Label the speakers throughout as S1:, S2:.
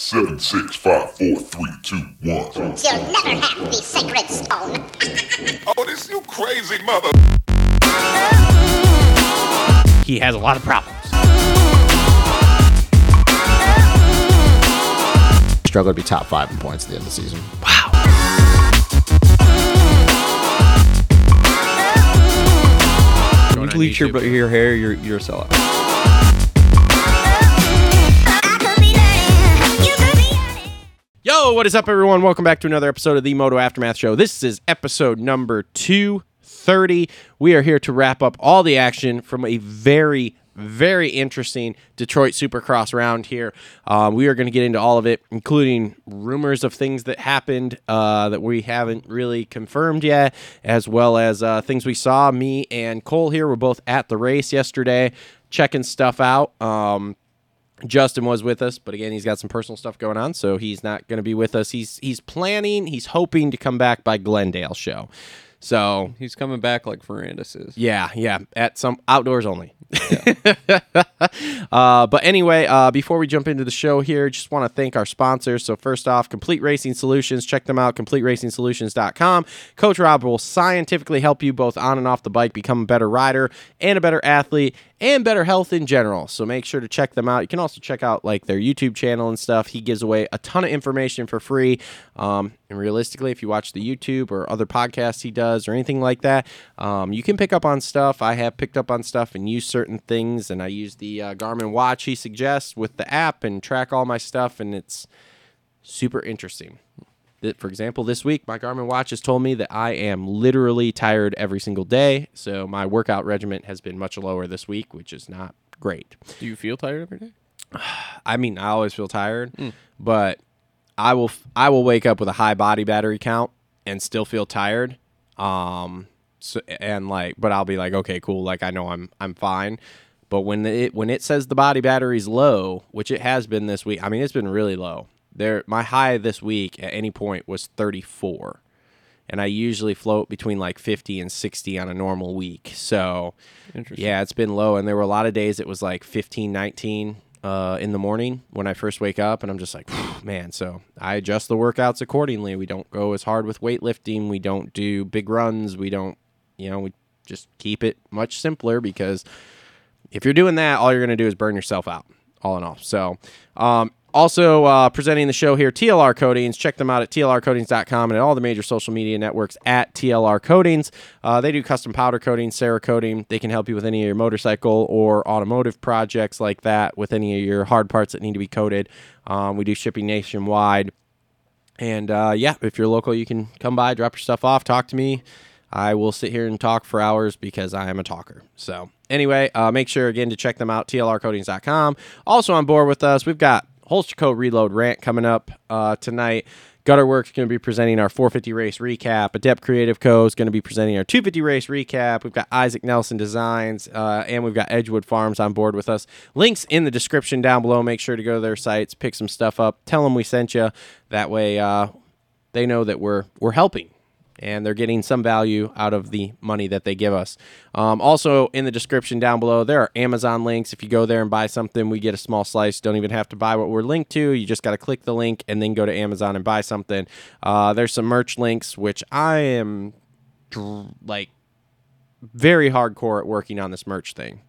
S1: Seven, six, five, four, three, two, one.
S2: You'll never have the sacred stone.
S1: Oh, this you crazy mother.
S3: He has a lot of problems.
S4: Struggle to be top five in points at the end of the season.
S3: Going on
S5: bleach your, your hair, you're, you're a sellout.
S3: What is up, everyone? Welcome back to another episode of the Moto Aftermath Show. This is episode number 230. We are here to wrap up all the action from a very, very interesting Detroit Supercross round here. Um, we are going to get into all of it, including rumors of things that happened uh, that we haven't really confirmed yet, as well as uh, things we saw. Me and Cole here were both at the race yesterday, checking stuff out. Um, Justin was with us, but again, he's got some personal stuff going on, so he's not going to be with us. He's he's planning, he's hoping to come back by Glendale show. So
S5: He's coming back like Ferrandis is.
S3: yeah, yeah, at some outdoors only. uh, but anyway, uh, before we jump into the show here, just want to thank our sponsors. So first off, Complete Racing Solutions. Check them out, CompleteRacingSolutions.com. Coach Rob will scientifically help you both on and off the bike become a better rider and a better athlete and better health in general. So make sure to check them out. You can also check out like their YouTube channel and stuff. He gives away a ton of information for free. Um, and realistically, if you watch the YouTube or other podcasts he does or anything like that, um, you can pick up on stuff. I have picked up on stuff and used certain things, and I use the uh, Garmin watch he suggests with the app and track all my stuff, and it's super interesting. That, for example, this week my Garmin watch has told me that I am literally tired every single day, so my workout regimen has been much lower this week, which is not great.
S5: Do you feel tired every day?
S3: I mean, I always feel tired, but I will I will wake up with a high body battery count and still feel tired. Um, so and like, but I'll be like, okay, cool. Like I know I'm I'm fine. But when it when it says the body battery's low, which it has been this week, I mean it's been really low. There, my high this week at any point was 34, and I usually float between like 50 and 60 on a normal week. So yeah, it's been low, and there were a lot of days it was like 15, 19 uh, in the morning when I first wake up, and I'm just like, man. So I adjust the workouts accordingly. We don't go as hard with weightlifting. We don't do big runs. We don't, you know, we just keep it much simpler because if you're doing that, all you're going to do is burn yourself out, all in all. So, um, also uh, presenting the show here, TLR Coatings. Check them out at tlrcoatings.com and at all the major social media networks at TLR Coatings. Uh, they do custom powder coating, Cerakoting. They can help you with any of your motorcycle or automotive projects like that, with any of your hard parts that need to be coated. Um, we do shipping nationwide. And uh, yeah, if you're local, you can come by, drop your stuff off, talk to me. I will sit here and talk for hours because I am a talker. So, anyway, uh, make sure again to check them out, tlrcoatings.com. Also on board with us, we've got Holster Co. Reload Rant coming up uh, tonight. Gutter Worx going to be presenting our 450 race recap. Adept Creative Co. is going to be presenting our 250 race recap. We've got Isaac Nelson Designs, uh, and we've got Edgewood Farms on board with us. Links in the description down below. Make sure to go to their sites, pick some stuff up, tell them we sent you. That way, uh, they know that we're we're helping and they're getting some value out of the money that they give us. Um, also, in the description down below, there are Amazon links. If you go there and buy something, we get a small slice. Don't even have to buy what we're linked to. You just got to click the link and then go to Amazon and buy something. Uh, there's some merch links, which I am like very hardcore at working on this merch thing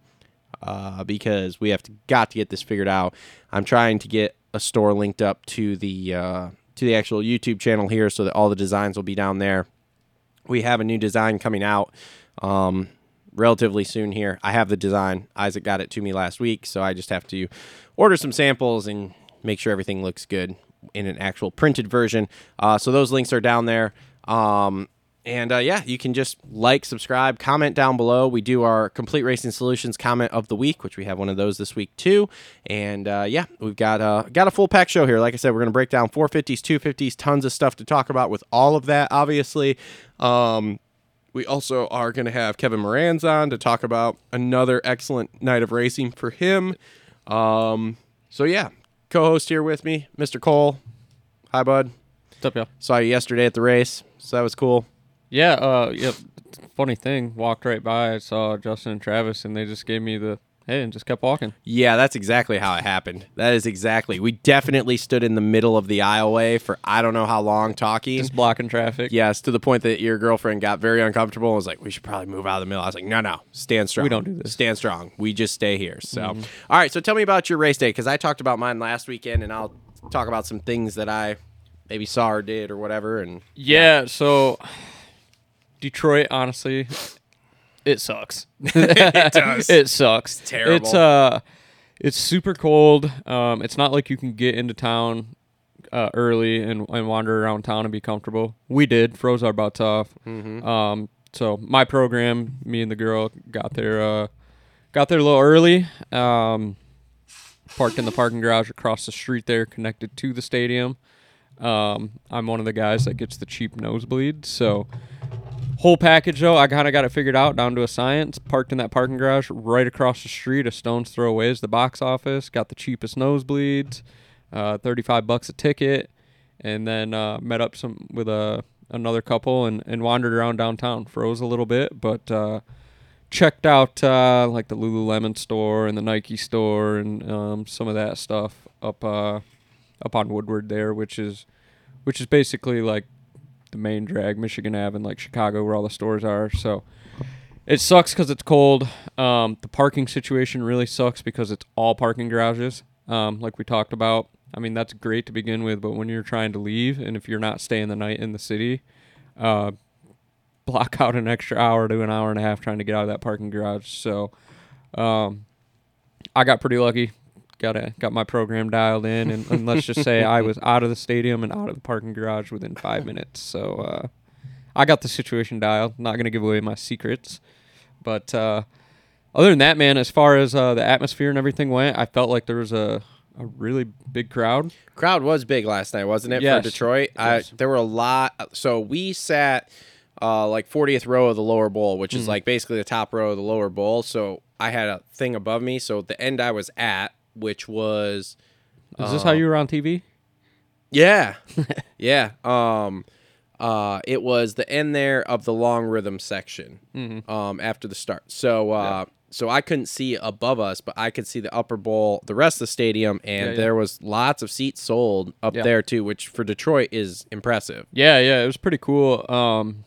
S3: uh, because we have to, got to get this figured out. I'm trying to get a store linked up to the uh, to the actual YouTube channel here so that all the designs will be down there. We have a new design coming out um, relatively soon here. I have the design. Isaac got it to me last week, so I just have to order some samples and make sure everything looks good in an actual printed version. Uh, so those links are down there. Um, and uh, yeah, you can just like, subscribe, comment down below. We do our Complete Racing Solutions comment of the week, which we have one of those this week too. And uh, yeah, we've got uh, got a full pack show here. Like I said, we're gonna break down 450s, 250s, tons of stuff to talk about with all of that. Obviously, um, we also are gonna have Kevin Moranz on to talk about another excellent night of racing for him. Um, so yeah, co-host here with me, Mr. Cole. Hi, bud.
S5: What's up, y'all?
S3: Saw you yesterday at the race, so that was cool.
S5: Yeah, uh, yep. Funny thing, walked right by, I saw Justin and Travis, and they just gave me the hey, and just kept walking.
S3: Yeah, that's exactly how it happened. That is exactly. We definitely stood in the middle of the aisleway for I don't know how long talking.
S5: Just blocking traffic.
S3: Yes, to the point that your girlfriend got very uncomfortable and was like, "We should probably move out of the middle." I was like, "No, no, stand strong.
S5: We don't do this.
S3: Stand strong. We just stay here." So, all right. So, tell me about your race day because I talked about mine last weekend, and I'll talk about some things that I maybe saw or did or whatever. And
S5: Yeah, so Detroit, honestly, it sucks. it
S3: does.
S5: It sucks. It's
S3: terrible.
S5: It's uh it's super cold. Um it's not like you can get into town uh, early and, and wander around town and be comfortable. We did, froze our butts off. Um so my program, me and the girl got there uh got there a little early. Um parked in the parking garage across the street there connected to the stadium. Um, I'm one of the guys that gets the cheap nosebleed. So, whole package though, I kind of got it figured out down to a science. Parked in that parking garage right across the street, a stone's throw away is the box office. Got the cheapest nosebleeds, uh, 35 bucks a ticket, and then uh, met up some with a another couple and, and wandered around downtown. Froze a little bit, but uh, checked out uh, like the Lululemon store and the Nike store and um, some of that stuff up uh, up on Woodward there, which is which is basically like the main drag, Michigan Ave, and like Chicago, where all the stores are. So it sucks because it's cold. Um, the parking situation really sucks because it's all parking garages, um, like we talked about. I mean, that's great to begin with, but when you're trying to leave and if you're not staying the night in the city, uh, block out an extra hour to an hour and a half trying to get out of that parking garage. So um, I got pretty lucky. Got a, got my program dialed in, and, and let's just say I was out of the stadium and out of the parking garage within five minutes. So uh, I got the situation dialed. Not gonna give away my secrets, but uh, other than that, man, as far as uh, the atmosphere and everything went, I felt like there was a a really big crowd.
S3: crowd was big last night, wasn't it?
S5: Yes.
S3: For Detroit, I, there were a lot. So we sat uh, like 40th row of the lower bowl, which
S5: Mm.
S3: is like basically the top row of the lower bowl. So I had a thing above me. So the end I was at, which was
S5: Is this how you were on TV?
S3: yeah, yeah. Um, uh, it was the end there of the long rhythm section.
S5: Mm-hmm.
S3: Um, after the start. So uh, so I couldn't see above us, but I could see the upper bowl, the rest of the stadium, and
S5: Yeah, yeah.
S3: there was lots of seats sold up
S5: Yeah.
S3: there too, which for Detroit is impressive.
S5: Yeah, yeah, it was pretty cool. Um,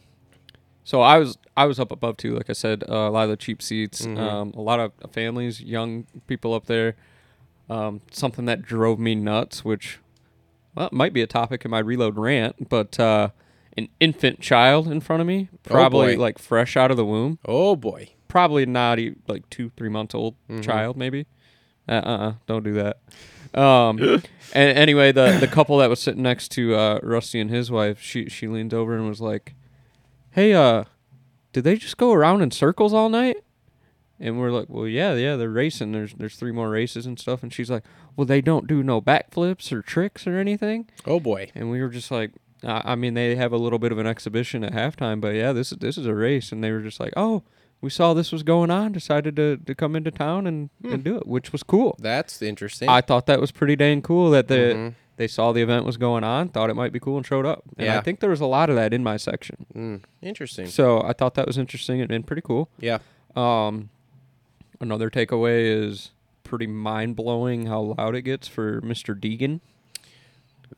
S5: so I was I was up above too. Like I said, uh, a lot of the cheap seats, um, a lot of families, young people up there. Um, something that drove me nuts, which well, it might be a topic in my reload rant, but uh, an infant child in front of me, probably
S3: boy.
S5: like fresh out of the womb,
S3: Oh boy.
S5: probably not like two, three months old child, maybe. Uh, uh, don't do that. Um, and anyway, the the couple that was sitting next to uh, Rusty and his wife, she she leaned over and was like, "Hey, uh, did they just go around in circles all night?" And we're like, "Well, yeah, yeah, they're racing. There's there's three more races and stuff." And she's like, "Well, they don't do no backflips or tricks or anything."
S3: Oh boy.
S5: And we were just like, I I mean, they have a little bit of an exhibition at halftime, but yeah, this is this is a race, and they were just like, oh, we saw this was going on, decided to, to come into town and, and do it, which was cool.
S3: That's interesting.
S5: I thought that was pretty dang cool that the they saw the event was going on, thought it might be cool, and showed up. And I think there was a lot of that in my section,
S3: Mm, interesting.
S5: so I thought that was interesting and, and pretty cool.
S3: Yeah.
S5: Um, another takeaway is pretty mind blowing how loud it gets for Mr. Deegan.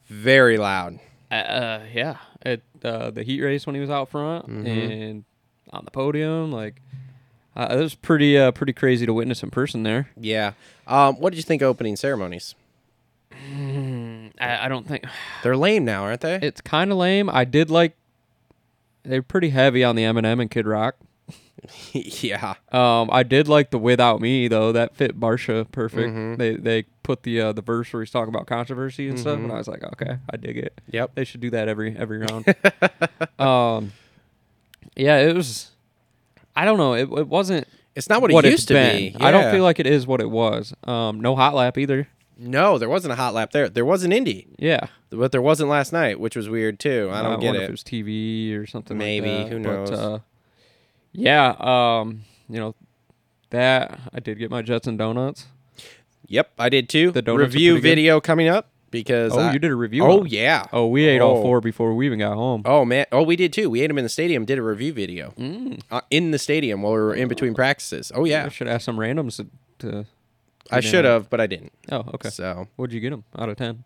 S3: Very loud.
S5: Uh, yeah, at uh, the heat race when he was out front and on the podium, like uh, it was pretty uh, pretty crazy to witness in person there.
S3: Yeah. Um, what did you think of opening ceremonies?
S5: I, I don't think
S3: They're lame now, aren't they?
S5: it's kind of lame. I did like they're pretty heavy on the Eminem and Kid Rock.
S3: yeah.
S5: Um, I did like the "Without Me" though. That fit Barcia perfect. They they put the uh, the verse where he's talking about controversy and stuff, and I was like, okay, I dig it.
S3: Yep.
S5: They should do that every every round. um, yeah, it was. I don't know. It, it wasn't
S3: It's not what,
S5: what
S3: it used to
S5: been.
S3: be.
S5: I don't feel like it is what it was. Um, no hot lap either.
S3: No, there wasn't a hot lap there. There was an indie.
S5: Yeah,
S3: but there wasn't last night, which was weird too. I don't get it.
S5: if it was TV or something. like
S3: Maybe.
S5: that.
S3: Who
S5: But,
S3: knows?
S5: uh, yeah. Um, you know, that I did get my Jets and donuts.
S3: Yep, I did too.
S5: The donuts
S3: review video coming up because
S5: Oh,
S3: I-
S5: you did a review.
S3: Oh yeah.
S5: Oh, we ate all
S3: Oh.
S5: four before we even got home.
S3: Oh man. Oh, we did too. We ate them in the stadium. Did a review video
S5: Mm.
S3: uh, in the stadium while we were in between practices. Oh yeah.
S5: I should ask some randoms to To
S3: I should have, but I didn't.
S5: Oh, okay.
S3: So
S5: What'd you get them out of ten?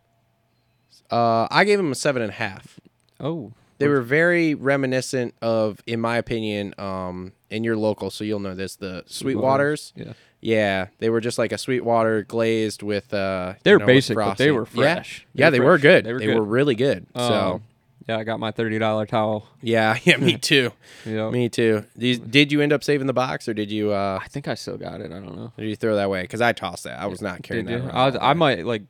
S3: uh, I gave him a seven and a half.
S5: Oh,
S3: They were very reminiscent of, in my opinion, um, in your local, so you'll know this, the Sweetwaters.
S5: Yeah.
S3: Yeah, they were just like a Sweetwater glazed with. uh
S5: They were
S3: know,
S5: basic, but they were fresh.
S3: Yeah,
S5: They
S3: yeah
S5: were
S3: they were good.
S5: They
S3: They
S5: were
S3: were, really good. so
S5: Um, yeah, I got my thirty dollar towel.
S3: yeah, yeah, me too.
S5: Yeah.
S3: Me too. Did, did you end up saving the box, or did you? uh
S5: I think I still got it. I don't know.
S3: Did you throw that away? Because I tossed that. I was not carrying
S5: Did
S3: that.
S5: you? I, was- I might like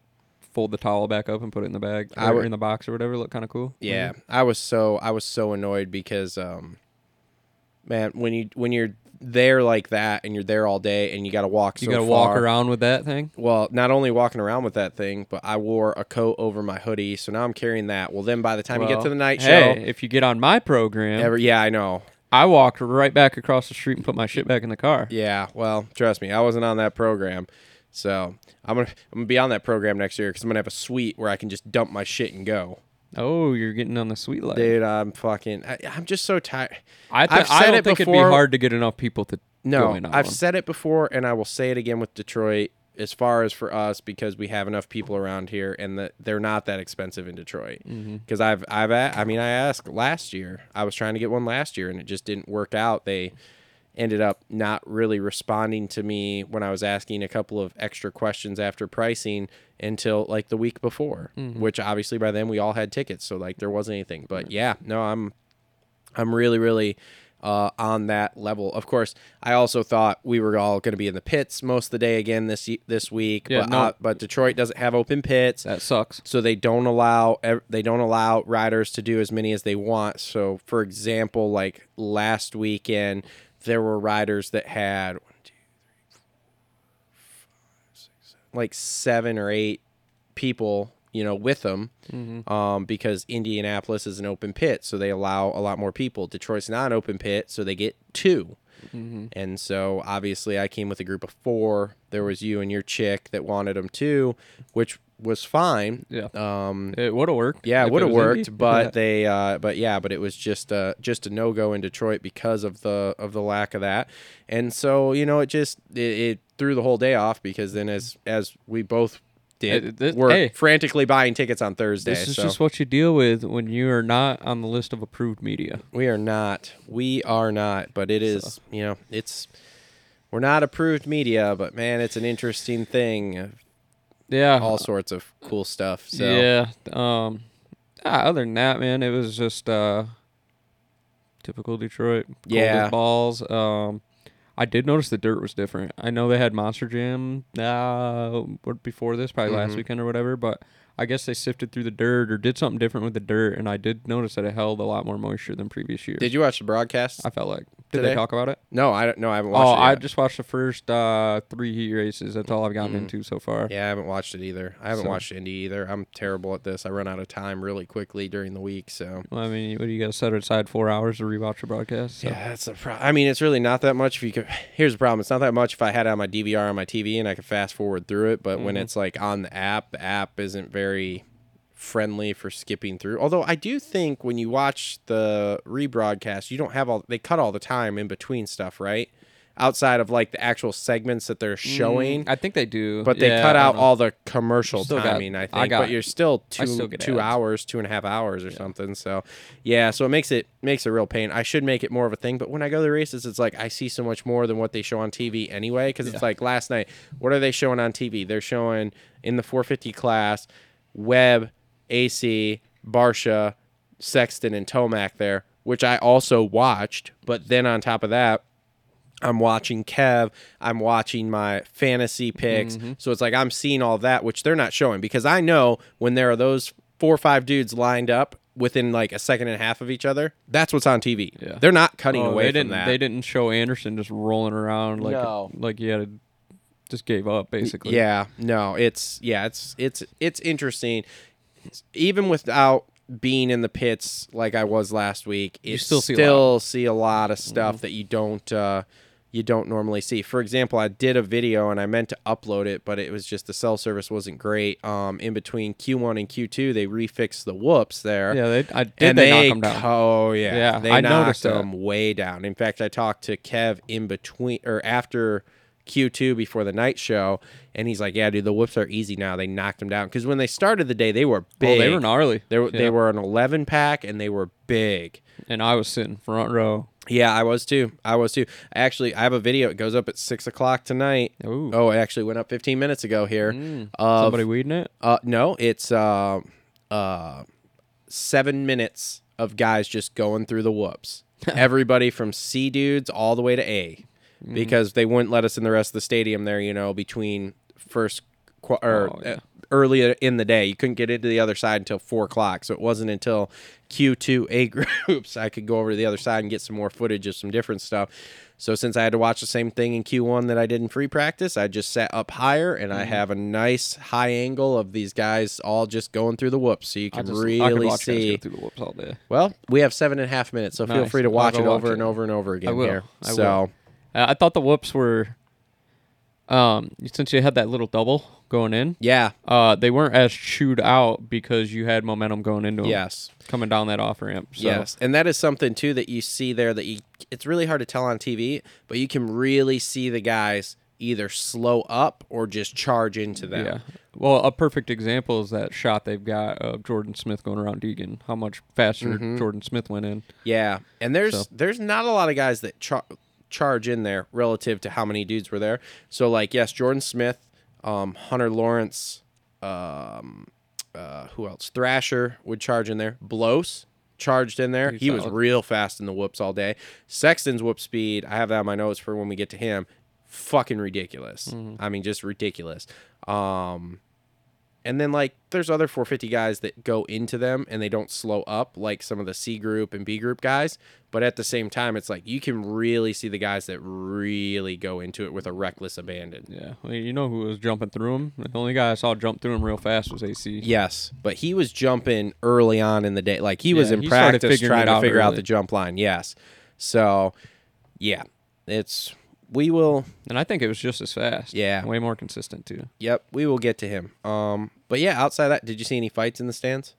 S5: fold the towel back up and put it in the bag
S3: I
S5: or
S3: would-
S5: in the box or whatever. Look kind of cool.
S3: Yeah, I was so I was so annoyed because um man, when you when you're there like that and you're there all day and you got to walk
S5: You
S3: so
S5: gotta walk around with that thing.
S3: Well, not only walking around with that thing, but I wore a coat over my hoodie, so now I'm carrying that. Well, then by the time you get to the night
S5: hey,
S3: show,
S5: if you get on my program,
S3: ever, yeah, I know.
S5: I walked right back across the street and put my shit back in the car.
S3: Yeah, well, trust me, I wasn't on that program. So, I'm going to I'm to be on that program next year cuz I'm going to have a suite where I can just dump my shit and go.
S5: Oh, you're getting on the sweet life.
S3: Dude, I'm fucking I, I'm just so tired.
S5: I, th-
S3: I've
S5: I don't
S3: it
S5: think it'd be hard to get enough people to
S3: No, I've
S5: one.
S3: said it before, and I will say it again with Detroit. As far as for us, because we have enough people around here, and that they're not that expensive in Detroit.
S5: Mm-hmm.
S3: Because I've, I've, a- I mean, I asked last year. I was trying to get one last year, and it just didn't work out. They ended up not really responding to me when I was asking a couple of extra questions after pricing until like the week before.
S5: Mm-hmm.
S3: Which obviously by then we all had tickets, so like there wasn't anything. But yeah, no, I'm I'm really, really uh, on that level. Of course, I also thought we were all going to be in the pits most of the day again this this week.
S5: Yeah,
S3: but
S5: no.
S3: uh, but Detroit doesn't have open pits,
S5: that sucks.
S3: so they don't allow they don't allow riders to do as many as they want. So, for example, like last weekend, there were riders that had one, two, three, four, five, six, seven, like seven or eight people, you know, with them, um, because Indianapolis is an open pit, so they allow a lot more people. Detroit's not an open pit, so they get 2 And so obviously, I came with a group of four. There was you and your chick that wanted them too, which was fine.
S5: Yeah.
S3: Um,
S5: It would have worked.
S3: yeah, it would have worked,
S5: Indy.
S3: but they, uh, but yeah, but it was just uh just a no go in Detroit because of the of the lack of that, and so you know it just it, it threw the whole day off because then as as we both did,
S5: this-
S3: we're
S5: hey.
S3: frantically buying tickets on Thursday.
S5: this is
S3: so
S5: just what you deal with when you are not on the list of approved media.
S3: we are not, we are not, but it is you know it's we're not approved media, but man, it's an interesting thing.
S5: Yeah.
S3: All sorts of cool stuff. So
S5: Yeah. Um. ah, other than that, man, it was just uh, typical Detroit.
S3: Yeah.
S5: balls. Um, I did notice the dirt was different. I know they had Monster Jam uh before this, probably
S3: Mm-hmm.
S5: last weekend or whatever, but. I guess they sifted through the dirt or did something different with the dirt, and I did notice that it held a lot more moisture than previous years.
S3: Did you watch the broadcast?
S5: I felt like. Did
S3: Today?
S5: they talk about it?
S3: no, I don't. No, I haven't
S5: Oh,
S3: watched it.
S5: I just watched the first uh, three heat races. That's all I've gotten into so far.
S3: Yeah, I haven't watched it either. I haven't
S5: So-
S3: watched Indy either. I'm terrible at this. I run out of time really quickly during the week, so
S5: Well, I mean, what do you got to set aside four hours to rewatch your broadcast? So-
S3: yeah, that's a problem. I mean, it's really not that much. If you could, here's the problem: it's not that much if I had it on my DVR on my TV and I could fast forward through it. But
S5: Mm-hmm.
S3: when it's like on the app, the app isn't very friendly for skipping through. Although I do think when you watch the rebroadcast, you don't have all they cut all the time in between stuff, right? Outside of like the actual segments that they're showing.
S5: I think they do,
S3: But they
S5: Mm, Yeah,
S3: cut out all the commercial
S5: Still got-
S3: timing, I
S5: I
S3: think.
S5: got-
S3: but you're still two
S5: still
S3: two
S5: ads.
S3: hours, two and a half hours or something. So yeah, so it makes it makes a real pain. I should make it more of a thing, but when I go to the races, it's like I see so much more than what they show on TV anyway. Because it's like last night, what are they showing on TV? They're showing in the 450 class, Webb, AC, Barcia, Sexton, and Tomac there, which I also watched. But then on top of that. I'm watching Kev. I'm watching my fantasy picks.
S5: Mm-hmm.
S3: So it's like I'm seeing all that, which they're not showing because I know when there are those four or five dudes lined up within like a second and a half of each other, that's what's on TV.
S5: Yeah.
S3: They're not cutting
S5: Oh,
S3: away
S5: they
S3: from
S5: didn't.
S3: that.
S5: They didn't show Anderson just rolling around like
S3: No.
S5: like he had just gave up basically.
S3: Yeah, no, it's yeah, it's it's it's interesting. Even without being in the pits like I was last week, you
S5: still see a
S3: see a lot of stuff that you don't uh, you don't normally see. For example, I did a video and I meant to upload it, but it was just the cell service wasn't great. Um, in between Q1 and Q2, they refixed the whoops there.
S5: Yeah, they, I did
S3: and
S5: they,
S3: they,
S5: knock him down.
S3: Oh yeah,
S5: Yeah,
S3: they
S5: I
S3: knocked
S5: noticed
S3: them way down. In fact, I talked to Kev in between or after Q2 before the night show, and he's like, "Yeah, dude, the whoops are easy now. They knocked them down because when they started the day, they were big.
S5: Oh, they were gnarly.
S3: They were they were an 11 pack, and they were big.
S5: And I was sitting front row.
S3: Yeah, I was too. I was too. Actually, I have a video. It goes up at six o'clock tonight.
S5: Ooh.
S3: Oh, it actually went up 15 minutes ago here.
S5: Mm.
S3: of-
S5: Somebody weeding it.
S3: uh, no, it's uh, uh, seven minutes of guys just going through the whoops. Everybody from C dudes all the way to A,
S5: Mm-hmm.
S3: because they wouldn't let us in the rest of the stadium there. You know, between first qu- or
S5: Oh, yeah.
S3: uh, early in the day, you couldn't get into the other side until four o'clock. So it wasn't until Q two A groups I could go over to the other side and get some more footage of some different stuff. So since I had to watch the same thing in Q1 that I did in free practice, I just sat up higher and
S5: Mm-hmm.
S3: I have a nice high angle of these guys all just going through the whoops, so you can
S5: just,
S3: really
S5: watch
S3: see.
S5: go through the whoops all day.
S3: Well, we have seven and a half minutes, so feel free to watch it
S5: watch
S3: over
S5: it.
S3: and over and over again
S5: I will.
S3: here.
S5: I
S3: so
S5: will. Uh, I thought the whoops were, um, since you had that little double going in,
S3: yeah,
S5: uh, they weren't as chewed out because you had momentum going into them.
S3: yes.
S5: coming down that off ramp. So.
S3: Yes, and that is something too that you see there that you it's really hard to tell on TV, but you can really see the guys either slow up or just charge into them.
S5: Yeah. Well, a perfect example is that shot they've got of Jordan Smith going around Deegan. How much faster
S3: Mm-hmm.
S5: Jordan Smith went in.
S3: Yeah, and there's
S5: So-
S3: there's not a lot of guys that char- charge in there relative to how many dudes were there. So like yes, Jordan Smith, um, Hunter Lawrence, um, uh, who else? Thrasher would charge in there. Bloss charged in there.
S5: He's
S3: he was real fast in the whoops all day. Sexton's whoop speed, I have that on my notes for when we get to him. Fucking ridiculous.
S5: Mm-hmm.
S3: I mean, just ridiculous. Um, and then like there's other 450 guys that go into them and they don't slow up like some of the C group and B group guys. But at the same time, it's like you can really see the guys that really go into it with a reckless abandon.
S5: Yeah. Well, you know who was jumping through him? The only guy I saw jump through him real fast was AC.
S3: Yes, but he was jumping early on in the day. Like he was
S5: Yeah,
S3: in
S5: he
S3: practice trying to figure out the jump line. Yes. So, yeah, it's we will.
S5: And I think it was just as fast.
S3: Yeah.
S5: Way more consistent, too.
S3: Yep, we will get to him. Um, but yeah, outside that, did you see any fights in the stands?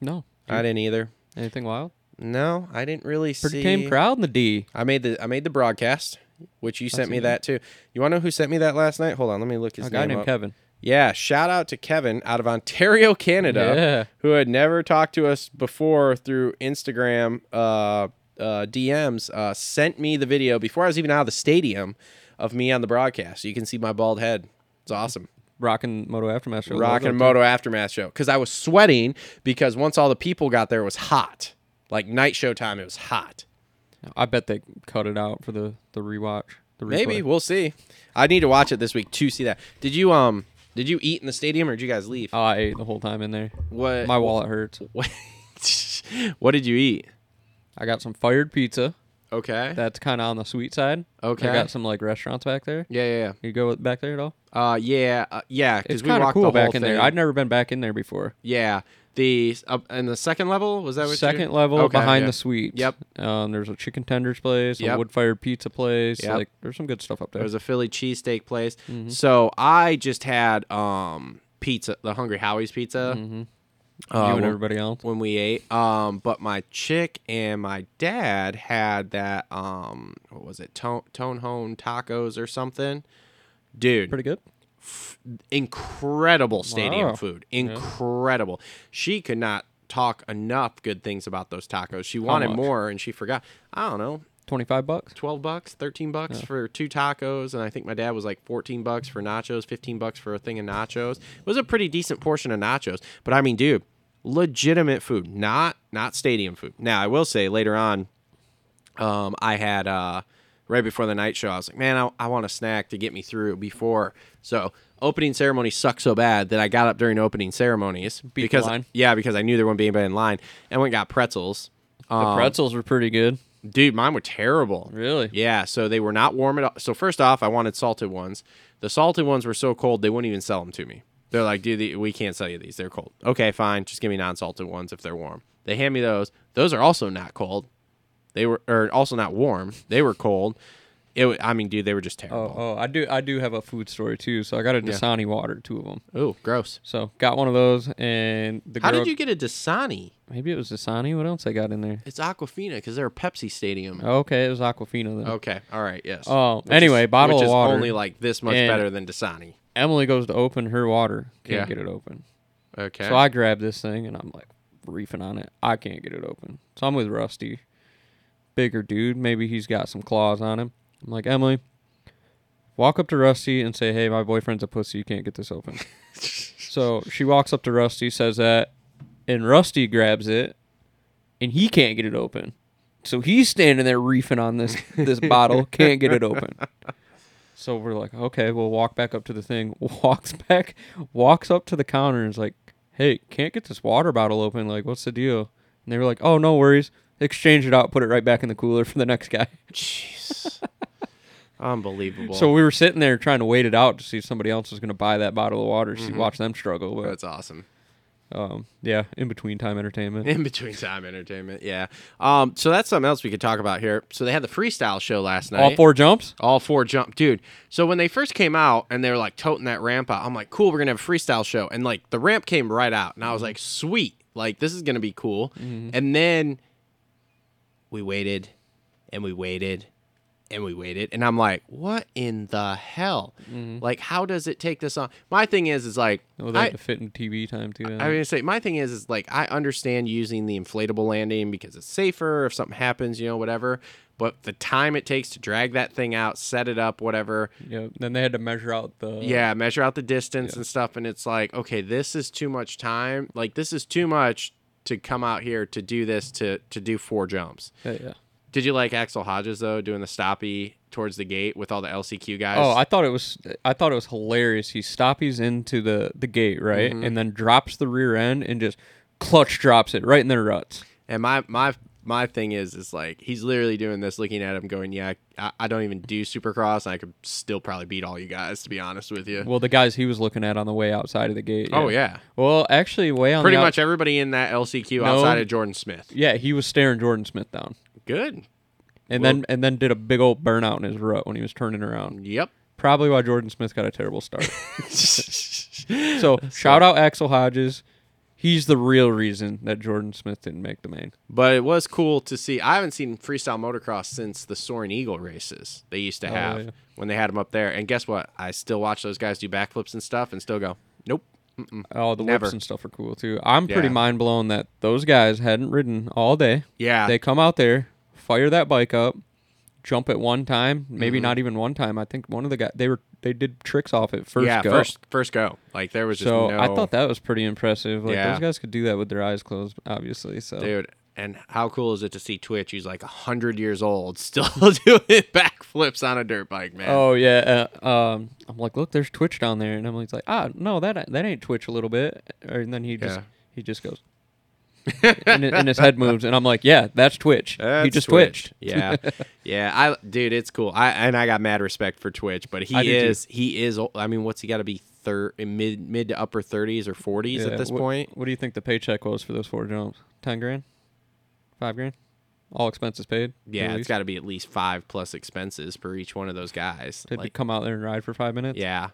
S5: No.
S3: I didn't either.
S5: Anything wild?
S3: No, I didn't really
S5: Pretty
S3: see.
S5: tame crowd in the D.
S3: I made the I made the broadcast, which you sent me that too. You want to know who sent me that last night? Hold on, let me look his
S5: A guy
S3: name
S5: named
S3: up.
S5: Kevin.
S3: Yeah, shout out to Kevin out of Ontario, Canada,
S5: Yeah.
S3: who had never talked to us before through Instagram uh, uh, DMs. Uh, sent me the video before I was even out of the stadium of me on the broadcast. You can see my bald head. It's awesome.
S5: Rocking Moto Aftermath show.
S3: Rockin' Moto Aftermath show because I was sweating because once all the people got there, it was hot. Like night show time, it was hot.
S5: I bet they cut it out for the, the rewatch. The
S3: Maybe we'll see. I need to watch it this week to see that. Did you um? Did you eat in the stadium or did you guys leave?
S5: Oh, I ate the whole time in there.
S3: what
S5: My wallet hurts.
S3: What, what did you eat?
S5: I got some fired pizza.
S3: Okay.
S5: That's kind of on the sweet side.
S3: Okay.
S5: I got some like restaurants back there.
S3: yeah, yeah,
S5: You go back there at all?
S3: Uh, yeah, uh, yeah.
S5: It's
S3: Because we
S5: kind of
S3: walked
S5: cool
S3: the
S5: back in
S3: thing.
S5: there. I'd never been back in there before.
S3: Yeah, the up and the second level was that what you-
S5: Second level
S3: Okay,
S5: behind
S3: yeah.
S5: the suites.
S3: Yep.
S5: Um, there's a chicken tenders place,
S3: Yep.
S5: a wood fired pizza place.
S3: Yep.
S5: Like there's some good stuff up there.
S3: There was a Philly cheesesteak place.
S5: Mm-hmm.
S3: So I just had um pizza, the Hungry Howie's pizza. Uh,
S5: you and
S3: when-
S5: everybody else.
S3: when we ate. Um, but my chick and my dad had that um, what was it, Tone Tone Hone tacos or something. Dude,
S5: Pretty good.
S3: incredible stadium
S5: Wow.
S3: food, incredible. She could not talk enough good things about those tacos. She wanted more, and she forgot. I don't know.
S5: Twenty five bucks.
S3: 12 bucks 13 bucks for two tacos and i think my dad was like 14 bucks for nachos 15 bucks for a thing of nachos. It was a pretty decent portion of nachos. But i mean dude legitimate food not not stadium food. Now i will say later on um i had uh right before the night show i was like man i, I want a snack to get me through before. So opening ceremony sucked so bad that i got up during opening ceremonies
S5: the
S3: because yeah because i knew there wouldn't be anybody in line. And went and got pretzels.
S5: The
S3: Um,
S5: pretzels were pretty good.
S3: Dude mine were terrible
S5: Really?
S3: yeah, so they were not warm at all. So first off, I wanted salted ones. The salted ones were so cold they wouldn't even sell them to me. They're like, dude, the- we can't sell you these. They're cold. Okay, fine. Just give me non-salted ones if they're warm. They hand me those. Those are also not cold. They were or also not warm. They were cold. It. I mean, dude, they were just
S5: Oh,
S3: terrible.
S5: oh, I do I do have a food story too. So I got a Dasani water, two of them.
S3: Oh, gross.
S5: So got one of those, and the
S3: How
S5: girl,
S3: did you get a Dasani?
S5: Maybe it was Dasani. What else I got in there?
S3: It's Aquafina because they're a Pepsi Stadium.
S5: Okay, it was Aquafina then.
S3: Okay. All right. Yes.
S5: Oh,
S3: Which
S5: anyway,
S3: is-
S5: bottle
S3: which
S5: of
S3: is
S5: water.
S3: only like this much
S5: And-
S3: better than Dasani.
S5: Emily goes to open her water, can't
S3: Yeah.
S5: get it open.
S3: Okay.
S5: So I grab this thing and I'm like reefing on it. I can't get it open. So I'm with Rusty, bigger dude. Maybe he's got some claws on him. I'm like Emily, walk up to Rusty and say, "Hey, my boyfriend's a pussy. You can't get this open." so she walks up to Rusty, says that, and Rusty grabs it, and he can't get it open. So he's standing there reefing on this this bottle, can't get it open. So we're like, okay, we'll walk back up to the thing. Walks back, walks up to the counter and is like, hey, can't get this water bottle open. Like, what's the deal? And they were like, oh, no worries. Exchange it out, put it right back in the cooler for the next guy.
S3: Jeez. Unbelievable.
S5: So we were sitting there trying to wait it out to see if somebody else was going to buy that bottle of water. See, watch them struggle. But
S3: that's awesome.
S5: um, yeah, in between time entertainment.
S3: In between time entertainment, yeah. Um, so that's something else we could talk about here. So they had the freestyle show last night.
S5: All four jumps.
S3: all four jump, dude. So when they first came out and they were like toting that ramp out, I'm like, cool, we're gonna have a freestyle show, and like the ramp came right out, and I was like, sweet, like this is gonna be cool. And then we waited, and we waited, and we waited, and I'm like, what in the hell? Mm-hmm. Like, how does it take this on? My thing is, is like,
S5: Oh, they
S3: I,
S5: to fit in TV time too.
S3: I was gonna say my thing is is like I understand using the inflatable landing because it's safer if something happens, you know, whatever. But the time it takes to drag that thing out, set it up, whatever.
S5: yeah. Then they had to measure out the.
S3: Yeah, measure out the distance and stuff, and it's like, okay, this is too much time. Like this is too much to come out here to do this to to do four jumps.
S5: Yeah. yeah.
S3: Did you like Axell Hodges though doing the stoppy towards the gate with all the LCQ guys?
S5: Oh, I thought it was I thought it was hilarious. He stoppies into the the gate right,
S3: Mm-hmm.
S5: and then drops the rear end and just clutch drops it right in their ruts.
S3: And my my my thing is is like he's literally doing this, looking at him, going, "Yeah, I, I don't even do Supercross, and I could still probably beat all you guys, to be honest with you."
S5: Well, the guys he was looking at on the way outside of the gate.
S3: oh yeah,
S5: Well, actually, way on
S3: pretty
S5: the out-
S3: much everybody in that LCQ
S5: No.
S3: outside of Jordan Smith.
S5: Yeah, he was staring Jordan Smith down,
S3: Good.
S5: and
S3: Well-
S5: then and then did a big old burnout in his rut when he was turning around.
S3: Yep.
S5: Probably why Jordan Smith got a terrible start. so shout out Axell Hodges. He's the real reason that Jordan Smith didn't make the main.
S3: But it was cool to see. I haven't seen freestyle motocross since the Soaring Eagle races they used to oh, have
S5: yeah.
S3: when they had them up there. And guess what? I still watch those guys do backflips and stuff, and still go, nope. Mm-mm.
S5: Oh, the
S3: Never.
S5: whips and stuff are cool too. I'm pretty
S3: Yeah.
S5: mind blown that those guys hadn't ridden all day.
S3: Yeah.
S5: They come out there, fire that bike up, jump it one time,
S3: Mm-hmm.
S5: maybe not even one time. I think one of the guys they were they did tricks off it first
S3: yeah,
S5: go.
S3: first first go. Like there was just
S5: so
S3: no.
S5: I thought that was pretty impressive. Like
S3: Yeah.
S5: those guys could do that with their eyes closed, obviously. So
S3: dude. And how cool is it to see Twitch? He's like hundred years old, still doing backflips on a dirt bike, man.
S5: Oh yeah, uh, um, I'm like, look, there's Twitch down there, and Emily's like, ah, no, that that ain't Twitch a little bit, and then he just
S3: Yeah.
S5: he just goes, and, and his head moves, and I'm like, yeah, that's Twitch. he just
S3: Twitch.
S5: twitched.
S3: Yeah, yeah. I dude, it's cool. I and I got mad respect for Twitch, but he
S5: I
S3: is he is. I mean, what's he got to be? Thir- mid mid to upper thirties or forties
S5: Yeah,
S3: at this
S5: what,
S3: point.
S5: What do you think the paycheck was for those four jumps? Ten grand, five grand, all expenses paid.
S3: Yeah, it's got to be at least five plus expenses per each one of those guys.
S5: Did he
S3: Like,
S5: come out there and ride for five minutes?
S3: yeah,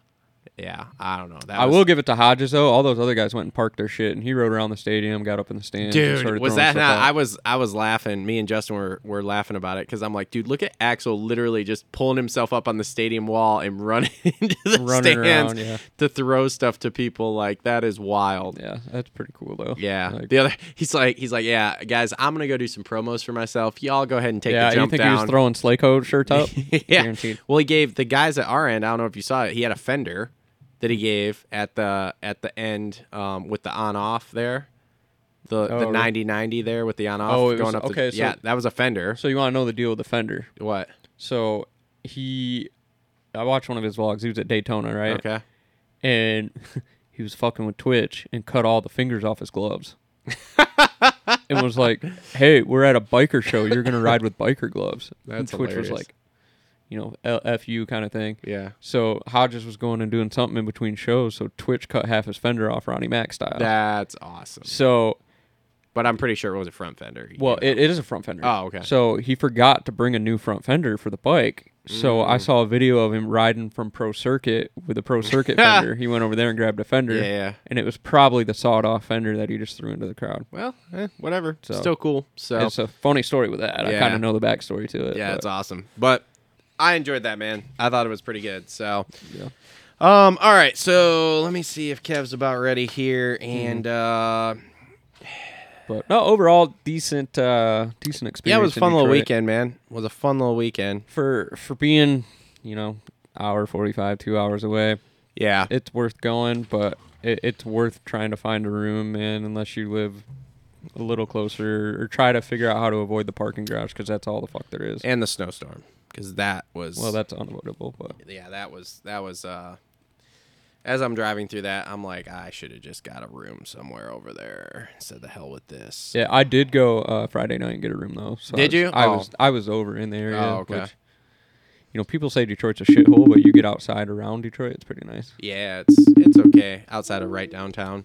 S3: yeah. I don't know. That
S5: I
S3: was-
S5: will give it to Hodges though. All those other guys went and parked their shit, and he rode around the stadium, got up in the stands. and
S3: Dude, was that not?
S5: out.
S3: I was I was laughing. Me and Justin were, were laughing about it because I'm like, dude, look at Axell literally just pulling himself up on the stadium wall and running into the
S5: Running
S3: stands
S5: around, yeah.
S3: to throw stuff to people. Like that is wild.
S5: Yeah, that's pretty cool though.
S3: Yeah.
S5: Like,
S3: the other, he's like, he's like, yeah, guys, I'm gonna go do some promos for myself. Y'all go ahead and take
S5: yeah.
S3: the
S5: You
S3: jump
S5: think
S3: down.
S5: he was throwing code shirts up?
S3: yeah.
S5: Guaranteed.
S3: Well, he gave the guys at our end. I don't know if you saw it. He had a fender that he gave at the at the end um, with the on off there. The the
S5: Oh, really?
S3: 90 90 there with the on off
S5: Oh,
S3: going
S5: was-
S3: up.
S5: okay,
S3: the,
S5: so-
S3: yeah, that was a fender.
S5: So you want to know the deal with the fender?
S3: What?
S5: So he, I watched one of his vlogs. He was at Daytona, right?
S3: Okay.
S5: And he was fucking with Twitch and cut all the fingers off his gloves. and was like, "Hey, we're at a biker show. You're gonna ride with biker gloves." and
S3: That's
S5: Twitch was
S3: hilarious.
S5: like, you know, L- F you kind of thing.
S3: Yeah.
S5: So Hodges was going and doing something in between shows, so Twitch cut half his fender off Ronnie Mac style.
S3: That's awesome.
S5: so
S3: But I'm pretty sure it was a front fender.
S5: Well, it, it is a front fender.
S3: Oh, okay.
S5: So he forgot to bring a new front fender for the bike, So
S3: Mm.
S5: I saw a video of him riding from Pro Circuit with a Pro Circuit fender. He went over there and grabbed a fender.
S3: Yeah, yeah.
S5: And it was probably the sawed off fender that he just threw into the crowd.
S3: Well, eh, whatever.
S5: So-
S3: Still cool. So
S5: It's a funny story with that. I kind of know the backstory to it.
S3: yeah,
S5: but-
S3: it's awesome. But I enjoyed that, man. I thought it was pretty good. So,
S5: Yeah.
S3: um, all right. So let me see if Kev's about ready here,
S5: Mm-hmm.
S3: and uh,
S5: But no, overall decent, uh, decent experience.
S3: yeah, it was a fun little
S5: Detroit.
S3: weekend, man. It was a fun little weekend.
S5: for for being, you know, hour forty five, two hours away.
S3: Yeah,
S5: It's worth going, but it, it's worth trying to find a room, man. Unless you live a little closer, or try to figure out how to avoid the parking garage, because that's all the fuck there is.
S3: and the snowstorm because that was
S5: well, that's unavoidable, but
S3: yeah, that was that was uh as I'm driving through that, I'm like, I should have just got a room somewhere over there. Said the hell with this.
S5: yeah, I did go uh, Friday night and get a room though. So I
S3: Did
S5: was-
S3: you?
S5: I
S3: Oh.
S5: was I was over in the area.
S3: Oh, okay.
S5: Which, you know, people say Detroit's a shithole, but you get outside around Detroit, it's pretty nice.
S3: Yeah, it's it's okay outside of right downtown.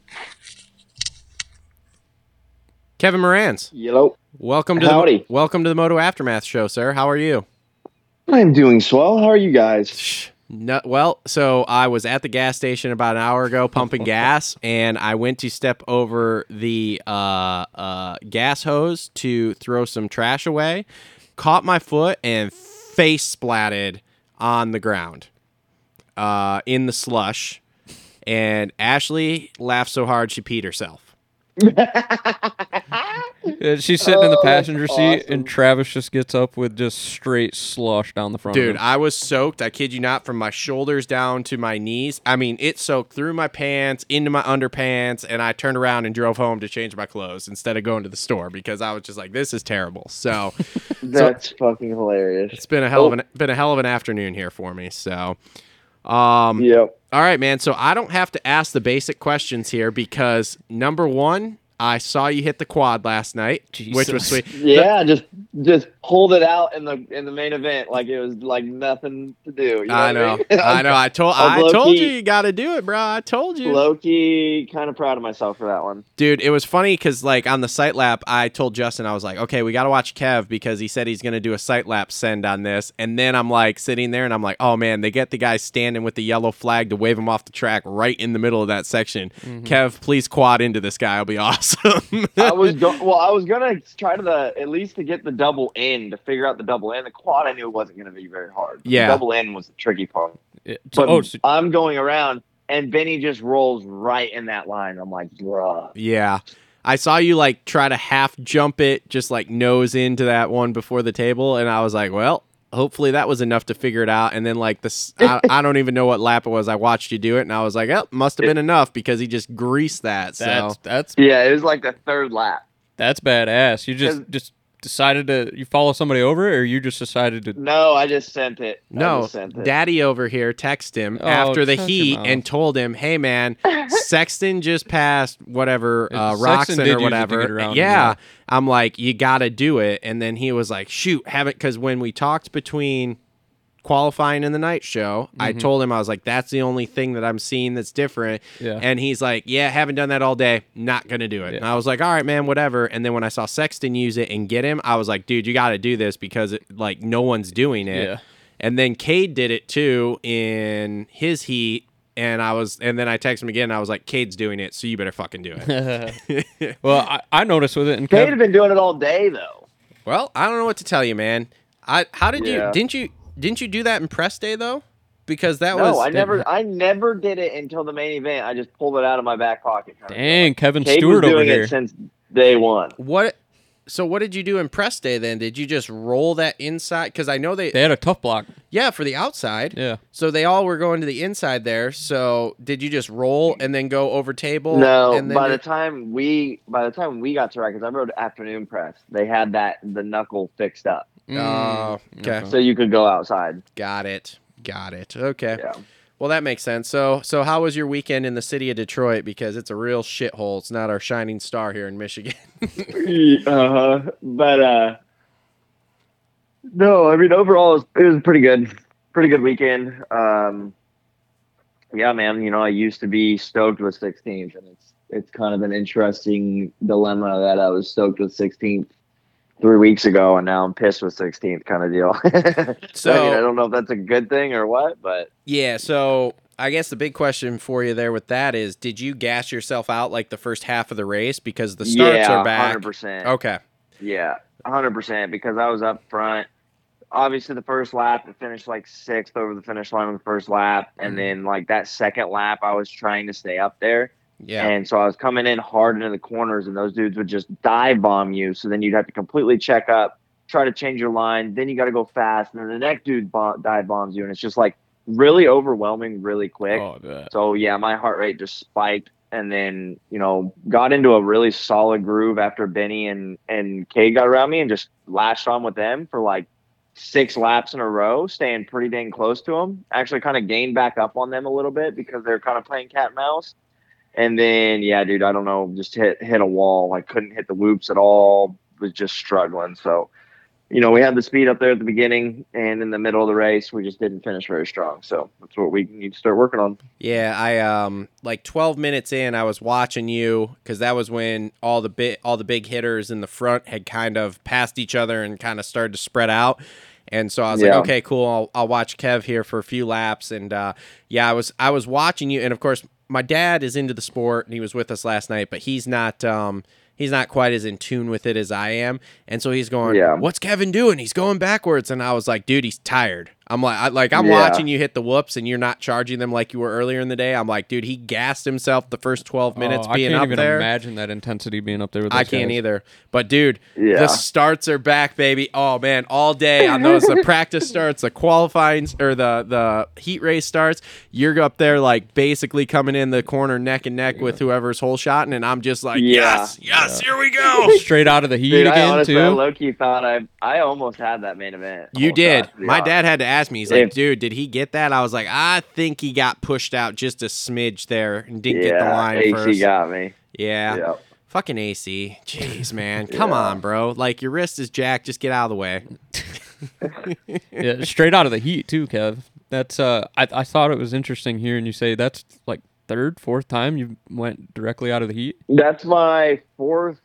S3: Kevin Moranz,
S6: Hello.
S3: welcome to
S6: Howdy.
S3: the welcome to the Moto Aftermath show, sir. How are you?
S6: I'm doing swell. How are you guys?
S3: No, well, so I was at the gas station about an hour ago pumping gas, and I went to step over the uh, uh, gas hose to throw some trash away, caught my foot, and face splatted on the ground uh, in the slush. And Ashley laughed so hard she peed herself.
S5: Yeah, she's sitting in the
S6: Oh,
S5: passenger seat,
S6: awesome.
S5: and Travis just gets up with just straight slush down the front.
S3: Dude,
S5: of him.
S3: I was soaked. I kid you not, from my shoulders down to my knees. I mean, it soaked through my pants, into my underpants, and I turned around and drove home to change my clothes instead of going to the store because I was just like, "This is terrible." So
S6: That's fucking hilarious.
S3: it's been a hell of an been a hell of an afternoon here for me. So, um,
S6: Yep.
S3: All right, man. So I don't have to ask the basic questions here because number one, I saw you hit the quad last night, which was sweet.
S6: Yeah, just just pulled it out in the in the main event like it was like nothing to do. You know
S3: I
S6: what
S3: know,
S6: mean?
S3: I know. I told,
S6: I'm
S3: I told
S6: low-key-
S3: you, you got to do it, bro. I told you.
S6: Low key, kind of proud of myself for that one.
S3: Dude, it was funny because like on the sight lap, I told Justin I was like, okay, we got to watch Kev because he said he's gonna do a sight lap send on this, and then I'm like sitting there and I'm like, oh man, they get the guy standing with the yellow flag to wave him off the track right in the middle of that section. Mm-hmm. Kev, please quad into this guy. It'll be awesome.
S6: I was go- well, I was gonna try to the at least to get the double in to figure out the double in. The quad I knew it wasn't gonna be very hard. The
S3: Yeah.
S6: double in was the tricky part.
S5: It- so-
S6: But
S5: oh, so-
S6: I'm going around and Benny just rolls right in that line. I'm like, bruh.
S3: yeah. I saw you like try to half jump it, just like nose into that one before the table, and I was like, well, hopefully that was enough to figure it out. And then like this, I, I don't even know what lap it was. I watched you do it, and I was like, oh, must have been enough because he just greased that. So
S5: that's that's
S6: Yeah, it was like the third lap.
S5: that's badass. You just just decided to you follow somebody over, or you just decided to.
S6: No, I just sent it.
S3: No,
S6: sent it.
S3: Daddy over here texted him
S5: Oh,
S3: after the heat and told him, "Hey man, Sexton just passed whatever uh,
S5: Sexton
S3: Roczen
S5: did
S3: or whatever."
S5: get around him,
S3: yeah.
S5: yeah.
S3: I'm like, "You got to do it." And then he was like, "Shoot, have it because when we talked between qualifying in the night show, I
S5: Mm-hmm.
S3: told him I was like, "That's the only thing that I'm seeing that's different."
S5: Yeah.
S3: And he's like, "Yeah, haven't done that all day. Not gonna do it."
S5: Yeah.
S3: And I was like, "All right, man, whatever." And then when I saw Sexton use it and get him, I was like, "Dude, you got to do this because it, like no one's doing it."
S5: Yeah.
S3: And then Cade did it too in his heat. And I was, and then I texted him again. And I was like, "Cade's doing it, so you better fucking do it."
S5: well, I, I noticed with it, and
S6: Cade
S5: Kev,
S6: had been doing it all day though.
S3: well, I don't know what to tell you, man. I how did you didn't you didn't you do that in press day though? Because that was
S6: No,
S3: was
S6: I never, I never did it until the main event. I just pulled it out of my back pocket.
S5: dang Kevin
S6: Kate
S5: Stewart
S6: was
S5: over
S6: doing
S5: here.
S6: it since day one.
S3: what. So what did you do in press day then? Did you just roll that inside? Because I know they,
S5: they had a tough block.
S3: yeah, for the outside.
S5: Yeah.
S3: So they all were going to the inside there. So did you just roll and then go over table?
S6: No,
S3: and then
S6: by the time we, by the time we got to Rikers, I rode afternoon press. They had that the knuckle fixed up,
S5: Mm,
S3: okay.
S6: so you could go outside.
S3: Got it. Got it. Okay.
S6: Yeah.
S3: Well, that makes sense. So, so how was your weekend in the city of Detroit? Because it's a real shithole. It's not our shining star here in Michigan.
S6: uh-huh. But uh no, I mean overall it was, it was pretty good. Pretty good weekend. Um yeah, man, you know, I used to be stoked with 16th and it's it's kind of an interesting dilemma that I was stoked with 16th three weeks ago, and now I'm pissed with 16th kind of deal.
S3: So-
S6: I mean, I don't know if that's a good thing or what, but
S3: Yeah, so I guess the big question for you there with that is did you gas yourself out like the first half of the race because the starts
S6: yeah,
S3: are back?
S6: 100%.
S3: Okay.
S6: Yeah, hundred percent. Because I was up front. Obviously, the first lap, I finished like sixth over the finish line on the first lap,
S3: Mm-hmm.
S6: and then like that second lap, I was trying to stay up there,
S3: Yeah.
S6: and so I was coming in hard into the corners, and those dudes would just dive bomb you. So then you'd have to completely check up, try to change your line. Then you got to go fast, and then the next dude bomb, dive bombs you, and it's just like really overwhelming, really quick.
S5: Oh,
S6: So yeah, my heart rate just spiked, and then you know got into a really solid groove after Benny and and Kay got around me, and just latched on with them for like six laps in a row, staying pretty dang close to them. Actually, kind of gained back up on them a little bit because they're kind of playing cat and mouse. And then yeah, dude, I don't know, just hit hit a wall. I couldn't hit the whoops at all. Was just struggling. So you know, we had the speed up there at the beginning and in the middle of the race, we just didn't finish very strong. So that's what we need to start working on.
S3: Yeah, I um like 12 minutes in, I was watching you because that was when all the bit all the big hitters in the front had kind of passed each other and kind of started to spread out. And so I was
S6: Yeah.
S3: like, okay, cool. I'll, I'll watch Kev here for a few laps. And uh, yeah, I was I was watching you, and of course, my dad is into the sport, and he was with us last night, but he's not um he's not quite as in tune with it as I am. And so he's going,
S6: Yeah.
S3: "What's Kevin doing? He's going backwards." And I was like, "Dude, he's tired." I'm like, I, like I'm
S6: Yeah.
S3: watching you hit the whoops, and you're not charging them like you were earlier in the day. I'm like, dude, he gassed himself the first 12 minutes
S5: Oh,
S3: being
S5: I can't
S3: up
S5: even
S3: there.
S5: imagine that intensity being up there with
S3: I can't
S5: guys.
S3: either. But dude,
S6: Yeah.
S3: the starts are back, baby. Oh man, all day on those the practice starts, the qualifying or the the heat race starts. You're up there like basically coming in the corner neck and neck with whoever's hole shotting, and I'm just like,
S6: Yeah.
S3: yes, yes, here we go.
S5: Straight out of the heat
S6: Dude, I
S5: again
S6: honestly, I
S5: too.
S6: low key thought I I almost had that main event.
S3: You
S6: Almost
S3: did.
S6: got, to be
S3: My
S6: honest.
S3: dad had to ask me. He's like, dude, did he get that? I was like, I think he got pushed out just a smidge there and didn't get the
S6: Yeah,
S3: line
S6: AC
S3: first.
S6: got me.
S3: yeah.
S6: Yeah.
S3: Fucking AC. Jeez, man. Come
S6: Yeah.
S3: on, bro. Like your wrist is jacked. Just get out of the way.
S5: yeah, straight out of the heat too, Kev. That's uh, I I thought it was interesting hearing you say that's like third, fourth time you went directly out of the heat.
S6: That's my fourth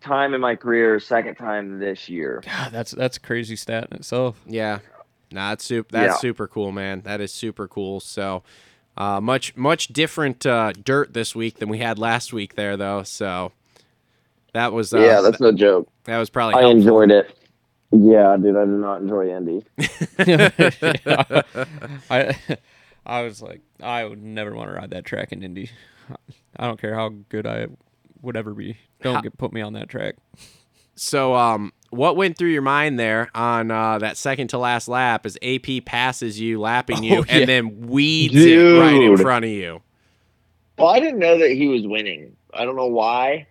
S6: time in my career, second time this year.
S5: God, that's that's a crazy stat in itself.
S3: Yeah. Nah, that's super. That's
S6: Yeah.
S3: super cool, man. That is super cool. So, uh, much much different uh, dirt this week than we had last week there, though. So, that was uh,
S6: yeah, that's no joke.
S3: that was probably
S6: I
S3: helpful.
S6: enjoyed it. Yeah, dude, I did not enjoy Indy.
S5: I I was like, I would never want to ride that track in Indy. I don't care how good I would ever be. Don't get put me on that track.
S3: So, um, what went through your mind there on uh, that second to last lap as AP passes you, lapping you,
S5: Oh, yeah.
S3: and then weeds it right in front of you?
S6: Well, I didn't know that he was winning. I don't know why.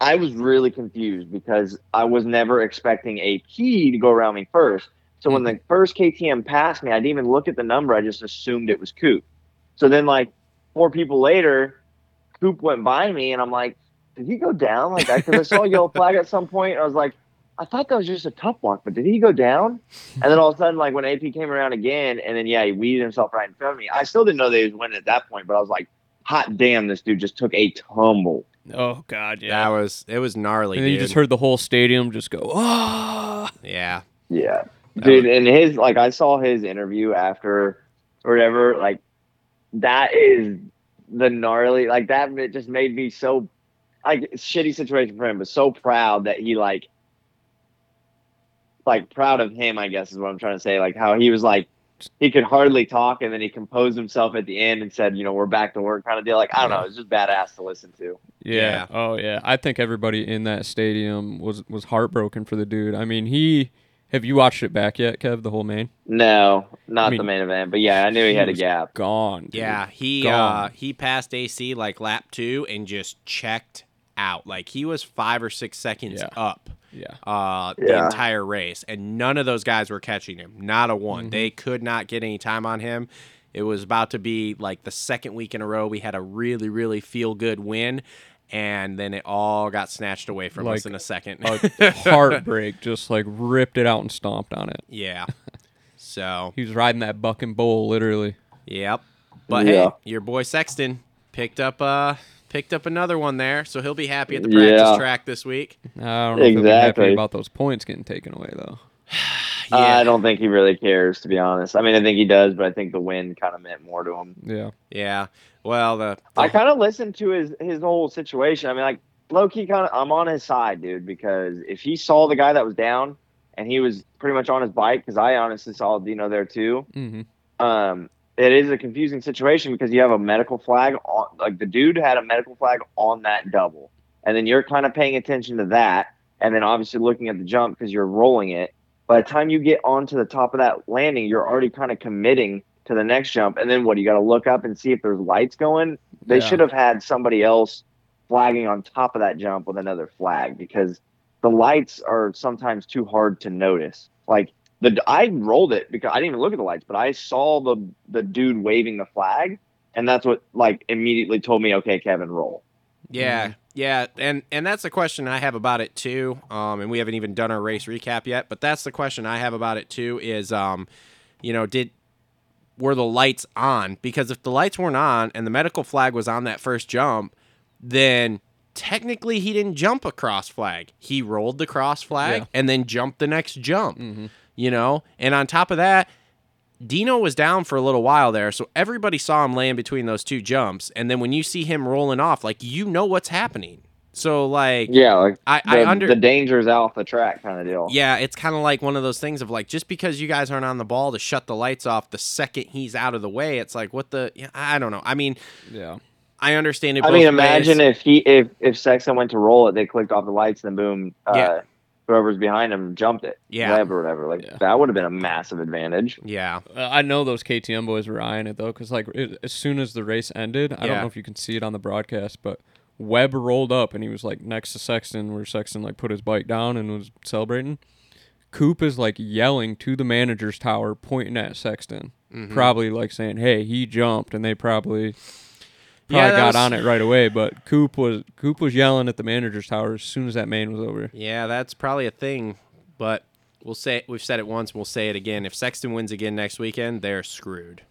S6: I was really confused because I was never expecting AP to go around me first. So when the first KTM passed me, I didn't even look at the number. I just assumed it was Coop. So then, like four people later, Coop went by me, and I'm like, "Did he go down?" Like, because I saw a yellow flag at some point. I was like, "I thought that was just a tough walk, but did he go down?" And then all of a sudden, like when AP came around again, and then yeah, he weeded himself right in front of me. I still didn't know that he was winning at that point, but I was like, "Hot damn, this dude just took a tumble."
S5: Oh God, yeah.
S3: That was it was gnarly,
S5: And then
S3: dude.
S5: you just heard the whole stadium just go, ah.
S3: yeah,
S6: Yeah. Dude, and his like I saw his interview after or whatever, like that is the gnarly like that it just made me so like shitty situation for him, but so proud that he like like proud of him, I guess is what I'm trying to say. Like how he was like he could hardly talk and then he composed himself at the end and said, you know, we're back to work kind of deal. Like I don't know, it's just badass to listen to.
S5: Yeah.
S3: Yeah.
S5: Oh yeah. I think everybody in that stadium was was heartbroken for the dude. I mean, he. Have you watched it back yet, Kev? The whole main
S6: No, not
S5: I mean,
S6: the main event, but yeah, I knew he had a gap.
S5: gone. dude.
S3: yeah. He
S5: Gone.
S3: uh, he passed AC like lap two and just checked out. Like he was five or six seconds
S5: Yeah.
S3: up.
S5: Yeah.
S3: uh, the
S6: Yeah.
S3: entire race, and none of those guys were catching him. Not a one.
S5: Mm-hmm.
S3: They could not get any time on him. It was about to be like the second week in a row we had a really, really feel good win, and then it all got snatched away from us
S5: Like
S3: in a second.
S5: A heartbreak, just like ripped it out and stomped on it.
S3: yeah. So,
S5: He was riding that buck and bowl, literally.
S3: yep. But hey, your boy Sexton picked up uh picked up another one there, so he'll be happy at the practice
S6: Yeah.
S3: track this week.
S5: I don't know if he'll be happy
S6: Exactly.
S5: about those points getting taken away though.
S3: Yeah.
S6: I don't think he really cares, to be honest. I mean, I think he does, but I think the win kind of meant more to him.
S5: Yeah.
S3: Yeah. Well, the,
S6: I kind of listened to his his whole situation. I mean, like low key, kind of, I'm on his side, dude, because if he saw the guy that was down and he was pretty much on his bike, because I honestly saw Dino there too.
S5: Mm-hmm.
S6: Um, it is a confusing situation because you have a medical flag on, like the dude had a medical flag on that double, and then you're kind of paying attention to that, and then obviously looking at the jump because you're rolling it. By the time you get onto the top of that landing, you're already kind of committing to the next jump, and then what? You got to look up and see if there's lights going. They
S5: Yeah.
S6: should have had somebody else flagging on top of that jump with another flag because the lights are sometimes too hard to notice. Like the I rolled it because I didn't even look at the lights, but I saw the the dude waving the flag, and that's what like immediately told me, okay, Kevin, roll.
S3: Yeah, yeah, and and that's the question I have about it too. Um, and we haven't even done our race recap yet, but that's the question I have about it too. Is um, you know, did were the lights on? Because if the lights weren't on and the medical flag was on that first jump, then technically he didn't jump a cross flag. He rolled the cross flag
S5: Yeah.
S3: and then jumped the next jump.
S5: Mm-hmm.
S3: You know, and on top of that, Dino was down for a little while there, so everybody saw him laying between those two jumps. And then when you see him rolling off, like you know what's happening. So like,
S6: Yeah, like
S3: I,
S6: the,
S3: I under
S6: the danger's off the track kind of deal.
S3: yeah, it's kind of like one of those things of like just because you guys aren't on the ball to shut the lights off the second he's out of the way, it's like what the I don't know. I mean,
S5: Yeah.
S3: I understand it.
S6: I mean, imagine
S3: ways.
S6: if he if if Sexton went to roll it, they clicked off the lights, and boom, uh,
S3: Yeah.
S6: Whoever's behind him jumped it,
S3: Yeah.
S6: Webb or whatever. Like
S5: Yeah.
S6: that would have been a massive advantage.
S3: yeah,
S5: Uh, I know those KTM boys were eyeing it though, because like it, as soon as the race ended, I don't know if you can see it on the broadcast, but Webb rolled up and he was like next to Sexton, where Sexton like put his bike down and was celebrating. Coop is like yelling to the manager's tower, pointing at Sexton,
S3: Mm-hmm.
S5: probably like saying, "Hey, he jumped," and they probably
S3: Yeah,
S5: probably
S3: that
S5: got
S3: was-
S5: on it right away. But Coop was Coop was yelling at the manager's tower as soon as that main was over.
S3: yeah, that's probably a thing. But we'll say we've said it once, we'll say it again. If Sexton wins again next weekend, they're screwed.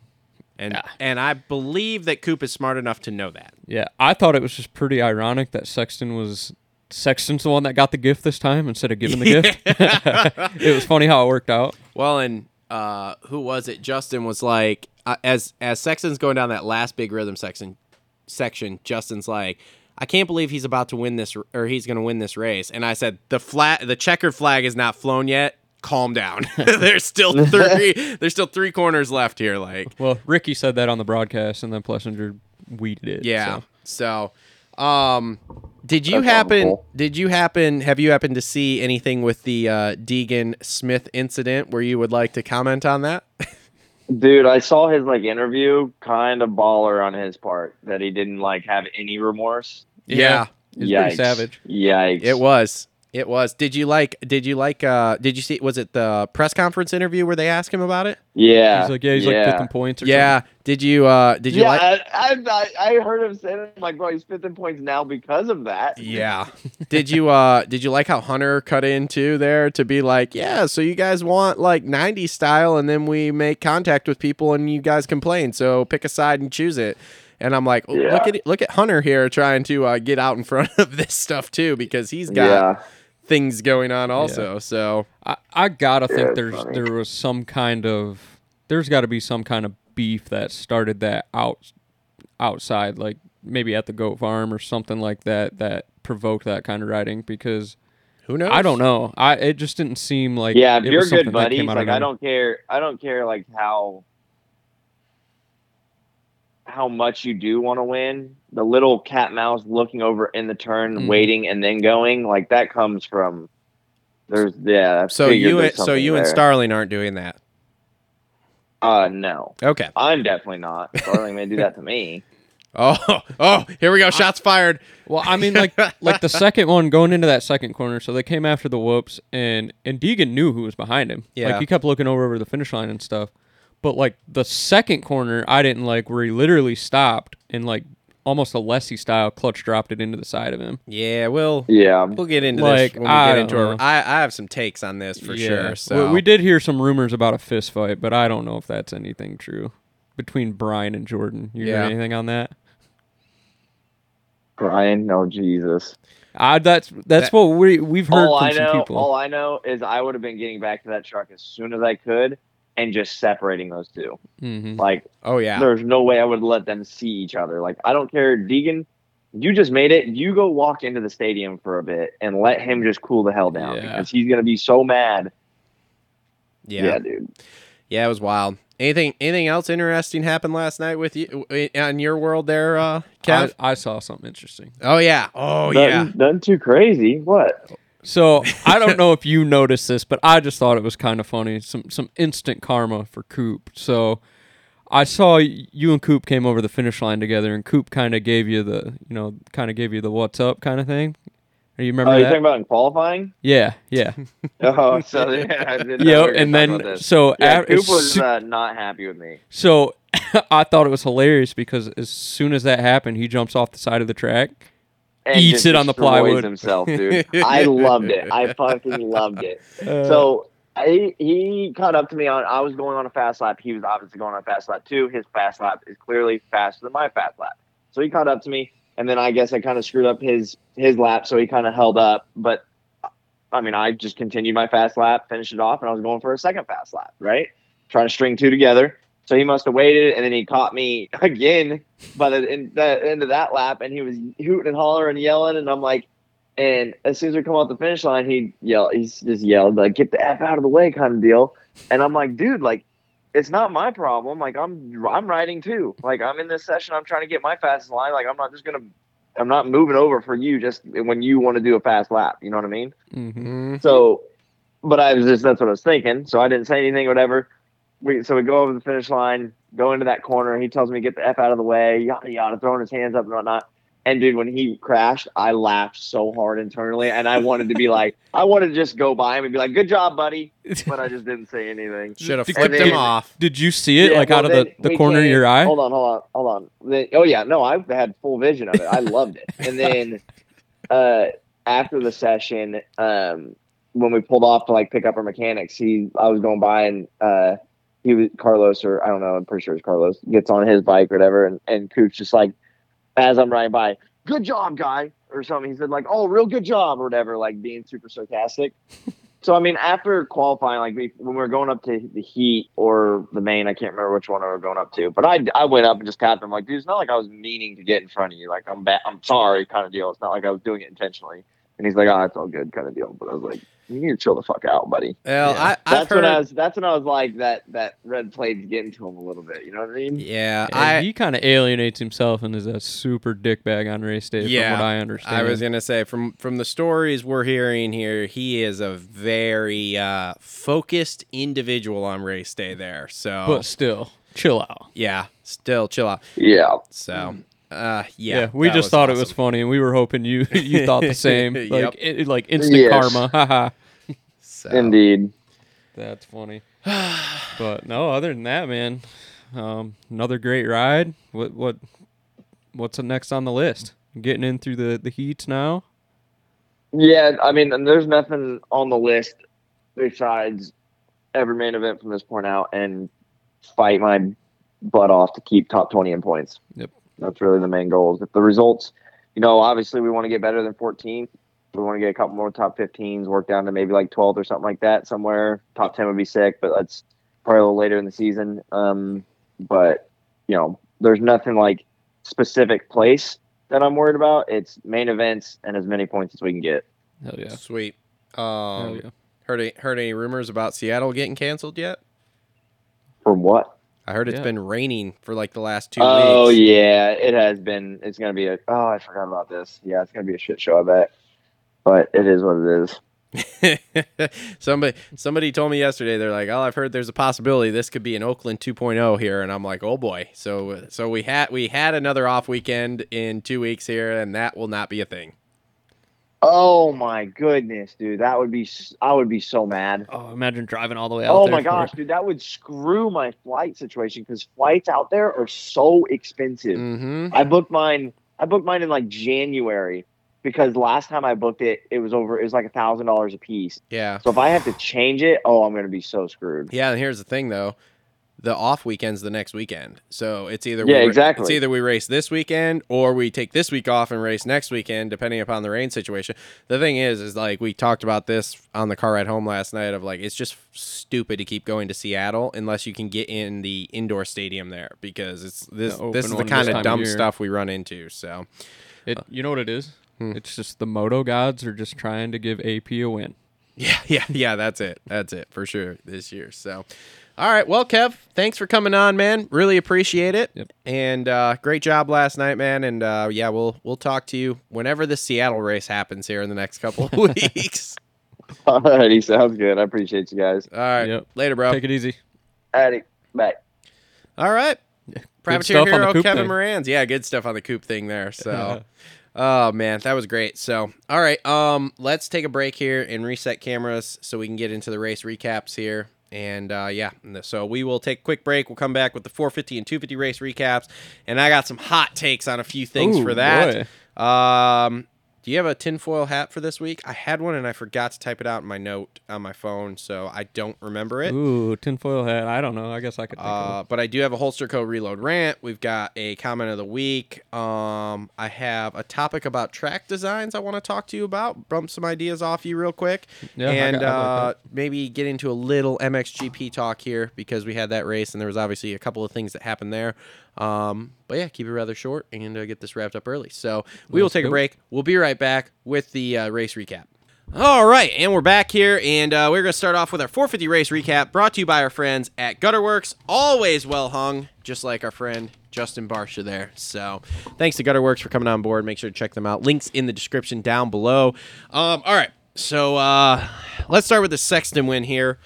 S3: And
S5: Yeah.
S3: and I believe that Coop is smart enough to know that.
S5: Yeah, I thought it was just pretty ironic that Sexton was Sexton's the one that got the gift this time instead of giving the gift. it was funny how it worked out.
S3: Well, and uh, who was it? Justin was like, uh, as as Sexton's going down that last big rhythm section, section. Justin's like, I can't believe he's about to win this, or he's going to win this race. And I said, the flat, the checkered flag is not flown yet. Calm down. there's still three. there's still three corners left here. Like,
S5: Well, Ricky said that on the broadcast, and then Plessinger weeded it.
S3: yeah.
S5: so.
S3: So, um, did you
S6: That's
S3: happen?
S6: awful.
S3: Did you happen? Have you happened to see anything with the uh, Deegan Smith incident where you would like to comment on that?
S6: Dude, I saw his like interview, kind of baller on his part that he didn't like have any remorse.
S3: yeah.
S5: It was pretty savage.
S6: Yikes!
S3: It was. It was. Did you like? Did you like? uh Did you see? Was it the press conference interview where they asked him about it?
S6: Yeah.
S5: He's like, yeah, he's like fifth in points. Or
S3: Yeah. Did you? uh Did you
S6: yeah,
S3: like?
S6: I, I, I heard him say that. I'm like, bro, he's fifth in points now because of that.
S3: Yeah. did you? uh Did you like how Hunter cut in too there to be like, yeah, so you guys want like '90s style, and then we make contact with people, and you guys complain. So pick a side and choose it. And I'm like, oh, look at it, look at Hunter here trying to uh, get out in front of this stuff too because he's got
S6: Yeah.
S3: Things going on also. So
S5: I, I gotta think there's
S6: funny.
S5: there was some kind of there's got to be some kind of beef that started that out outside, like maybe at the goat farm or something like that that provoked that kind of writing because
S3: who knows?
S5: I don't know. I it just didn't seem like
S6: yeah, if
S5: it
S6: you're
S5: was
S6: good
S5: that
S6: buddies,
S5: came out of
S6: like I don't care. I don't care like how how much you do want to win. The little cat mouse looking over in the turn,
S5: Mhm.
S6: waiting and then going, like that comes from. There's yeah. I
S3: So you and so
S6: something
S3: you and. Starling aren't doing that.
S6: Uh no,
S3: Okay.
S6: I'm definitely not. Starling may do that to me.
S3: Oh, oh, here we go. Shots fired.
S5: Well, I mean, like like the second one going into that second corner, so they came after the whoops, and and Deegan knew who was behind him.
S3: Yeah.
S5: like he kept looking over over the finish line and stuff. But like the second corner, I didn't like where he literally stopped and like almost a Lessie style clutch dropped it into the side of him.
S3: Yeah, we'll
S6: Yeah,
S3: we'll get into
S5: Like,
S3: this when we
S5: I
S3: get into
S5: know.
S3: it. I I have some takes on this for
S5: Yeah.
S3: sure. So
S5: we, did hear some rumors about a fist fight, but I don't know if that's anything true between Brian and Jordan. You
S3: Yeah.
S5: anything on that?
S6: Brian, no Jesus.
S5: I, that's that's what we we've heard
S6: all
S5: from
S6: I
S5: some
S6: know,
S5: people.
S6: all I know is I would have been getting back to that truck as soon as I could and just separating those two.
S5: hmm
S6: Like
S3: Oh yeah.
S6: there's no way I would let them see each other. Like I don't care, Deegan. You just made it. You go walk into the stadium for a bit and let him just cool the hell down
S5: Yeah.
S6: because he's gonna be so mad.
S3: Yeah.
S6: Yeah, dude. yeah.
S3: it was wild. Anything anything else interesting happened last night with you on your world there, uh, Kev?
S5: I, I saw something interesting.
S3: oh yeah. Oh
S6: Nothing,
S3: yeah.
S6: nothing too crazy. What?
S5: So I don't know if you noticed this, but I just thought it was kind of funny. Some some instant karma for Coop. So I saw you and Coop came over the finish line together, and Coop kind of gave you the you know kind of gave you the what's up kind of thing. Do you remember
S6: Oh, you
S5: that?
S6: talking about in qualifying?
S5: yeah, yeah,
S6: Oh, so yeah, I didn't know
S5: yeah.
S6: we
S5: And then so
S6: yeah,
S5: a-
S6: Coop was uh, not happy with me.
S5: so I thought it was hilarious because as soon as that happened, he jumps off the side of the track. Eats it on the plywood.
S6: himself, dude. I loved it. I fucking loved it.
S5: Uh,
S6: So I, he caught up to me on. I was going on a fast lap. He was obviously going on a fast lap too. His fast lap is clearly faster than my fast lap. So he caught up to me, and then I guess I kind of screwed up his his lap. So he kind of held up. But I mean, I just continued my fast lap, finished it off, and I was going for a second fast lap. Right, trying to string two together. So he must have waited, and then he caught me again by the, in, the end of that lap, and he was hooting and hollering and yelling, and I'm like. And as soon as we come off the finish line, he yelled, he's just yelled, like, get the F out of the way kind of deal. And I'm like, dude, like, it's not my problem. Like, I'm I'm riding too. Like, I'm in this session. I'm trying to get my fastest line. Like, I'm not just gonna, I'm not moving over for you just when you want to do a fast lap. You know what I mean?
S5: mhm.
S3: Mhm.
S6: So, but I was just that's what I was thinking. So I didn't say anything, or whatever. We so we go over the finish line, go into that corner. He tells me get the f out of the way, yada yada, throwing his hands up and whatnot. And dude, when he crashed, I laughed so hard internally, and I wanted to be like, I wanted to just go by him and be like, "Good job, buddy," but I just didn't say anything.
S3: Should have flipped him off.
S5: Did you see it
S6: Yeah,
S5: like
S6: well,
S5: out of the, the
S6: we
S5: corner of your eye?
S6: Hold on, hold on, hold on. Then, oh yeah, no, I had full vision of it. I loved it. And then uh, after the session, um, when we pulled off to like pick up our mechanics, he I was going by and uh, he was Carlos or I don't know, I'm pretty sure it's Carlos gets on his bike or whatever, and and Cooch just like as I'm riding by, good job, guy, or something. He said like, oh, real good job or whatever, like being super sarcastic. So I mean, after qualifying, like we, when we were going up to the heat or the main, I can't remember which one we were going up to, but I, I went up and just tapped him like, dude, it's not like I was meaning to get in front of you. Like I'm bad, I'm sorry, kind of deal. It's not like I was doing it intentionally. And he's like, oh, it's all good, kind of deal. But I was like, you need to chill the fuck out, buddy.
S3: Well,
S5: Yeah.
S3: I, I've
S6: That's
S3: heard.
S6: when I was. That's when I was like that. That red plate's getting to him a little bit. You know what I mean?
S3: yeah,
S5: Yeah,
S3: I
S5: he kind of alienates himself and is a super dickbag on race day,
S3: Yeah,
S5: from what I understand.
S3: I was gonna say from from the stories we're hearing here, he is a very uh, focused individual on race day there. So
S5: but still, chill out.
S3: yeah, still chill out.
S6: Yeah.
S3: So uh, yeah,
S5: Yeah, we just thought it was funny, and we were hoping you you thought the same. Like
S3: Yep.
S5: it, like instant
S6: Yes.
S5: karma. Haha.
S3: So,
S6: Indeed.
S5: That's funny. but no, other than that, man, um, another great ride. What what what's next on the list? Getting in through the the heats now.
S6: Yeah, I mean, and there's nothing on the list besides every main event from this point out and fight my butt off to keep top 20 in points.
S5: Yep.
S6: That's really the main goals. If the results, you know, obviously we want to get better than 14th. We want to get a couple more top 15s, work down to maybe like 12th or something like that somewhere. Top 10 would be sick, but that's probably a little later in the season. Um, but, you know, there's nothing like specific place that I'm worried about. It's main events and as many points as we can get.
S5: Hell yeah.
S3: sweet.
S5: Hell
S3: Um,
S5: yeah.
S3: heard any, heard any rumors about Seattle getting canceled yet?
S6: From what?
S3: I heard it's
S5: Yeah.
S3: been raining for like the last two
S6: Oh
S3: weeks.
S6: Oh yeah, it has been. It's gonna be a. Oh, I forgot about this. Yeah, it's gonna be a shit show. I bet. But it is what it is.
S3: somebody somebody told me yesterday they're like, "Oh, I've heard there's a possibility this could be an Oakland 2.0 here." And I'm like, "Oh boy." So so we had we had another off weekend in 2 weeks here and that will not be a thing.
S6: Oh my goodness, dude, that would be I would be so mad.
S5: Oh, imagine driving all the way out
S6: Oh my gosh,
S5: it.
S6: dude, that would screw my flight situation because flights out there are so expensive.
S3: Mhm.
S6: I booked mine. I booked mine in like January because last time I booked it, it was over. It was like a thousand dollars a piece.
S3: Yeah.
S6: So if I have to change it, oh, I'm gonna be so screwed.
S3: Yeah, and here's the thing though. The off weekend's the next weekend. So it's either
S6: Yeah,
S3: we,
S6: exactly.
S3: It's either we race this weekend or we take this week off and race next weekend, depending upon the rain situation. The thing is, is like we talked about this on the car ride home last night. Of like, it's just stupid to keep going to Seattle unless you can get in the indoor stadium there because it's this. This is the kind of
S5: of
S3: dumb
S5: year.
S3: stuff we run into. So
S5: It, you know what it is?
S3: Hmm.
S5: It's just the moto gods are just trying to give AP a win.
S3: Yeah, yeah, yeah. That's it. That's it for sure this year. So, all right. Well, Kev, thanks for coming on, man. Really appreciate it.
S5: Yep.
S3: And uh, great job last night, man. And uh, yeah, we'll we'll talk to you whenever the Seattle race happens here in the next couple of weeks.
S6: Alrighty, sounds good. I appreciate you guys.
S3: All right.
S5: Yep.
S3: Later, bro.
S5: Take it easy.
S6: Alrighty, bye.
S3: All right. Privateer
S5: stuff on the
S3: hero Kevin
S5: thing.
S3: Moranz. Yeah, good stuff on the coop thing there. So, oh man, that was great. So, all right, um, let's take a break here and reset cameras so we can get into the race recaps here. And uh, yeah, so we will take a quick break. We'll come back with the 450 and 250 race recaps, and I got some hot takes on a few things
S5: Ooh,
S3: for that. Um, do you have a tinfoil hat for this week? I had one and I forgot to type it out in my note on my phone, so I don't remember it.
S5: Ooh, tinfoil hat. I don't know. I guess I could
S3: Uh, but I do have a Holster Co reload rant. We've got a comment of the week. Um, I have a topic about track designs I want to talk to you about. Bump some ideas off you real quick,
S5: Yeah, I
S3: and
S5: got- I
S3: uh, maybe get into a little MXGP talk here because we had that race and there was obviously a couple of things that happened there. Um, but yeah, keep it rather short and uh, get this wrapped up early. So we will take a break. We'll be right back with the uh, race recap. All right, and we're back here, and uh, we're going to start off with our 450 race recap brought to you by our friends at Gutter Worx. Always well hung, just like our friend Justin Barcia there. So thanks to Gutter Worx for coming on board. Make sure to check them out. Links in the description down below. Um, all right, so uh, let's start with the Sexton win here.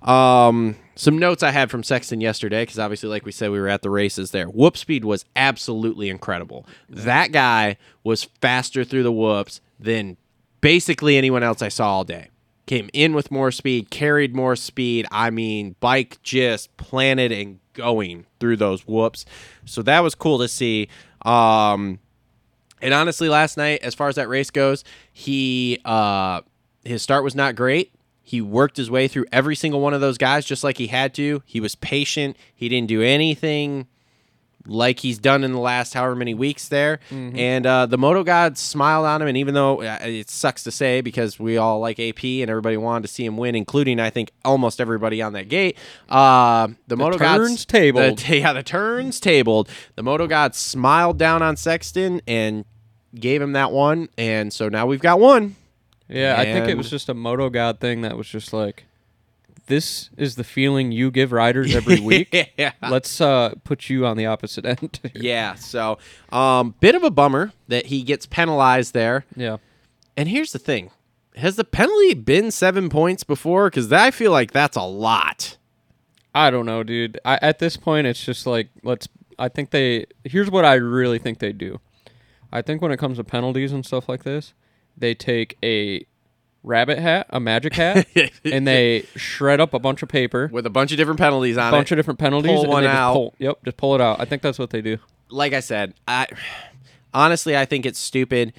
S3: Um, some notes I had from Sexton yesterday, because obviously, like we said, we were at the races there. Whoop speed was absolutely incredible. That guy was faster through the whoops than basically anyone else I saw all day. Came in with more speed, carried more speed. I mean, bike just planted and going through those whoops. So that was cool to see. Um, and honestly, last night, as far as that race goes, he uh, his start was not great. He worked his way through every single one of those guys just like he had to. He was patient. He didn't do anything like he's done in the last however many weeks there. And uh, the Moto gods smiled on him. And even though uh, it sucks to say because we all like AP and everybody wanted to see him win, including I think almost everybody on that gate, uh, the, Moto gods
S5: turns tabled.
S3: the- yeah, the turns tabled. The Moto gods smiled down on Sexton and gave him that one. And so now we've got one.
S5: Yeah, I think it was just a Moto God thing that was just like, this is the feeling you give riders every week.
S3: yeah.
S5: Let's uh, put you on the opposite end.
S3: Yeah, so um, bit of a bummer that he gets penalized there.
S5: yeah.
S3: And here's the thing: has the penalty been seven points before? Because I feel like that's a lot.
S5: I don't know, dude. I, at this point, it's just like let's. I think they. Here's what I really think they do. I think when it comes to penalties and stuff like this, they take a rabbit hat, a magic hat, and they shred up a bunch of paper,
S3: with a bunch of different penalties on it.
S5: a bunch
S3: it.
S5: of different penalties,
S3: pull
S5: and
S3: one
S5: they just
S3: out.
S5: pull. Yep, just pull it out. I think that's what they do.
S3: like I said, I honestly I think it's stupid.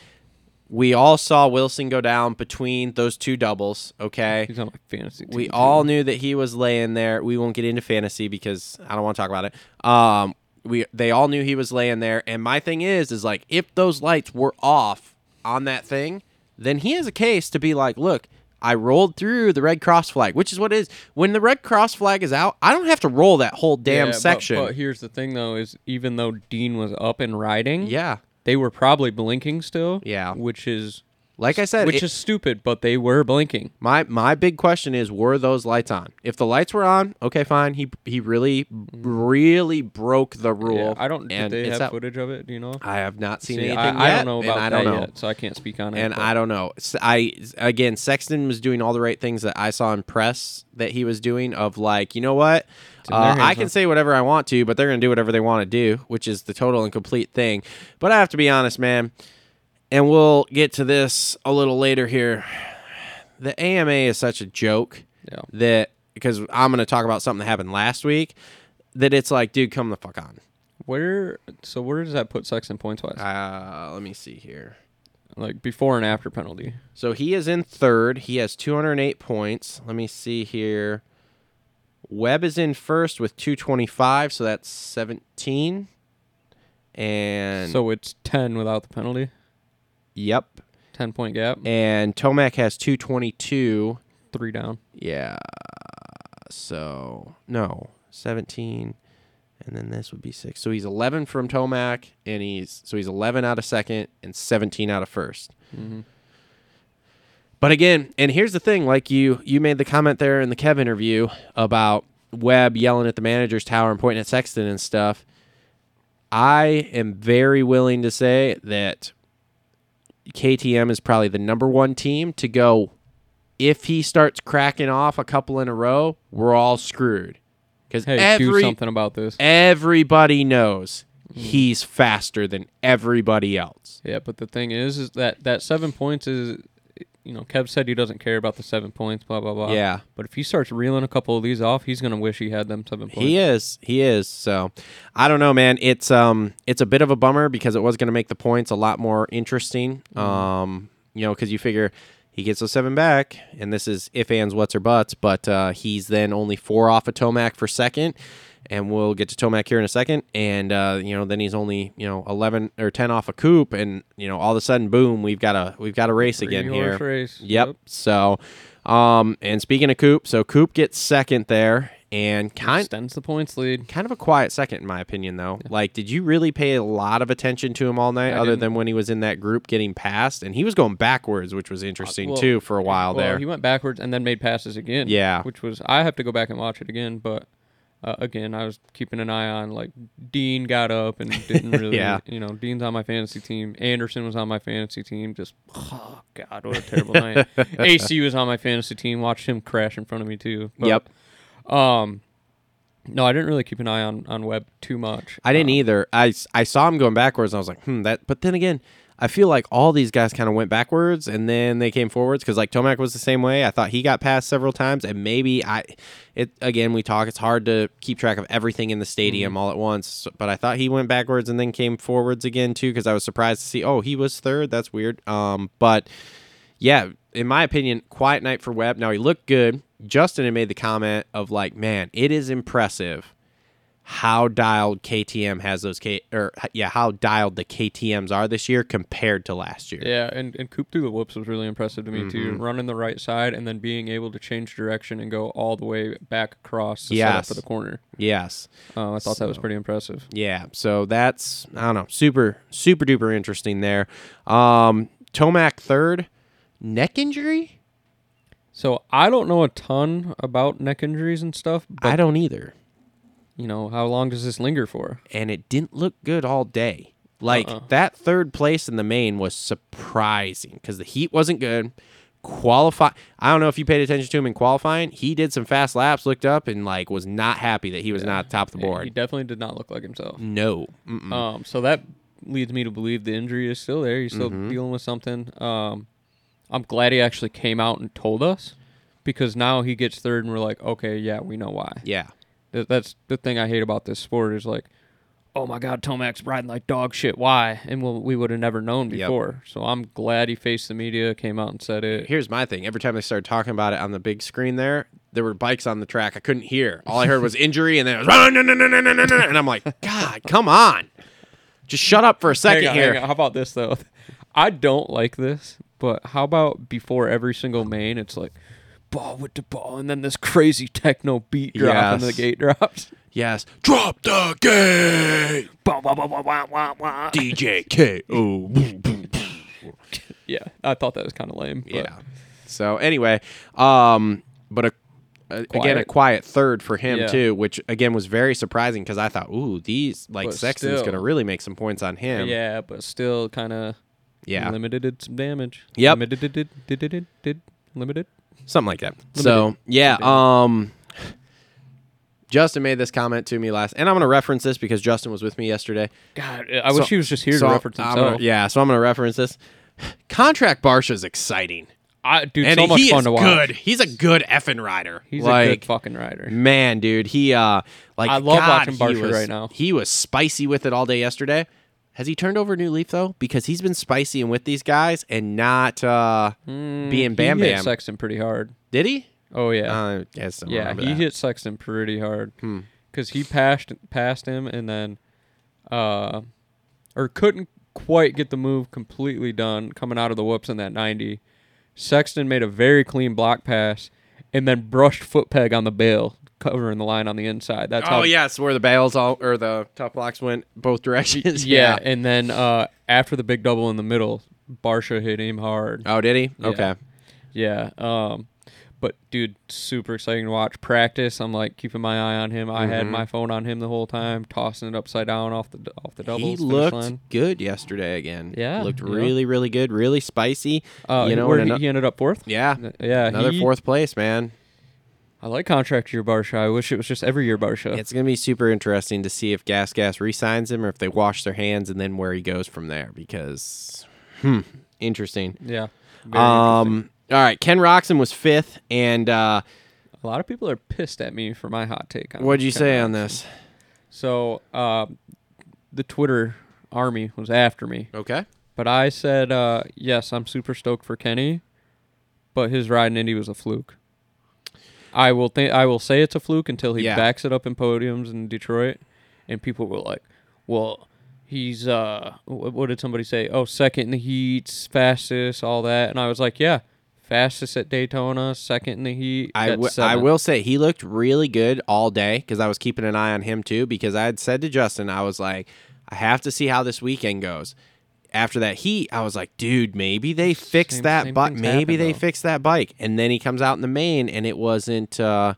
S3: We all saw Wilson go down between those two doubles. Okay,
S5: He's on my fantasy. Team
S3: we
S5: too.
S3: all knew that he was laying there. We won't get into fantasy because I don't want to talk about it. Um, we they all knew he was laying there, and my thing is, is like if those lights were off on that thing, then he has a case to be like, look. I rolled through the red cross flag, which is what it is. When the red cross flag is out, I don't have to roll that whole damn
S5: Yeah, but-
S3: section.
S5: But, here's the thing, though: is even though Dean was up and riding,
S3: yeah,
S5: they were probably blinking still.
S3: Yeah.
S5: which is
S3: like I said,
S5: which
S3: it-
S5: is stupid, but they were blinking.
S3: My my big question is were those lights on? If the lights were on, okay, fine. He he really really broke the rule.
S5: Yeah, I don't. Did they have
S3: out.
S5: footage of it? Do you know?
S3: I have not seen
S5: See,
S3: anything
S5: I,
S3: yet.
S5: I don't know about
S3: I don't know.
S5: yet, so I can't speak on it.
S3: And
S5: but-
S3: I don't know. I again, Sexton was doing all the right things that I saw in press that he was doing. Of like, you know what? Uh, I can say whatever I want to, but they're going to do whatever they want to do, which is the total and complete thing. But I have to be honest, man. And we'll get to this a little later here. The AMA is such a joke
S5: Yeah.
S3: that because I'm going to talk about something that happened last week. That it's like, dude, come the fuck on.
S5: Where? So where does that put Sex Sexton points wise?
S3: Uh, let me see here.
S5: like before and after penalty.
S3: So he is in third. He has 208 points. Let me see here. Webb is in first with 225, so that's 17. And
S5: so it's 10 without the penalty.
S3: Yep.
S5: 10 point gap.
S3: And Tomac has 222.
S5: Three down.
S3: Yeah. So, no, 17 and then this would be 6. So he's 11 from Tomac and he's so he's 11 out of second and 17 out of 1st mm-hmm. But again, and here's the thing, like you you made the comment there in the Kev interview about Webb yelling at the manager's tower and pointing at Sexton and stuff. I am very willing to say that KTM is probably the number one team to go. If he starts cracking off a couple in a row, we're all screwed. Because
S5: Hey, do something about this.
S3: everybody knows mm-hmm. he's faster than everybody else.
S5: Yeah, but the thing is, is that that seven points is, you know, Kev said he doesn't care about the seven points, blah blah blah.
S3: Yeah.
S5: But if he starts reeling a couple of these off, he's gonna wish he had them seven points.
S3: He is. He is. So I don't know, man. It's um it's a bit of a bummer because it was going to make the points a lot more interesting. Um, you know, because you figure he gets those seven back, and this is if ands, what's or buts, but uh, he's then only four off of Tomac for second. And we'll get to Tomac here in a second, and uh, you know, then he's only you know eleven or ten off a Coop, and you know, all of a sudden, boom, we've got a we've got a race again
S5: Three-horse
S3: here.
S5: race.
S3: Yep. So, um, and speaking of Coop, so Coop gets second there, and kind
S5: Extends the points lead.
S3: kind of a quiet second in my opinion though like did you really pay a lot of attention to him all night
S5: I
S3: other
S5: didn't.
S3: than when he was in that group getting passed and he was going backwards which was interesting
S5: Uh, well,
S3: too for a while
S5: Well,
S3: there
S5: he went backwards and then made passes again.
S3: Yeah.
S5: Which was I have to go back and watch it again, but uh, again, I was keeping an eye on like Dean got up and didn't really.
S3: Yeah.
S5: You know, Dean's on my fantasy team. Anderson was on my fantasy team. Just oh god, what a terrible night. AC was on my fantasy team. Watched him crash in front of me too. But,
S3: yep
S5: Um. No, I didn't really keep an eye on on Webb too much.
S3: i didn't
S5: Uh,
S3: either I saw him going backwards and i was like hmm that but then again i feel like all these guys kind of went backwards and then they came forwards because like tomac was the same way i thought he got passed several times and maybe i it again we talk it's hard to keep track of everything in the stadium all at once but i thought he went backwards and then came forwards again too because i was surprised to see oh he was third that's weird um but yeah, in my opinion, quiet night for Webb. Now he looked good. Justin had made the comment of like, man, it is impressive how dialed KTM has those K or yeah, how dialed the KTM's are this year compared to last year.
S5: Yeah, and, and Coop through the whoops was really impressive to me too.
S3: Mm-hmm.
S5: Running the right side and then being able to change direction and go all the way back across set
S3: Yes.
S5: for the corner.
S3: Yes.
S5: Uh, I thought that was pretty impressive.
S3: Yeah. So that's I don't know, super super duper interesting there. Um Tomac third, neck injury?
S5: So I don't know a ton about neck injuries and stuff, but
S3: I don't either.
S5: You know how long does this linger for?
S3: and it didn't look good all day. Like
S5: Uh-uh.
S3: that third place in the main was surprising because the heat wasn't good. Qualify. I don't know if you paid attention to him in qualifying. He did some fast laps, looked up, and like was not happy that he was not top of the board.
S5: He definitely did not look like himself.
S3: no. Mm-mm.
S5: Um, so that leads me to believe the injury is still there. He's still
S3: Mm-hmm.
S5: dealing with something. Um, I'm glad he actually came out and told us because now he gets third and we're like, okay, yeah, we know why.
S3: Yeah.
S5: Th- That's the thing I hate about this sport is like, oh my God, Tomac's riding like dog shit. Why? And we'll, we would have never known
S3: Yep.
S5: before. So I'm glad he faced the media, came out and said it.
S3: Here's my thing. Every time they started talking about it on the big screen there, there were bikes on the track. I couldn't hear. All I heard was injury, and then it was and I'm like, God, come on, just shut up for a second
S5: on,
S3: here.
S5: How about this though? I don't like this, but how about before every single main, it's like ball with the ball, and then this crazy techno beat drop and the gate drops.
S3: Yes, drop the gate,
S5: Bah, bah, bah, bah, bah, bah, bah.
S3: DJ. Oh, boom, boom.
S5: Yeah, I thought that was kind of lame. But
S3: yeah. So anyway, um, but a, a again a
S5: Quiet.
S3: third for him
S5: Yeah.
S3: too, which again was very surprising because I thought, ooh, these like
S5: But
S3: Sexton's
S5: still.
S3: gonna really make some points on him.
S5: yeah, but still kind of
S3: Yeah.
S5: limited some damage.
S3: Yep.
S5: limited did did did, did limited.
S3: Something like that. So yeah,
S5: Limited.
S3: um, Justin made this comment to me last, and I'm gonna reference this because Justin was with me yesterday.
S5: God, I wish he was just here
S3: so
S5: to reference
S3: I'm
S5: himself.
S3: gonna- yeah, so I'm gonna reference this. Contract Barcia is exciting,
S5: I, dude,
S3: and
S5: so much
S3: he
S5: fun
S3: is
S5: to watch.
S3: good. He's a good effing rider.
S5: He's
S3: like,
S5: a good fucking rider.
S3: Man, dude, he uh like
S5: I love
S3: God,
S5: watching
S3: he
S5: Barcia
S3: was-
S5: right now.
S3: He was spicy with it all day yesterday. Has he turned over a new leaf though? Because he's been spicy and with these guys and not uh being Bam
S5: Mm, he hit
S3: Bam.
S5: Sexton pretty hard.
S3: Did he?
S5: Oh yeah.
S3: I
S5: yeah, he
S3: that.
S5: hit Sexton pretty hard
S3: Hmm.
S5: because he passed passed him and then, uh, or couldn't quite get the move completely done coming out of the whoops in that ninety. Sexton made a very clean block pass and then brushed foot peg on the bail, covering the line on the inside. That's how
S3: Oh yes, where the bails all or the top blocks went both directions.
S5: Yeah, and then uh, after the big double in the middle, Barsha hit him hard.
S3: Oh, did he?
S5: Yeah.
S3: Okay.
S5: Yeah. Um, but dude, super exciting to watch practice. I'm like keeping my eye on him. I had
S3: Mm-hmm.
S5: my phone on him the whole time, tossing it upside down off the off the doubles.
S3: He looked
S5: line.
S3: good yesterday again.
S5: Yeah,
S3: looked
S5: yeah.
S3: really, really good, really spicy.
S5: Uh,
S3: you know,
S5: where he,
S3: ano-
S5: he ended up fourth.
S3: yeah,
S5: Yeah,
S3: another
S5: he-
S3: fourth place, man.
S5: I like contract year Barcia. I wish it was just every year Barcia.
S3: It's gonna be super interesting to see if Gas Gas re-signs him or if they wash their hands and then where he goes from there. Because, hmm, interesting.
S5: yeah. very interesting.
S3: Um, all right, Ken Roczen was fifth, and uh,
S5: a lot of people are pissed at me for my hot take. on
S3: what'd you
S5: Ken
S3: say on this?
S5: So, uh, the Twitter army was after me.
S3: Okay.
S5: But I said, uh, yes, I'm super stoked for Kenny, but his ride in Indy was a fluke. I will think I will say it's a fluke until he
S3: Yeah.
S5: backs it up in podiums in Detroit, and people were like, "Well, he's uh, wh- what did somebody say? Oh, second in the heats, fastest, all that." And I was like, "Yeah, fastest at Daytona, second in the heat."
S3: I
S5: at
S3: wi- I
S5: seventh."
S3: will say he looked really good all day because I was keeping an eye on him too. Because I had said to Justin, I was like, I have to see how this weekend goes. After that heat, I was like, dude, maybe they fixed
S5: Same-
S3: that bike. Maybe they
S5: though.
S3: fixed that bike. And then he comes out in the main, and it wasn't. Uh,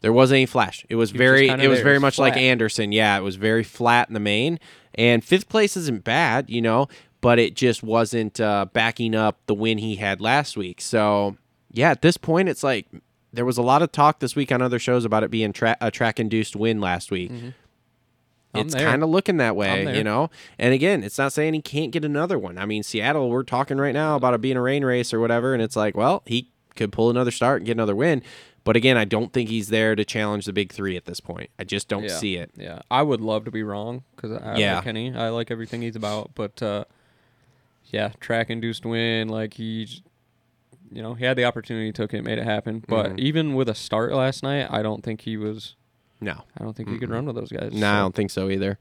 S3: there wasn't any flash. It was very. It was very
S5: It was
S3: much like. Anderson. Yeah, it was very flat in the main. And fifth place isn't bad, you know, but it just wasn't uh, backing up the win he had last week. So yeah, at this point, it's like there was a lot of talk this week on other shows about it being tra- a track induced win last week.
S5: Mm-hmm.
S3: It's kind of looking that way, you know. And again, it's not saying he can't get another one. I mean, Seattle, we're talking right now about it being a rain race or whatever, and it's like, well, he could pull another start and get another win. But again, I don't think he's there to challenge the big three at this point. I just don't
S5: yeah.
S3: see it.
S5: Yeah, I would love to be wrong because I
S3: Yeah.
S5: like Kenny. I like everything he's about, but uh, yeah, track induced win. Like he's, you know, he had the opportunity, took it, made it happen. But
S3: Mhm.
S5: even with a start last night, I don't think he was.
S3: No.
S5: I don't think he could run with those guys.
S3: No, I don't think so either.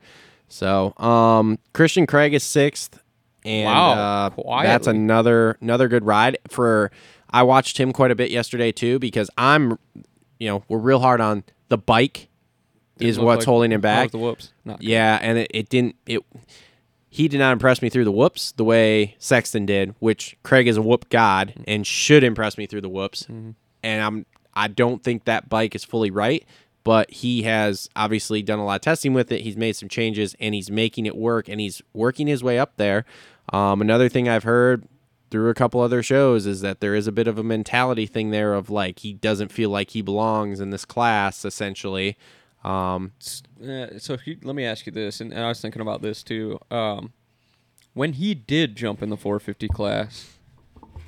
S3: So, um, Christian Craig is sixth, and
S5: Wow,
S3: uh, that's another another good ride for. I watched him quite a bit yesterday too because I'm, you know, we're real hard on the bike
S5: Didn't
S3: is what's
S5: like-
S3: holding him back.
S5: The whoops.
S3: Yeah, and it, it didn't it. He did not impress me through the whoops the way Sexton did, which Craig is a whoop god
S5: Mm-hmm.
S3: and should impress me through the whoops. And I'm I don't think that bike is fully right, but he has obviously done a lot of testing with it. He's made some changes and he's making it work and he's working his way up there. Um, another thing I've heard through a couple other shows is that there is a bit of a mentality thing there of like he doesn't feel like he belongs in this class essentially. Um,
S5: Uh, so if you, let me ask you this, and, and I was thinking about this too. Um, when he did jump in the 450 class,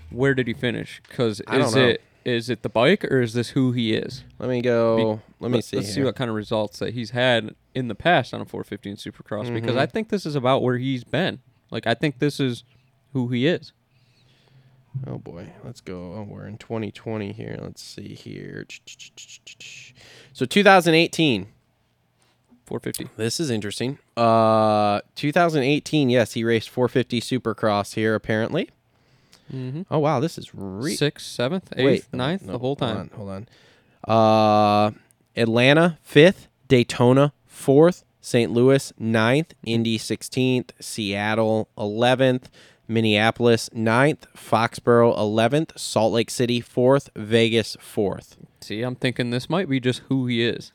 S5: where did he finish? Because is it is it the bike or is this who he is?
S3: let me go. let me
S5: Let-
S3: see.
S5: Let's see
S3: here.
S5: what kind of results that he's had in the past on a 450 and Supercross because
S3: Mm-hmm.
S5: I think this is about where he's been. Like I think this is who he is.
S3: Oh boy, let's go. Oh, we're in 2020 here. Let's see here. So 2018.
S5: 450.
S3: This is interesting. Uh, 2018. Yes, he raced 450 Supercross here apparently.
S5: Mm-hmm.
S3: Oh wow, this is re-
S5: Sixth, seventh,
S3: Wait,
S5: eighth, ninth,
S3: no,
S5: the whole time.
S3: Hold on, hold on. Uh, Atlanta fifth, Daytona fourth, St. Louis ninth, Indy sixteenth, Seattle eleventh, Minneapolis ninth, Foxborough eleventh, Salt Lake City fourth, Vegas fourth.
S5: See, I'm thinking this might be just who he is.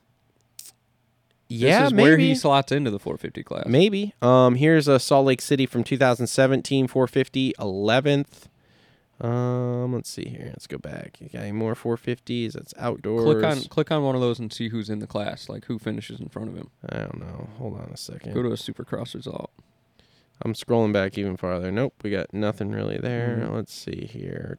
S3: Yeah,
S5: this is
S3: maybe.
S5: where he slots into the 450 class.
S3: Maybe. Um, here's a Salt Lake City from 2017, 450, 11th. Um, let's see here. Let's go back. You got any more 450s? That's outdoors.
S5: Click on click on one of those and see who's in the class, like who finishes in front of him.
S3: I don't know. Hold on a second.
S5: Go to a Supercross result.
S3: I'm scrolling back even farther. Nope, we got nothing really there.
S5: Mm-hmm.
S3: Let's see here.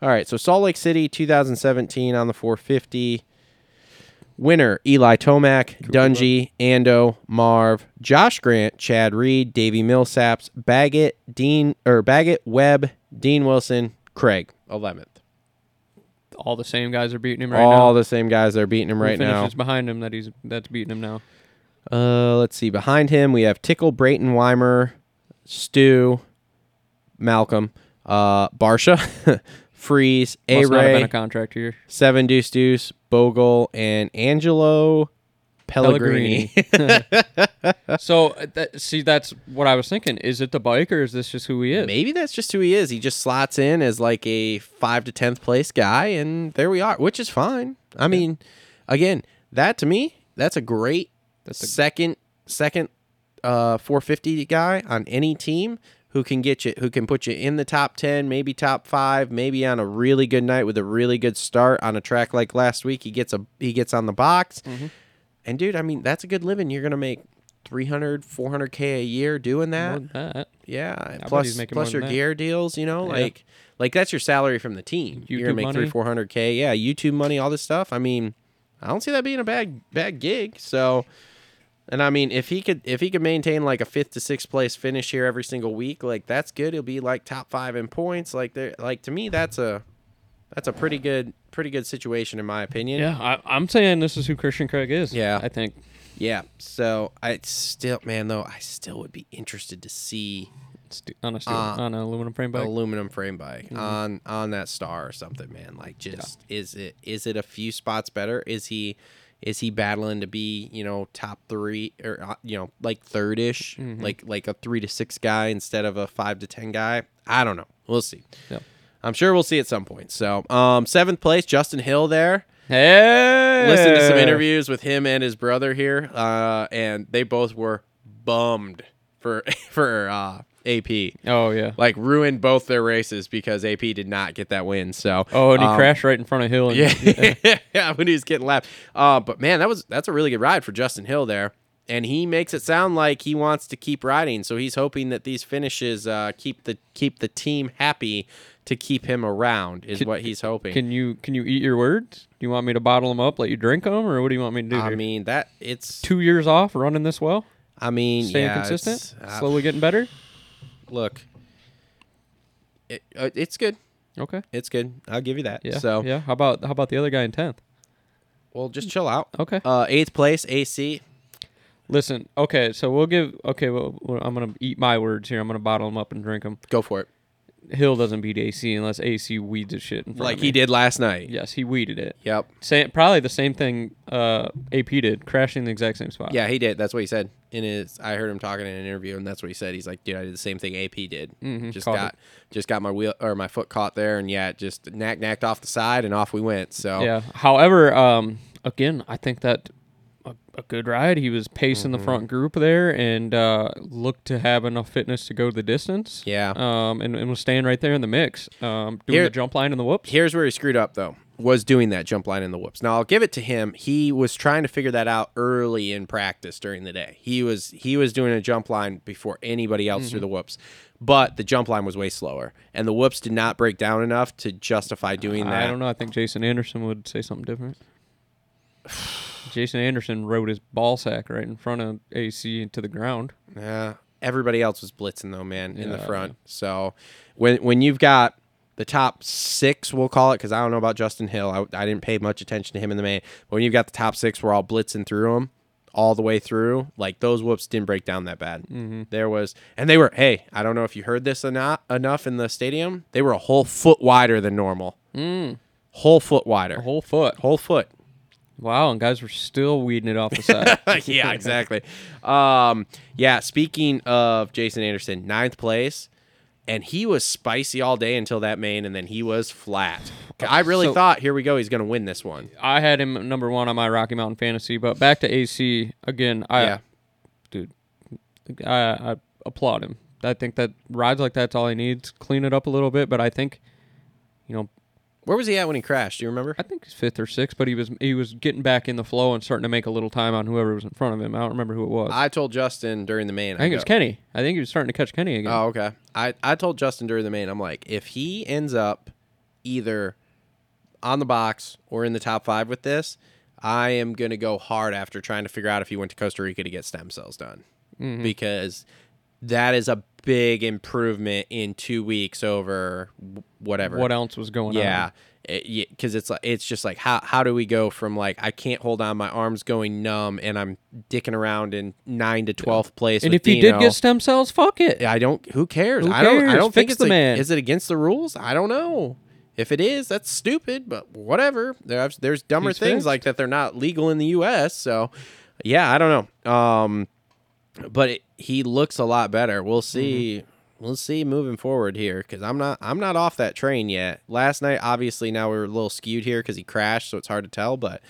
S3: All right, so Salt Lake City 2017 on the 450. Winner Eli Tomac, Dungey, Ando, Marv, Josh Grant, Chad Reed, Davey Millsaps, Baggett, Dean or Baggett, Webb, Dean Wilson, Craig, eleventh.
S5: All the same guys are beating him right
S3: All
S5: now.
S3: All the same guys that are beating him
S5: Who
S3: right now.
S5: finishes behind him that he's that's beating him now.
S3: Uh, let's see. Behind him, we have Tickle, Brayton, Weimer, Stu, Malcolm, uh, Barcia, Friese, A
S5: Must not have been
S3: Ray,
S5: a contract here.
S3: Seven Deuce Deuce, Bogle, and Angelo Pellegrini.
S5: So uh, that, see, that's what I was thinking. Is it the bike or is this just who he is?
S3: Maybe that's just who he is. He just slots in as like a five to tenth place guy, and there we are, which is fine. I mean, again, that to me, that's a great second second uh 450 guy on any team who can get you who can put you in the top 10 maybe top 5 maybe on a really good night with a really good start on a track like last week he gets a he gets on the box
S5: Mm-hmm.
S3: and dude i mean that's a good living you're gonna make 300 400k a year doing that
S5: that.
S3: yeah,
S5: bet
S3: plus plus your gear deals, you know,
S5: Yeah.
S3: like like that's your salary from the team. You're gonna make
S5: money.
S3: three four hundred k. Yeah, YouTube money, all this stuff. I mean, I don't see that being a bad bad gig. So, and I mean, if he could if he could maintain like a fifth to sixth place finish here every single week, like that's good. He'll be like top five in points. Like there, like to me, that's a that's a pretty good pretty good situation in my opinion.
S5: Yeah, I, I'm saying this is who Christian Craig is.
S3: Yeah.
S5: I think.
S3: yeah. So I still, man, though, I still would be interested to see
S5: St- on a
S3: Uh,
S5: on an aluminum frame bike.
S3: aluminum frame bike on on that star or something man like just is it is it a few spots better is he is he battling to be you know top three or uh, you know like third-ish? Like like a three to six guy instead of a five to ten guy? I don't know. We'll see.
S5: Yep.
S3: i'm sure we'll see at some point. So um seventh place justin hill there.
S5: Hey,
S3: listened to some interviews with him and his brother here, uh, and they both were bummed for for uh, AP.
S5: Oh yeah.
S3: Like ruined both their races because AP did not get that win. So
S5: Oh, and he
S3: um,
S5: crashed right in front of Hill. And,
S3: Yeah, yeah, when he was getting lapped. Uh, but man, that was that's a really good ride for Justin Hill there, and he makes it sound like he wants to keep riding. So he's hoping that these finishes uh, keep the keep the team happy to keep him around. Is
S5: Can-
S3: what he's hoping.
S5: Can you can you eat your words? Do you want me to bottle them up, let you drink them, or what do you want me to do?
S3: I
S5: here?
S3: mean that it's.
S5: two years off running this well,
S3: I mean,
S5: staying
S3: yeah,
S5: consistent,
S3: uh,
S5: slowly getting better.
S3: Look, it, uh, it's good.
S5: Okay.
S3: It's good. I'll give you that.
S5: Yeah.
S3: So,
S5: yeah. How about how about the other guy in tenth?
S3: well, just chill out.
S5: Okay.
S3: Uh, eighth place, AC.
S5: Listen. Okay. So we'll give. Okay. Well, well, I'm gonna eat my words here. I'm gonna bottle them up and drink them.
S3: Go for it.
S5: Hill doesn't beat AC unless AC weeds his shit in front
S3: Like he did last night.
S5: Yes, he weeded it.
S3: Yep.
S5: Same, probably the same thing uh, AP did, crashing the exact same spot.
S3: Yeah, he did. That's what he said in his. I heard him talking in an interview, and that's what he said. He's like, "Dude, I did the same thing AP did.
S5: Mhm,
S3: Just got, just got my wheel or my foot caught there, and yeah, just knack knacked off the side, and off we went. So
S5: Yeah. However, um, again, I think that a, good ride. He was pacing
S3: Mm-hmm.
S5: the front group there and uh, looked to have enough fitness to go the distance.
S3: Yeah.
S5: Um, and, and was staying right there in the mix. Um, doing
S3: Here-
S5: the jump line and the whoops.
S3: here's where he screwed up though was doing that jump line in the whoops now i'll give it to him he was trying to figure that out early in practice during the day he was he was doing a jump line before anybody else
S5: Mm-hmm.
S3: threw the whoops but the jump line was way slower and the whoops did not break down enough to justify doing that
S5: I don't know. I think Jason Anderson would say something different. Jason Anderson rode his ball sack right in front of AC into the ground.
S3: Yeah, everybody else was blitzing though, man, in the front. So when when you've got the top six, we'll call it, because I don't know about Justin Hill. I, I didn't pay much attention to him in the main. But when you've got the top six, we're all blitzing through them all the way through. Like those whoops didn't break down that bad.
S5: Mm-hmm.
S3: There was, and they were. Hey, I don't know if you heard this enough enough in the stadium. They were a whole foot wider than normal.
S5: Mm.
S3: Whole foot wider.
S5: A whole foot.
S3: whole foot.
S5: Wow, and guys were still weeding it off the side.
S3: yeah, exactly. Um, yeah, speaking of Jason Anderson, ninth place, and he was spicy all day until that main, and then he was flat. I really
S5: So-
S3: thought, here we go, he's going to win this one.
S5: I had him number one on my Rocky Mountain fantasy, but back to AC again. I,
S3: yeah.
S5: dude, I, I applaud him. I think that rides like that's all he needs. Clean it up a little bit, but I think, you know,
S3: Where was he at when he crashed? Do you remember?
S5: I think he's fifth or sixth, but he was he was getting back in the flow and starting to make a little time on whoever was in front of him. I don't remember who it was. I,
S3: told Justin during the main.
S5: I think it was Kenny. I think he was starting to catch Kenny again.
S3: Oh, okay. I, I told Justin during the main, I'm like, if he ends up either on the box or in the top five with this, I am going to go hard after trying to figure out if he went to Costa Rica to get stem cells done
S5: Mm-hmm.
S3: because that is a big improvement in two weeks over whatever.
S5: What else was going on?
S3: Yeah. Because it's like it's just like how how do we go from like I can't hold on my arms going numb and I'm dicking around in nine to twelfth place
S5: And if
S3: Dino.
S5: did get stem cells, fuck it.
S3: I don't. Who cares?
S5: Who
S3: I don't. I don't think
S5: Fix
S3: it's
S5: the
S3: a-
S5: man.
S3: Is it against the rules? I don't know. If it is, that's stupid. But whatever. There's there's dumber
S5: He's
S3: things
S5: fixed.
S3: like that. They're not legal in the U.S. So, yeah, I don't know. Um, but it, he looks a lot better. We'll see.
S5: Mm-hmm.
S3: We'll see moving forward here because I'm not I'm not off that train yet. Last night, obviously, now we are a little skewed here because he crashed, so it's hard to tell. But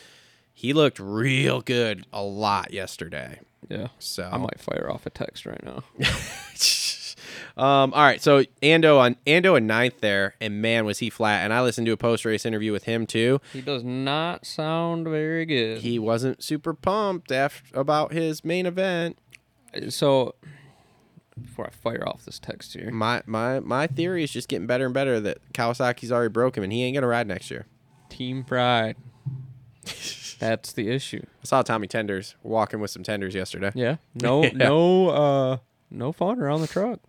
S3: he looked real good a lot yesterday.
S5: Yeah.
S3: So
S5: I might fire off a text right now.
S3: um, all right, so Ando on Ando in ninth there, and man was he flat. And I listened to a post race interview with him too.
S5: he does not sound very good.
S3: He wasn't super pumped after about his main event.
S5: So before I fire off this text here,
S3: My my my theory is just getting better and better that Kawasaki's already broke him, and he ain't gonna ride next year.
S5: team pride. That's the issue.
S3: I saw Tommy Tenders walking with some tenders yesterday.
S5: Yeah. No
S3: Yeah.
S5: no uh no fun around the truck.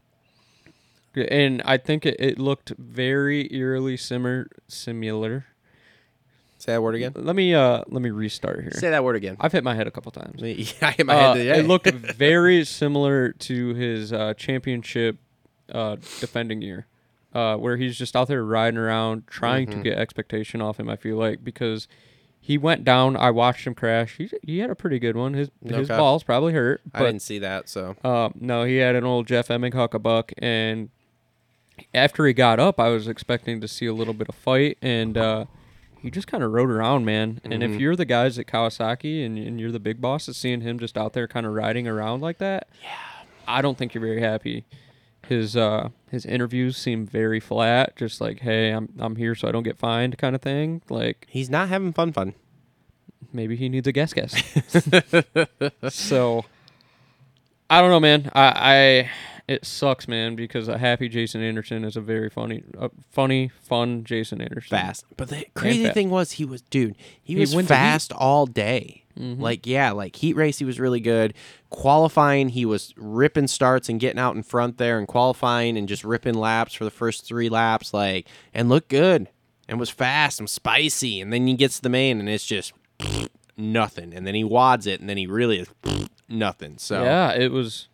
S5: And I think it, it looked very eerily similar similar.
S3: Say that word again.
S5: Let me uh let me restart here.
S3: Say that word again.
S5: I've hit my head a couple times.
S3: Yeah, I hit my
S5: Uh,
S3: head today.
S5: It looked very similar to his uh, championship uh, defending year, uh, where he's just out there riding around trying
S3: Mm-hmm.
S5: to get expectation off him. I feel like because he went down. I watched him crash. He he had a pretty good one. His his
S3: Okay.
S5: balls probably hurt.
S3: I
S5: But
S3: didn't see that. So
S5: uh, no, he had an old Jeff Emig buck, and after he got up, I was expecting to see a little bit of fight, and uh, he just kind of rode around, man. And
S3: Mm-hmm.
S5: if you're the guys at Kawasaki and, and you're the big boss, that's seeing him just out there kind of riding around like that, yeah, I don't think you're very happy. His uh his interviews seem very flat, just like, hey, I'm I'm here so I don't get fined, kind of thing. Like
S3: he's not having fun. Fun.
S5: maybe he needs a guest guest. so I don't know, man. I, I it sucks, man, because a happy Jason Anderson is a very funny, uh, funny, fun Jason Anderson.
S3: fast. But the crazy thing was he was dude, he,
S5: He
S3: was
S5: wins a heat.
S3: fast all day. Like yeah, like heat race he was really good. Qualifying he was ripping starts and getting out in front there and qualifying and just ripping laps for the first 3 laps like and looked good and was fast and spicy and then he gets to the main and it's just nothing and then he wads it and then he really is nothing. So
S5: Yeah, it was.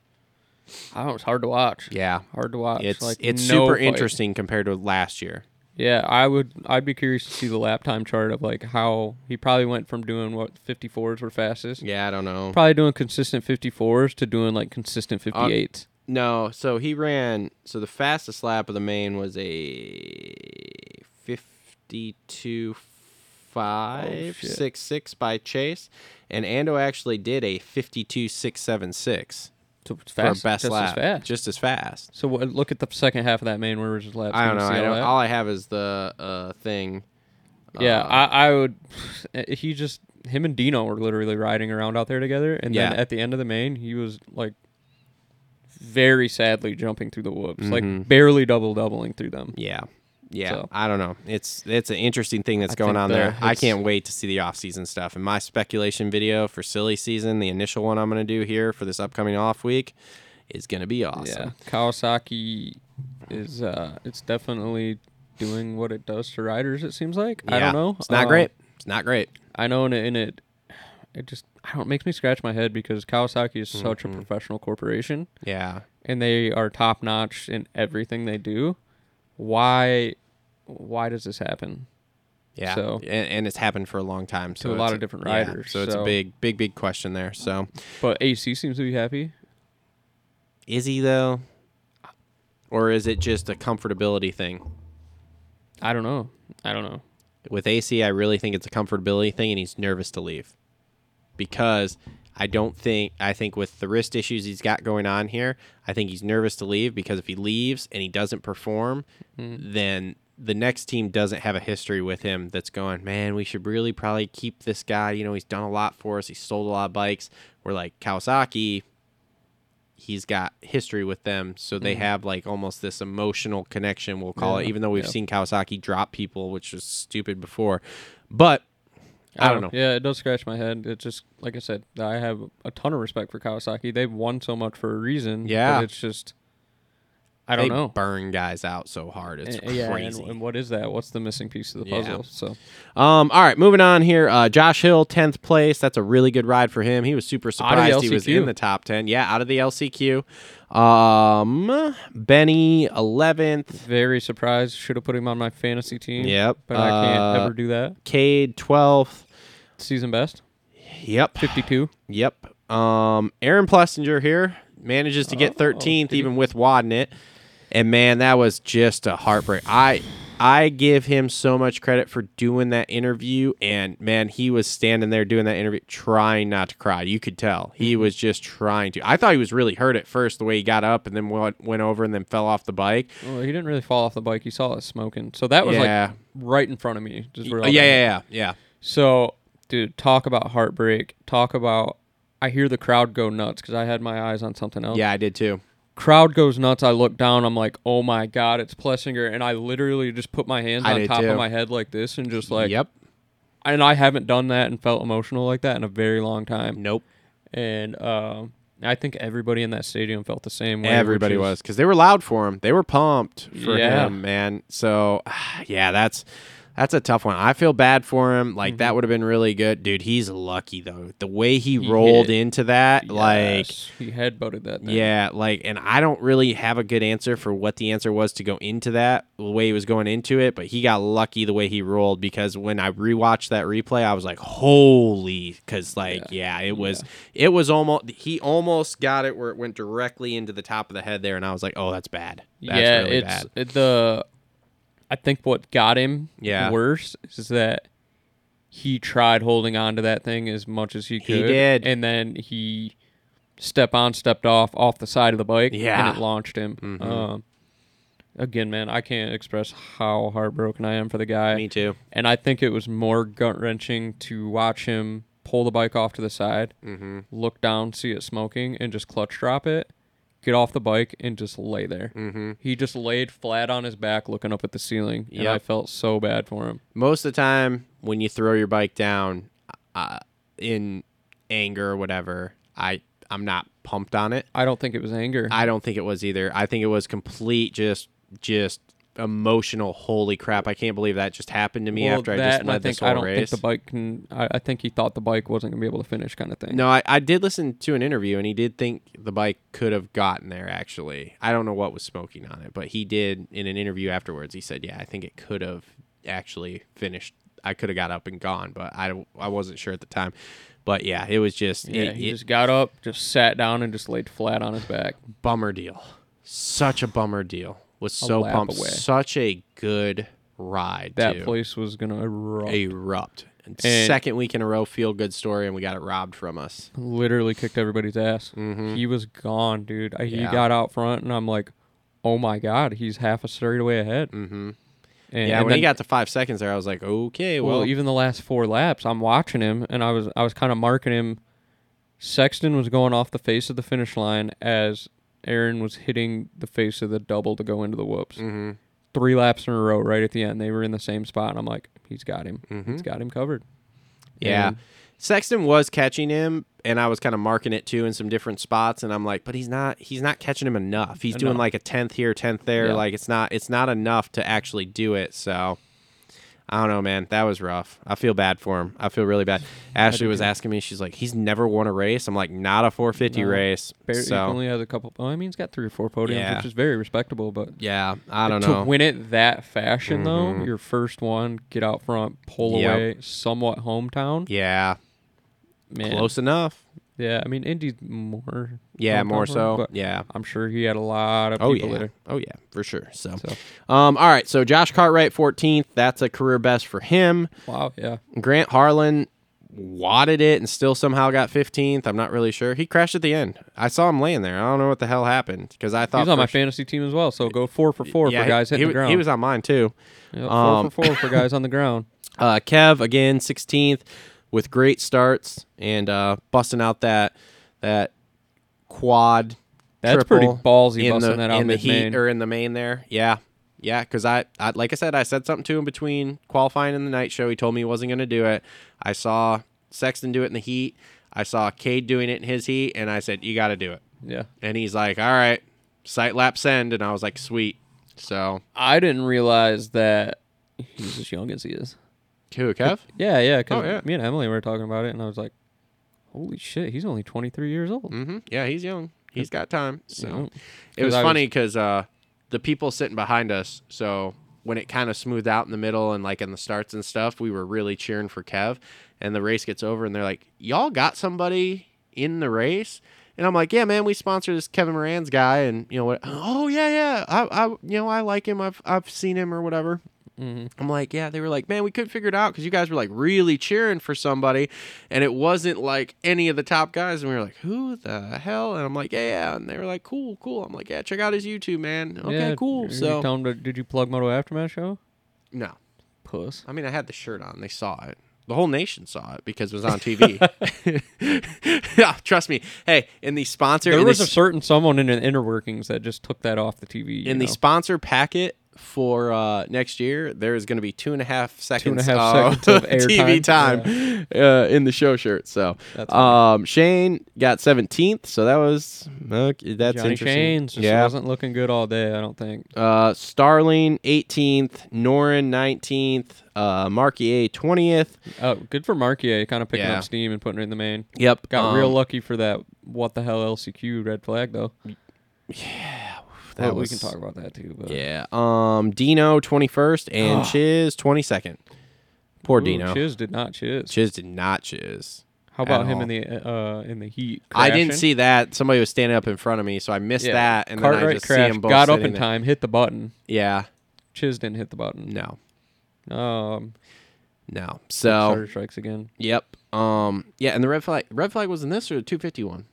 S5: I don't. It's hard to watch.
S3: yeah.
S5: hard to watch.
S3: It's
S5: like
S3: it's
S5: no
S3: super
S5: fight.
S3: interesting compared to last year.
S5: Yeah, I would. I'd be curious to see the lap time chart of like how he probably went from doing what 54s were fastest.
S3: Yeah, I don't know.
S5: Probably doing consistent 54s to doing like consistent
S3: Uh,
S5: 58s.
S3: No, so he ran. So the fastest lap of the main was a fifty-two five six six by Chase, and Ando actually did a fifty-two six seven six
S5: so it's
S3: for a best
S5: just
S3: lap,
S5: As fast.
S3: just as fast.
S5: So what, look at the second half of that main. His laps?
S3: I don't know. I
S5: all
S3: don't, all I have is the uh, thing.
S5: Yeah,
S3: Uh,
S5: I, I would. He just him and Dino were literally riding around out there together, and then at the end of the main, he was like very sadly jumping through the whoops,
S3: Mhm.
S5: like barely double doubling through them.
S3: Yeah. Yeah,
S5: So-
S3: I don't know. It's it's an interesting thing that's
S5: I
S3: going on
S5: the-
S3: there. I can't wait to see the off season stuff. And my speculation video for silly season, the initial one I'm going to do here for this upcoming off week, is going to be awesome.
S5: Yeah, Kawasaki is uh, it's definitely doing what it does to riders. It seems like I don't know.
S3: It's not
S5: Uh,
S3: great. It's not great.
S5: I know, and it, and it it just I don't makes me scratch my head because Kawasaki is such
S3: Mm-hmm.
S5: a professional corporation.
S3: Yeah.
S5: and they are top notch in everything they do. Why why does this happen?
S3: Yeah.
S5: So-
S3: and, and it's happened for a long time. So
S5: a lot of different
S3: yeah,
S5: riders,
S3: so it's a big, big, big question there. So
S5: But AC seems to be happy.
S3: is he though? Or is it just a comfortability thing?
S5: I don't know. I don't know.
S3: With AC, I really think it's a comfortability thing, and he's nervous to leave because I don't think I think with the wrist issues he's got going on here, I think he's nervous to leave because if he leaves and he doesn't perform, mm. then the next team doesn't have a history with him that's going, man, we should really probably keep this guy. You know, he's done a lot for us. He's sold a lot of bikes. We're like Kawasaki, he's got history with them, so they mm-hmm. have like almost this emotional connection. We'll call it, even though we've
S5: yeah.
S3: seen Kawasaki drop people, which was stupid before. But I don't uh, know.
S5: Yeah, it does scratch my head. It's just like I said, I have a ton of respect for Kawasaki. They've won so much for a reason.
S3: Yeah.
S5: but it's just I don't
S3: they
S5: know.
S3: burn guys out so hard. It's
S5: Uh, yeah, and,
S3: crazy.
S5: and what is that? What's the missing piece of the
S3: Yeah.
S5: puzzle? So
S3: Um, all right, moving on here. Uh, Josh Hill, tenth place. That's a really good ride for him. He was super
S5: Out of the
S3: surprised he was in the top ten. Yeah, out of the LCQ. Um, Benny eleventh.
S5: very surprised. Should have put him on my fantasy team.
S3: Yep.
S5: but I can't
S3: Uh,
S5: ever do that.
S3: Cade twelfth.
S5: Season best,
S3: Yep.
S5: fifty-two.
S3: Yep. Um, Aaron Plessinger here manages to get
S5: Oh,
S3: 13th,
S5: did
S3: even with wadding it. And man, that was just a heartbreak. I I give him so much credit for doing that interview. And man, he was standing there doing that interview, trying not to cry. You could tell
S5: Mm-hmm.
S3: he was just trying to. I thought he was really hurt at first, the way he got up and then went, went over and then fell off the bike.
S5: Well, he didn't really fall off the bike. He saw it smoking. So that was
S3: Yeah.
S5: like right in front of me. Just
S3: Yeah, yeah, yeah, yeah.
S5: So, dude, talk about heartbreak. Talk about. I hear the crowd go nuts because I had my eyes on something else.
S3: Yeah, I did too.
S5: Crowd goes nuts. I look down. I'm like, oh my god, it's Plessinger, and I literally just put my hands
S3: I
S5: on
S3: did
S5: top
S3: too.
S5: of my head like this and just like,
S3: yep.
S5: And I haven't done that and felt emotional like that in a very long time.
S3: Nope.
S5: And um, I think everybody in that stadium felt the same way. which
S3: Everybody
S5: is-
S3: was because they were loud for him. They were pumped for
S5: Yeah.
S3: him, man. So, yeah, that's that's a tough one. I feel bad for him. Like that would have been really good, dude. He's lucky though. The way he,
S5: Mm-hmm. He
S3: rolled
S5: hit-
S3: into that, like.
S5: Yes, he headbutted that. Thing.
S3: Yeah, like, and I don't really have a good answer for what the answer was to go into that, the way he was going into it, but he got lucky the way he rolled because when I rewatched that replay, I was like, holy, because, like, yeah, it was, it was almost, he almost got it where it went directly into the top of the head there, and I was like, oh, that's bad. That's
S5: yeah,
S3: really
S5: it's
S3: bad.
S5: it- the. I think what got him
S3: Yeah.
S5: worse is that he tried holding on to that thing as much as he could.
S3: He did.
S5: and then he step on, stepped off off the side of the bike.
S3: Yeah.
S5: and it launched him.
S3: Mhm.
S5: Um, again, man, I can't express how heartbroken I am for the guy.
S3: Me too.
S5: And I think it was more gut wrenching to watch him pull the bike off to the side,
S3: Mm-hmm.
S5: look down, see it smoking, and just clutch drop it, get off the bike, and just lay there.
S3: Mm-hmm.
S5: He just laid flat on his back looking up at the ceiling. And I felt so bad for him.
S3: Most of the time, when you throw your bike down uh, in anger or whatever, I, I'm not pumped on it.
S5: I don't think it was anger.
S3: I don't think it was either. I think it was complete just just emotional. Holy crap! I can't believe that just happened to me
S5: Well,
S3: after I
S5: that,
S3: just
S5: and I think
S3: this whole
S5: I don't
S3: race.
S5: think the bike can. I, I think he thought the bike wasn't gonna be able to finish, kind of thing.
S3: no, I, I did listen to an interview and he did think the bike could have gotten there. Actually, I don't know what was smoking on it, but he did in an interview afterwards. He said, "Yeah, I think it could have actually finished. I could have got up and gone, but I I wasn't sure at the time." But yeah, it was just
S5: Yeah,
S3: it-
S5: he
S3: it-
S5: just got up, just sat down, and just laid flat on his back.
S3: bummer deal. Such a bummer deal. Was so pumped.
S5: away.
S3: Such a good ride.
S5: That
S3: too.
S5: place was gonna erupt.
S3: erupt. And
S5: And-
S3: second week in a row, feel good story, and we got it robbed from us.
S5: Literally kicked everybody's ass.
S3: Mhm.
S5: He was gone, dude. I, He
S3: Yeah.
S5: got out front, and I'm like, oh my god, he's half a straightaway ahead.
S3: Mm-hmm.
S5: And,
S3: Yeah,
S5: and
S3: when
S5: then,
S3: he got to five seconds there, I was like, okay, well,
S5: well, even the last four laps, I'm watching him, and I was I was kind of marking him. Sexton was going off the face of the finish line as Aaron was hitting the face of the double to go into the whoops.
S3: Mhm.
S5: Three laps in a row, right at the end, they were in the same spot, and I'm like, he's got him.
S3: Mhm.
S5: He's got him covered.
S3: yeah.
S5: And
S3: Sexton was catching him, and I was kind of marking it too in some different spots, and I'm like, but he's not, he's not catching him enough. He's doing like a tenth here, tenth there.
S5: Yeah.
S3: Like it's not, it's not enough to actually do it. So. I don't know, man. That was rough. I feel bad for him. I feel really bad. Ashley was asking me. She's like, "He's never won a race." I'm like, "Not a 450
S5: No.
S3: race."
S5: Barely,
S3: so
S5: only has a couple. Oh, I mean, he's got three or four podiums,
S3: Yeah.
S5: which is very respectable. But
S3: yeah, I don't know.
S5: to win it that fashion, though,
S3: Mhm.
S5: your first one, get out front, pull
S3: Yep.
S5: away, somewhat hometown.
S3: Yeah,
S5: Man,
S3: close enough.
S5: Yeah, I mean, Indy's more.
S3: Yeah, more so. Yeah.
S5: I'm sure he had a lot of
S3: Oh yeah.
S5: there.
S3: Oh yeah, for sure. So,
S5: So
S3: um, all right. So Josh Cartwright, 14th. That's a career best for him.
S5: wow, yeah.
S3: Grant Harlan wadded it and still somehow got 15th. I'm not really sure. He crashed at the end. I saw him laying there. I don't know what the hell happened because I thought
S5: He's on my fantasy team as well. So go four for four
S3: Yeah,
S5: for guys
S3: he,
S5: hitting
S3: he,
S5: the ground.
S3: he was on mine too.
S5: Yep,
S3: um,
S5: four for four for guys on the ground.
S3: Uh, Kev again, 16th with great starts and uh, busting out that that quad.
S5: That's
S3: triple
S5: pretty ballsy
S3: in
S5: busting
S3: the
S5: that out
S3: in the heat or in the main there. Yeah, Yeah, because I, I, like I said, I said something to him between qualifying and the night show. He told me he wasn't going to do it. I saw Sexton do it in the heat. I saw Cade doing it in his heat, and I said, "You got to do it."
S5: Yeah.
S3: And he's like, "All right, sight lap send," and I was like, "Sweet." So,
S5: I didn't realize that he's as young as he is.
S3: Who, Kev?
S5: Yeah, yeah.
S3: Oh, yeah.
S5: me and Emily were talking about it, and I was like, "Holy shit, he's only 23 years old."
S3: hmm Yeah, he's young. He's got time. So
S5: Yeah.
S3: it was
S5: I
S3: funny because uh, the people sitting behind us. So when it kind of smoothed out in the middle and like in the starts and stuff, we were really cheering for Kev. And the race gets over, and they're like, "Y'all got somebody in the race?" And I'm like, "Yeah, man, we sponsor this Kevin Moranz guy, and you know what? Oh yeah, yeah, I, I, you know, I like him. I've, I've seen him or whatever."
S5: Mhm.
S3: I'm like, yeah, they were like, man, we couldn't figure it out because you guys were like really cheering for somebody, and it wasn't like any of the top guys, and we were like, who the hell? And I'm like, yeah, yeah, and they were like, cool, cool. I'm like, yeah, check out his YouTube, man. Okay,
S5: Yeah,
S3: cool. So
S5: tell him to- did you plug Moto Aftermath show?
S3: no,
S5: Puss.
S3: I mean, I had the shirt on. They saw it. The whole nation saw it because it was on TV. yeah, trust me. Hey, in the sponsor,
S5: There was
S3: the,
S5: a certain someone in the inner workings that just took that off the TV.
S3: in the sponsor packet for uh, next year, there is going to be two and a half seconds,
S5: half seconds of
S3: TV
S5: airtime.
S3: time uh, in the show shirt. So, um, Shane got 17th, so that was okay, that's
S5: Johnny
S3: interesting.
S5: Shane's just
S3: yeah.
S5: wasn't looking good all day. I don't think.
S3: Uh, Starling 18th, Noren 19th, uh, Marky 20th.
S5: Oh, good for Marquier, kind of picking
S3: Yeah.
S5: up steam and putting it in the main.
S3: Yep,
S5: Got real
S3: um,
S5: lucky for that. What the hell LCQ red flag though?
S3: That
S5: Well, we
S3: was-
S5: can talk about that too. But
S3: Yeah. Um, Dino 21st and Chiz 22nd. Poor
S5: Ooh,
S3: Dino.
S5: Chiz did not chiz.
S3: Chiz did not chiz.
S5: How about him
S3: all.
S5: in the uh in the heat?
S3: I didn't see that. Somebody was standing up in front of me, so I missed
S5: Yeah.
S3: that. And then I
S5: Cartwright
S3: just see
S5: crashed,
S3: them both
S5: got up in time, hit the button.
S3: Yeah.
S5: Chiz didn't hit the button.
S3: No.
S5: Um,
S3: No.
S5: starter
S3: So
S5: strikes again.
S3: yep. Um. Yeah. And the red flag. Red flag was in this or the 251.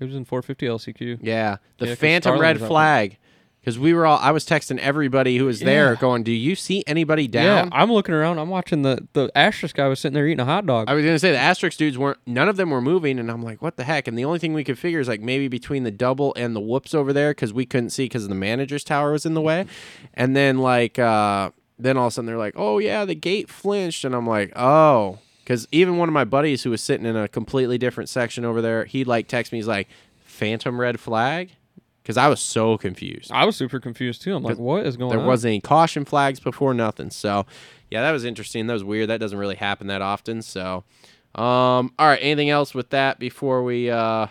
S5: It was in 450 LCQ.
S3: Yeah. The
S5: Yeah,
S3: phantom
S5: Starling
S3: red
S5: was up
S3: flag. Because we were all. I was texting everybody who was there,
S5: Yeah.
S3: going, "Do you see anybody down?"
S5: Yeah,
S3: down?"
S5: I'm looking around. I'm watching the the asterisk guy was sitting there eating a hot dog.
S3: I was gonna say the asterisk dudes weren't. None of them were moving, and I'm like, "What the heck?" And the only thing we could figure is like maybe between the double and the whoops over there, because we couldn't see because the manager's tower was in the way. And then like, uh then all of a sudden they're like, "Oh yeah, the gate flinched," and I'm like, "Oh." Because even one of my buddies who was sitting in a completely different section over there, he like text me. He's like, "Phantom red flag," because I was so confused.
S5: I was super confused too. I'm like, what is going
S3: There
S5: on?
S3: There wasn't any caution flags before nothing. So, yeah, that was interesting. That was weird. That doesn't really happen that often. So, um, all right. Anything else with that before we uh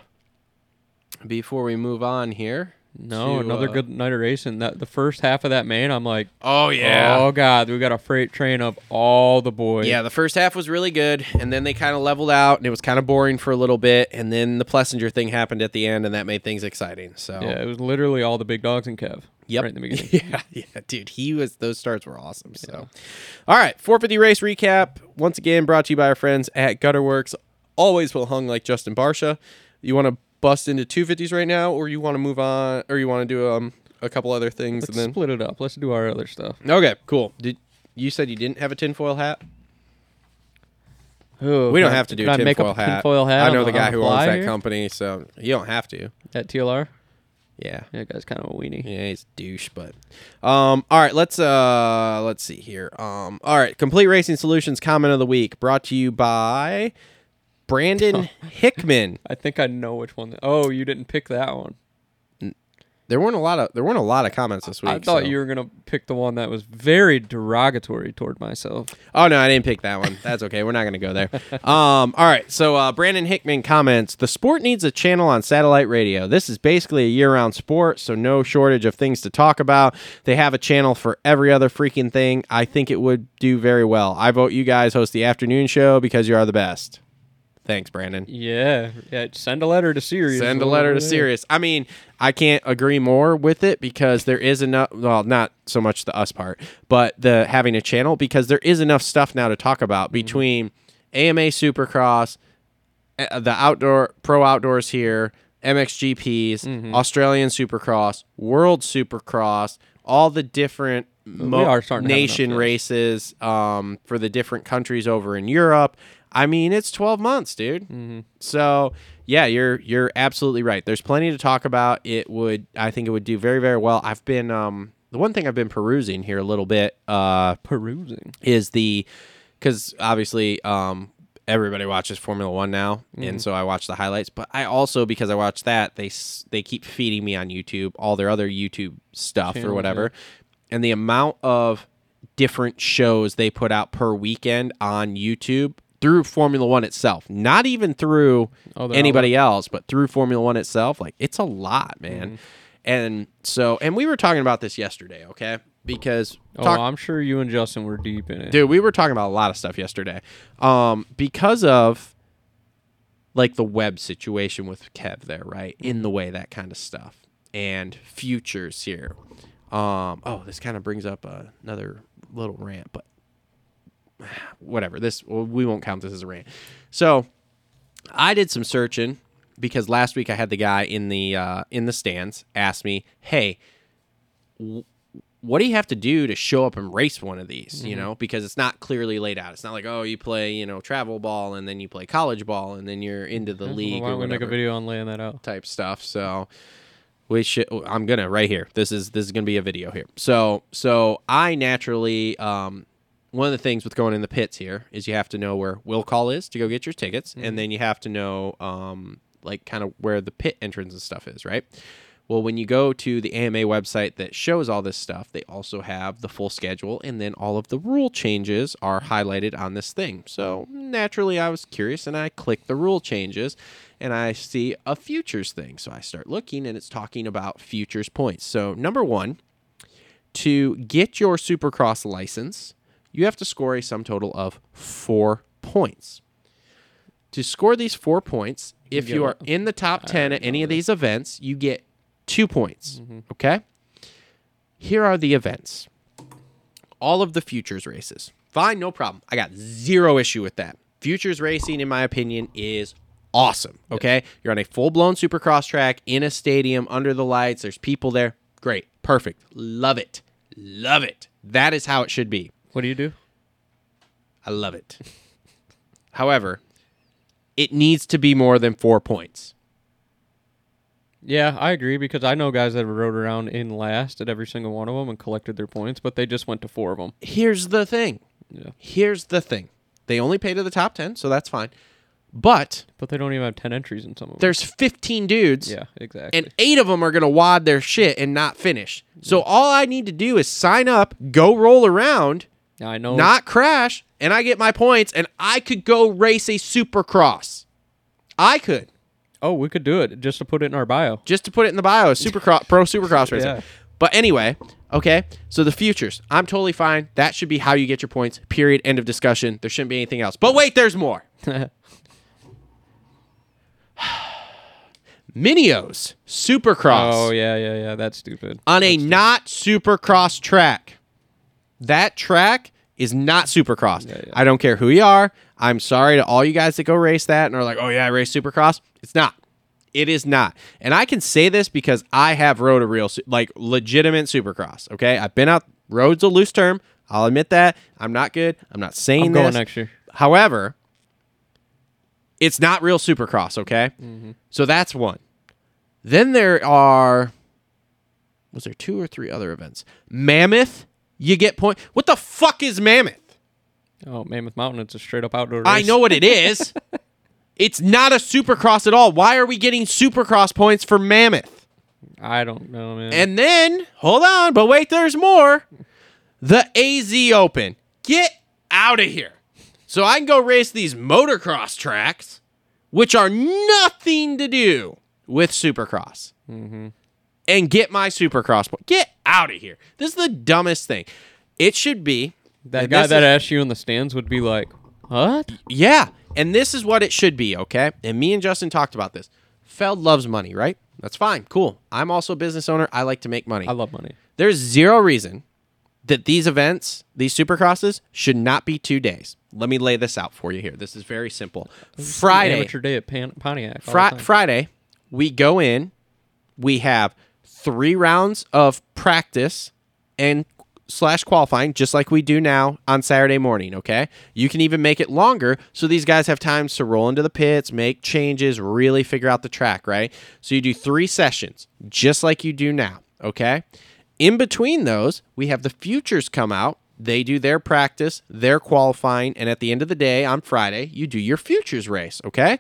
S3: before we move on here?
S5: No
S3: to,
S5: another
S3: uh,
S5: good night of racing. That the first half of that main, I'm like,
S3: Oh yeah,
S5: oh god, we got a freight train of all the boys.
S3: Yeah, the first half was really good, and then they kind of leveled out, and it was kind of boring for a little bit, and then the Plessinger thing happened at the end, and that made things exciting. So,
S5: yeah, it was literally all the big dogs and Kev.
S3: Yep.
S5: right in the beginning.
S3: Yeah, yeah, dude. He was those starts were awesome. So, all right, 450 race recap once again brought to you by our friends at Gutter Worx. Always will hung like Justin Barcia. You want to bust into 250s right now, or you want to move on, or you want to do um a couple other things
S5: Let's
S3: and then
S5: split it up. Let's do our other stuff.
S3: okay, cool. Did you said you didn't have a tinfoil hat?
S5: Oh,
S3: We don't
S5: I-
S3: have to do
S5: can I make
S3: tinfoil
S5: up
S3: hat.
S5: tinfoil hat.
S3: I
S5: on
S3: know the guy who owns that
S5: here?
S3: company, so you don't have to.
S5: at TLR.
S3: Yeah.
S5: Yeah, guy's kind of a weenie.
S3: Yeah, he's a douche, but um all right, let's uh let's see here. Um all right, Complete Racing Solutions comment of the week brought to you by Brandon Hickman.
S5: I think I know which one. Oh, you didn't pick that one.
S3: There weren't a lot of there weren't a lot of comments this week.
S5: I thought
S3: so-
S5: you were gonna pick the one that was very derogatory toward myself.
S3: Oh no, I didn't pick that one. That's okay. We're not going to go there. Um, all right. So uh, Brandon Hickman comments: The sport needs a channel on satellite radio. This is basically a year-round sport, so no shortage of things to talk about. They have a channel for every other freaking thing. I think it would do very well. I vote you guys host the afternoon show because you are the best. Thanks, Brandon.
S5: Yeah, yeah. Send a letter to Sirius.
S3: Send a letter to
S5: is.
S3: Sirius. I mean, I can't agree more with it because there is enough. Well, not so much the us part, but the having a channel because there is enough stuff now to talk about
S5: Mm-hmm.
S3: between AMA Supercross, uh, the outdoor pro outdoors here, MXGPs,
S5: Mm-hmm.
S3: Australian Supercross, World Supercross, all the different mo-
S5: are starting to have enough,
S3: nation races um, for the different countries over in Europe. I mean, it's 12 months, dude.
S5: Mm-hmm.
S3: So yeah, you're you're absolutely right. There's plenty to talk about. It would I think it would do very very well. I've been um the one thing I've been perusing here a little bit uh,
S5: Perusing.
S3: is the because obviously um, everybody watches Formula One now, and so I watch the highlights. But I also because I watch that they they keep feeding me on YouTube all their other YouTube stuff or
S5: Channels,
S3: whatever, and the amount of different shows they put out per weekend on YouTube through Formula One itself, not even through
S5: Oh,
S3: anybody else, but through Formula One itself. Like it's a lot, man.
S5: Mm-hmm.
S3: And so, and we were talking about this yesterday, okay? Because
S5: Oh, I'm sure you and Justin were deep in it.
S3: dude we were talking about a lot of stuff yesterday um because of like the Webb situation with kev there right in the way that kind of stuff and futures here um oh this kind of brings up uh, another little rant but whatever this well, we won't count this as a rant. So i did some searching because last week i had the guy in the uh in the stands ask me hey what do you have to do to show up and race one of these?
S5: Mm-hmm.
S3: you know because it's not clearly laid out. It's not like oh you play you know travel ball and then you play college ball and then you're into the league
S5: Why
S3: or
S5: don't we make a video on laying that out?
S3: type stuff. So we should i'm gonna right here this is this is gonna be a video here. So so i naturally um one of the things with going in the pits here is you have to know where will call is to go get your tickets and then you have to know um like kind of where the pit entrance and stuff is right well, when you go to the AMA website that shows all this stuff, they also have the full schedule, and then all of the rule changes are highlighted on this thing. So naturally, I was curious, and I click the rule changes, and I see a futures thing. So I start looking, and it's talking about futures points. So number one, to get your Supercross license, you have to score a sum total of four points. To score these four points, if
S5: get
S3: you are in the top 10 at any of these events, you get two points. Okay? Here are the events all of the futures races. Fine, no problem. I got zero issue with that. Futures racing, in my opinion, is awesome. Okay? You're on a full blown supercross track in a stadium under the lights. There's people there. Great. Perfect. Love it. Love it. That is how it should be.
S5: What do you do?
S3: I love it. However, it needs to be more than four points.
S5: Yeah, I agree because I know guys that rode around in last at every single one of them and collected their points, but they just went to four of them.
S3: Here's the thing.
S5: Yeah.
S3: Here's the thing. They only pay to the top 10, so that's fine. But
S5: But they don't even have 10 entries in some of them.
S3: there's 15 dudes.
S5: Yeah, exactly.
S3: and eight of them are going to wad their shit and not finish. So all I need to do is sign up, go roll around,
S5: I know.
S3: not crash, and I get my points, and I could go race a supercross. I could
S5: Oh, we could do it just to put it in our bio.
S3: just to put it in the bio, supercross, pro supercross racer.
S5: Yeah.
S3: But anyway, okay. So the futures, I'm totally fine. That should be how you get your points. Period. End of discussion. There shouldn't be anything else. But wait, there's more. Minios Supercross.
S5: Oh yeah, yeah, yeah. That's stupid.
S3: on a not supercross track. That track is not supercross.
S5: Yeah, yeah.
S3: I don't care who you are. I'm sorry to all you guys that go race that and are like, oh yeah, I race supercross. It's not. It is not. And I can say this because I have rode a real, like legitimate supercross. Okay. I've been out, road's a loose term. I'll admit that. I'm not good. I'm not saying
S5: I'm going
S3: this.
S5: next year.
S3: However, it's not real supercross, okay? Mm-hmm. So that's one. Then there are was there two or three other events? Mammoth, you get point. What the fuck is Mammoth?
S5: Oh, Mammoth Mountain. It's a straight up outdoor race.
S3: I know what it is. it's not a supercross at all. Why are we getting supercross points for Mammoth?
S5: I don't know, man.
S3: And then, hold on, but wait, there's more. The AZ Open. Get out of here. So I can go race these motocross tracks, which are nothing to do with supercross, mm-hmm. And get my supercross point. Get out of here. This is the dumbest thing. It should be
S5: that guy that
S3: is-
S5: asked you in the stands would be like, "What?
S3: Yeah. And this is what it should be, okay? And me and Justin talked about this. Feld loves money, right? That's fine. Cool. I'm also a business owner. I like to make money.
S5: I love money."
S3: There's zero reason that these events, these supercrosses, should not be two days. Let me lay this out for you here. This is very simple. Friday,
S5: amateur day at Pan- Pontiac.
S3: Fri- Friday, we go in, we have three rounds of practice and slash qualifying, just like we do now on Saturday morning. Okay, you can even make it longer, so these guys have times to roll into the pits, make changes, really figure out the track. Right, so you do three sessions, just like you do now. Okay. In between those, we have the futures come out. They do their practice, their qualifying, and at the end of the day on Friday, you do your futures race, okay?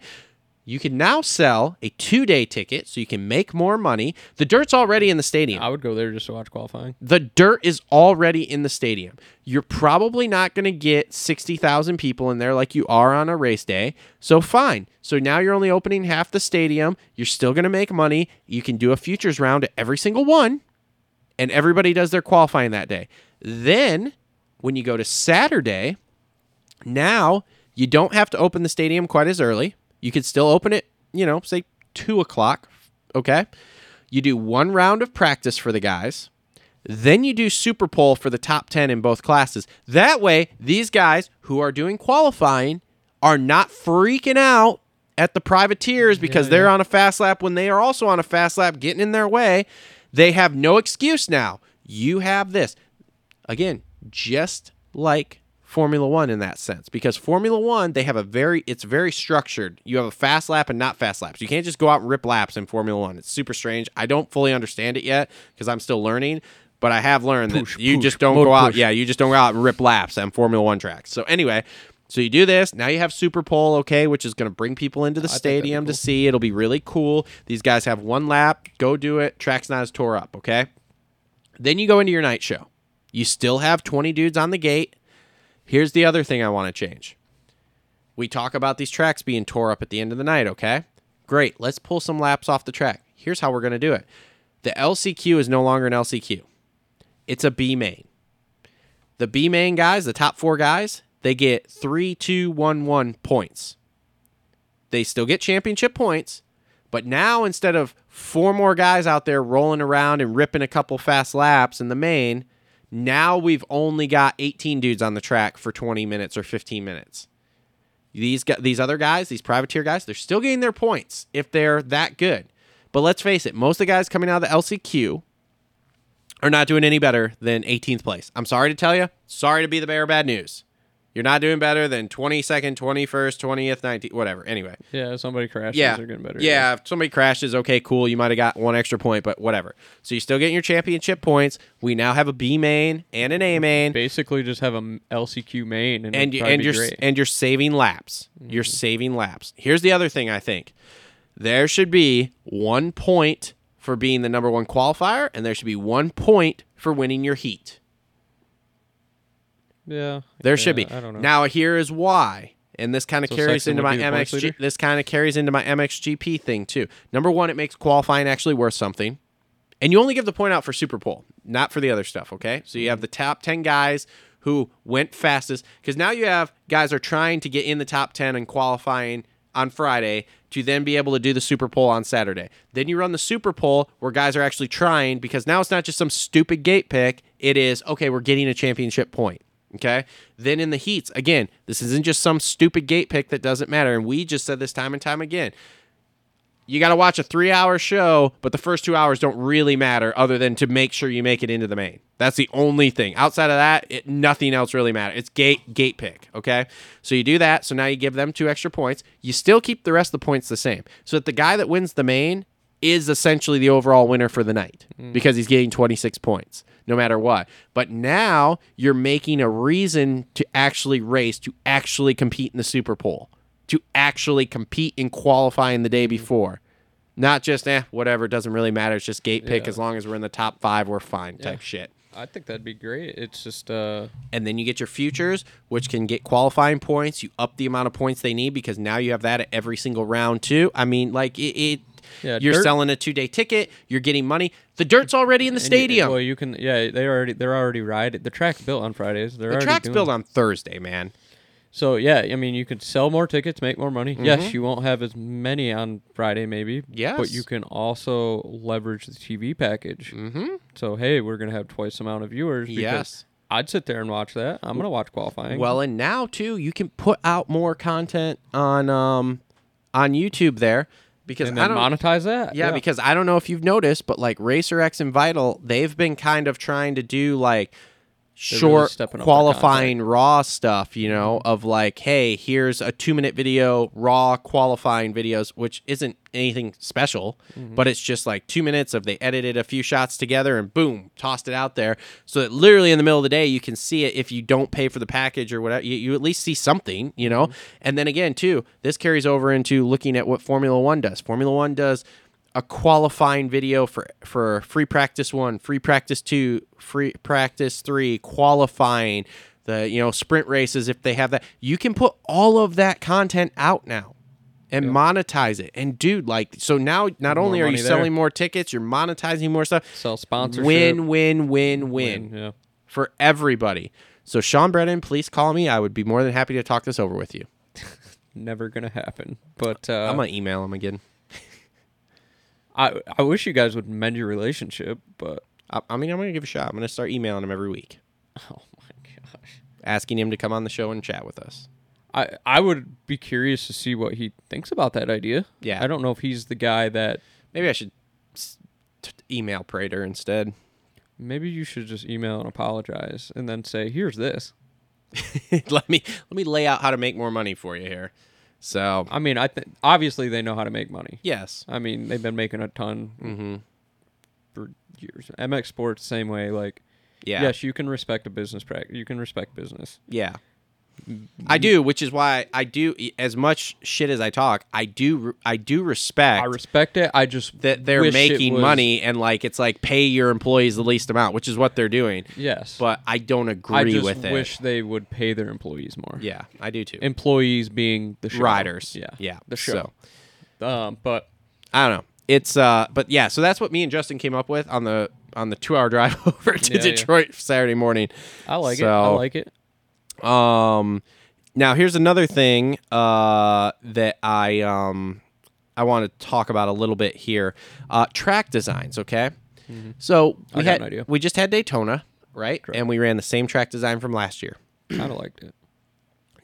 S3: You can now sell a two day ticket so you can make more money. The dirt's already in the stadium
S5: I would go there just to watch qualifying.
S3: the dirt is already in the stadium. You're probably not going to get 60,000 people in there like you are on a race day. So, fine. So, now you're only opening half the stadium. You're still going to make money. You can do a futures round at every single one, and everybody does their qualifying that day. Then, when you go to Saturday, now you don't have to open the stadium quite as early. You could still open it, you know, say two o'clock. Okay. You do one round of practice for the guys. Then you do Super Pole for the top 10 in both classes. That way, these guys who are doing qualifying are not freaking out at the privateers because they're on a fast lap when they are also on a fast lap getting in their way. They have no excuse now. You have this. Again, just like Formula One in that sense, because Formula One, they have a very, it's very structured. You have a fast lap and not fast laps. You can't just go out and rip laps in Formula One. It's super strange. I don't fully understand it yet because I'm still learning, but I have learned
S5: Push,
S3: that you
S5: push,
S3: just don't go out.
S5: push.
S3: Yeah, you just don't go out and rip laps on Formula One tracks. So anyway, so you do this. Now you have Super Pole, okay, which is going to bring people into the
S5: be
S3: stadium to see. It'll be really cool. These guys have one lap. Go do it. Track's not as tore up, okay? Then you go into your night show. You still have 20 dudes on the gate. Here's the other thing I want to change. We talk about these tracks being tore up at the end of the night, okay? Great. Let's pull some laps off the track. Here's how we're going to do it. The LCQ is no longer an LCQ. It's a B main. The B main guys, the top 4 guys, they get three, two, one, one points. They still get championship points, but now instead of four more guys out there rolling around and ripping a couple fast laps in the main, now we've only got 18 dudes on the track for 20 minutes or 15 minutes. These these other guys, these privateer guys, they're still getting their points if they're that good. But let's face it, most of the guys coming out of the LCQ are not doing any better than 18th place. I'm sorry to tell you. Sorry to be the bearer of bad news. You're not doing better than 22nd, 21st, 20th, 19th, whatever. Anyway.
S5: Yeah, if somebody crashes,
S3: Yeah.
S5: they're getting better.
S3: Yeah, if somebody crashes, okay, cool. You might have got one extra point, but whatever. So you're still getting your championship points. We now have a B main and an A main.
S5: Basically, just have a m- LCQ main, and
S3: and you, and you're
S5: great. Mm-hmm.
S3: and you're saving laps. You're saving laps. Here's the other thing I think. There should be one point for being the number one qualifier, and there should be one point for winning your heat.
S5: Yeah,
S3: There
S5: yeah,
S3: should be.
S5: I don't know.
S3: Now here is why, and this kind of
S5: So
S3: carries into my
S5: be the points
S3: MXG. This kind of carries into my MXGP thing too. Number one, it makes qualifying actually worth something, and you only give the point out for Super Pole, not for the other stuff. Okay, so you have mm-hmm. the top ten guys who went fastest, because now you have guys are trying to get in the top ten and qualifying on Friday to then be able to do the Super Pole on Saturday. Then you run the Super Pole where guys are actually trying because now it's not just some stupid gate pick. It is okay. We're getting a championship point. Okay. Then in the heats, again, this isn't just some stupid gate pick that doesn't matter. And we just said this time and time again. You got to watch a three hour show, but the first two hours don't really matter other than to make sure you make it into the main. That's the only thing. Outside of that, it, nothing else really matters. It's gate gate pick. Okay. So you do that. So now you give them two extra points. You still keep the rest of the points the same. So that the guy that wins the main is essentially the overall winner for the night because he's getting 26 points no matter what. But now you're making a reason to actually race, to actually compete in the Super Pole, to actually compete in qualifying the day before. Not just, eh, whatever, it doesn't really matter. It's just gate pick.
S5: Yeah.
S3: As long as we're in the top five, we're fine type
S5: Yeah.
S3: shit.
S5: I think that'd be great. It's just uh,
S3: And then you get your futures, which can get qualifying points. You up the amount of points they need because now you have that at every single round, too. I mean, like, it. it
S5: Yeah,
S3: you're
S5: dirt-
S3: selling a two day ticket. You're getting money. The dirt's already in the
S5: and you-
S3: stadium.
S5: well, you can. Yeah, they already they're already riding. The track's built on Fridays. They're
S3: the track's built on Thursday, man.
S5: So yeah, I mean, you could sell more tickets, make more money.
S3: Mm-hmm.
S5: Yes, you won't have as many on Friday, maybe.
S3: Yes, but
S5: you can also leverage the TV package. Mm-hmm. So hey, we're gonna have twice the amount of viewers. Because
S3: Yes.
S5: I'd sit there and watch that. I'm gonna watch qualifying.
S3: Well, and now too, you can put out more content on um on YouTube there because
S5: and
S3: I don't
S5: monetize that.
S3: yeah, because I don't know if you've noticed, but like Racer X and Vital, they've been kind of trying to do like short
S5: their
S3: qualifying raw stuff, you know, of like, hey, here's a two minute video, raw qualifying videos, which isn't anything special,
S5: Mm-hmm.
S3: but it's just like two minutes of they edited a few shots together and boom, tossed it out there. So that literally in the middle of the day, you can see it if you don't pay for the package or whatever. You, you at least see something, you know? And then again, too, this carries over into looking at what Formula One does. Formula One does a qualifying video for for free practice one, free practice two, free practice three, qualifying, the you know sprint races if they have that. You can put all of that content out now and monetize it. And dude, like so now not
S5: More
S3: only are you
S5: there.
S3: selling more tickets, you're monetizing more stuff.
S5: Sell sponsorship.
S3: Win, win, win, win,
S5: Yeah.
S3: for everybody. So Sean Brennan, please call me. I would be more than happy to talk this over with you.
S5: Never gonna happen. But uh,
S3: I'm gonna email him again.
S5: I I wish you guys would mend your relationship, but
S3: I, I mean, I'm gonna give it a shot. I'm gonna start emailing him every week.
S5: oh my gosh.
S3: asking him to come on the show and chat with us.
S5: I, I would be curious to see what he thinks about that idea.
S3: Yeah.
S5: I don't know if he's the guy that
S3: Maybe I should s- t- email Prater instead.
S5: maybe you should just email and apologize and then say, "Here's this."
S3: let me let me lay out how to make more money for you here. So
S5: I mean, I think obviously they know how to make money.
S3: yes,
S5: I mean, they've been making a ton
S3: mm-hmm.
S5: for years. MX Sports same way like
S3: yeah,
S5: yes, you can respect a business practice. You can respect business.
S3: yeah. I do, which is why I do as much shit as I talk. I do I do respect
S5: I respect it. I just
S3: that they're making
S5: was-
S3: money and like it's like pay your employees the least amount, which is what they're doing.
S5: Yes.
S3: But I don't agree
S5: I just
S3: with it.
S5: wish they would pay their employees more.
S3: yeah, I do too.
S5: Employees being the show.
S3: Riders.
S5: Yeah.
S3: yeah.
S5: The show.
S3: So.
S5: Um, but
S3: I don't know. It's uh but yeah, so that's what me and Justin came up with on the on the 2-hour drive over to
S5: Yeah, yeah.
S3: Detroit Saturday morning.
S5: I like it. I like it.
S3: Um now here's another thing uh that I um I want to talk about a little bit here. Uh track designs, okay? So we
S5: got
S3: had we just had Daytona, right? And we ran the same track design from last year.
S5: Kind of liked it.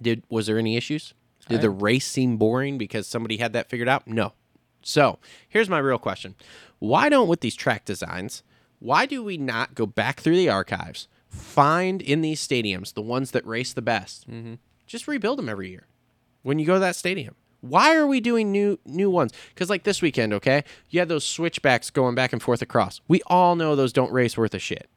S3: Did was there any issues? Did the race seem boring because somebody had that figured out? No. So here's my real question: Why don't with these track designs? Why do we not go back through the archives, find in these stadiums the ones that race the best,
S5: Mm-hmm.
S3: just rebuild them every year when you go to that stadium? Why are we doing new new ones? Because like this weekend, okay, you had those switchbacks going back and forth across. We all know those don't race worth a shit.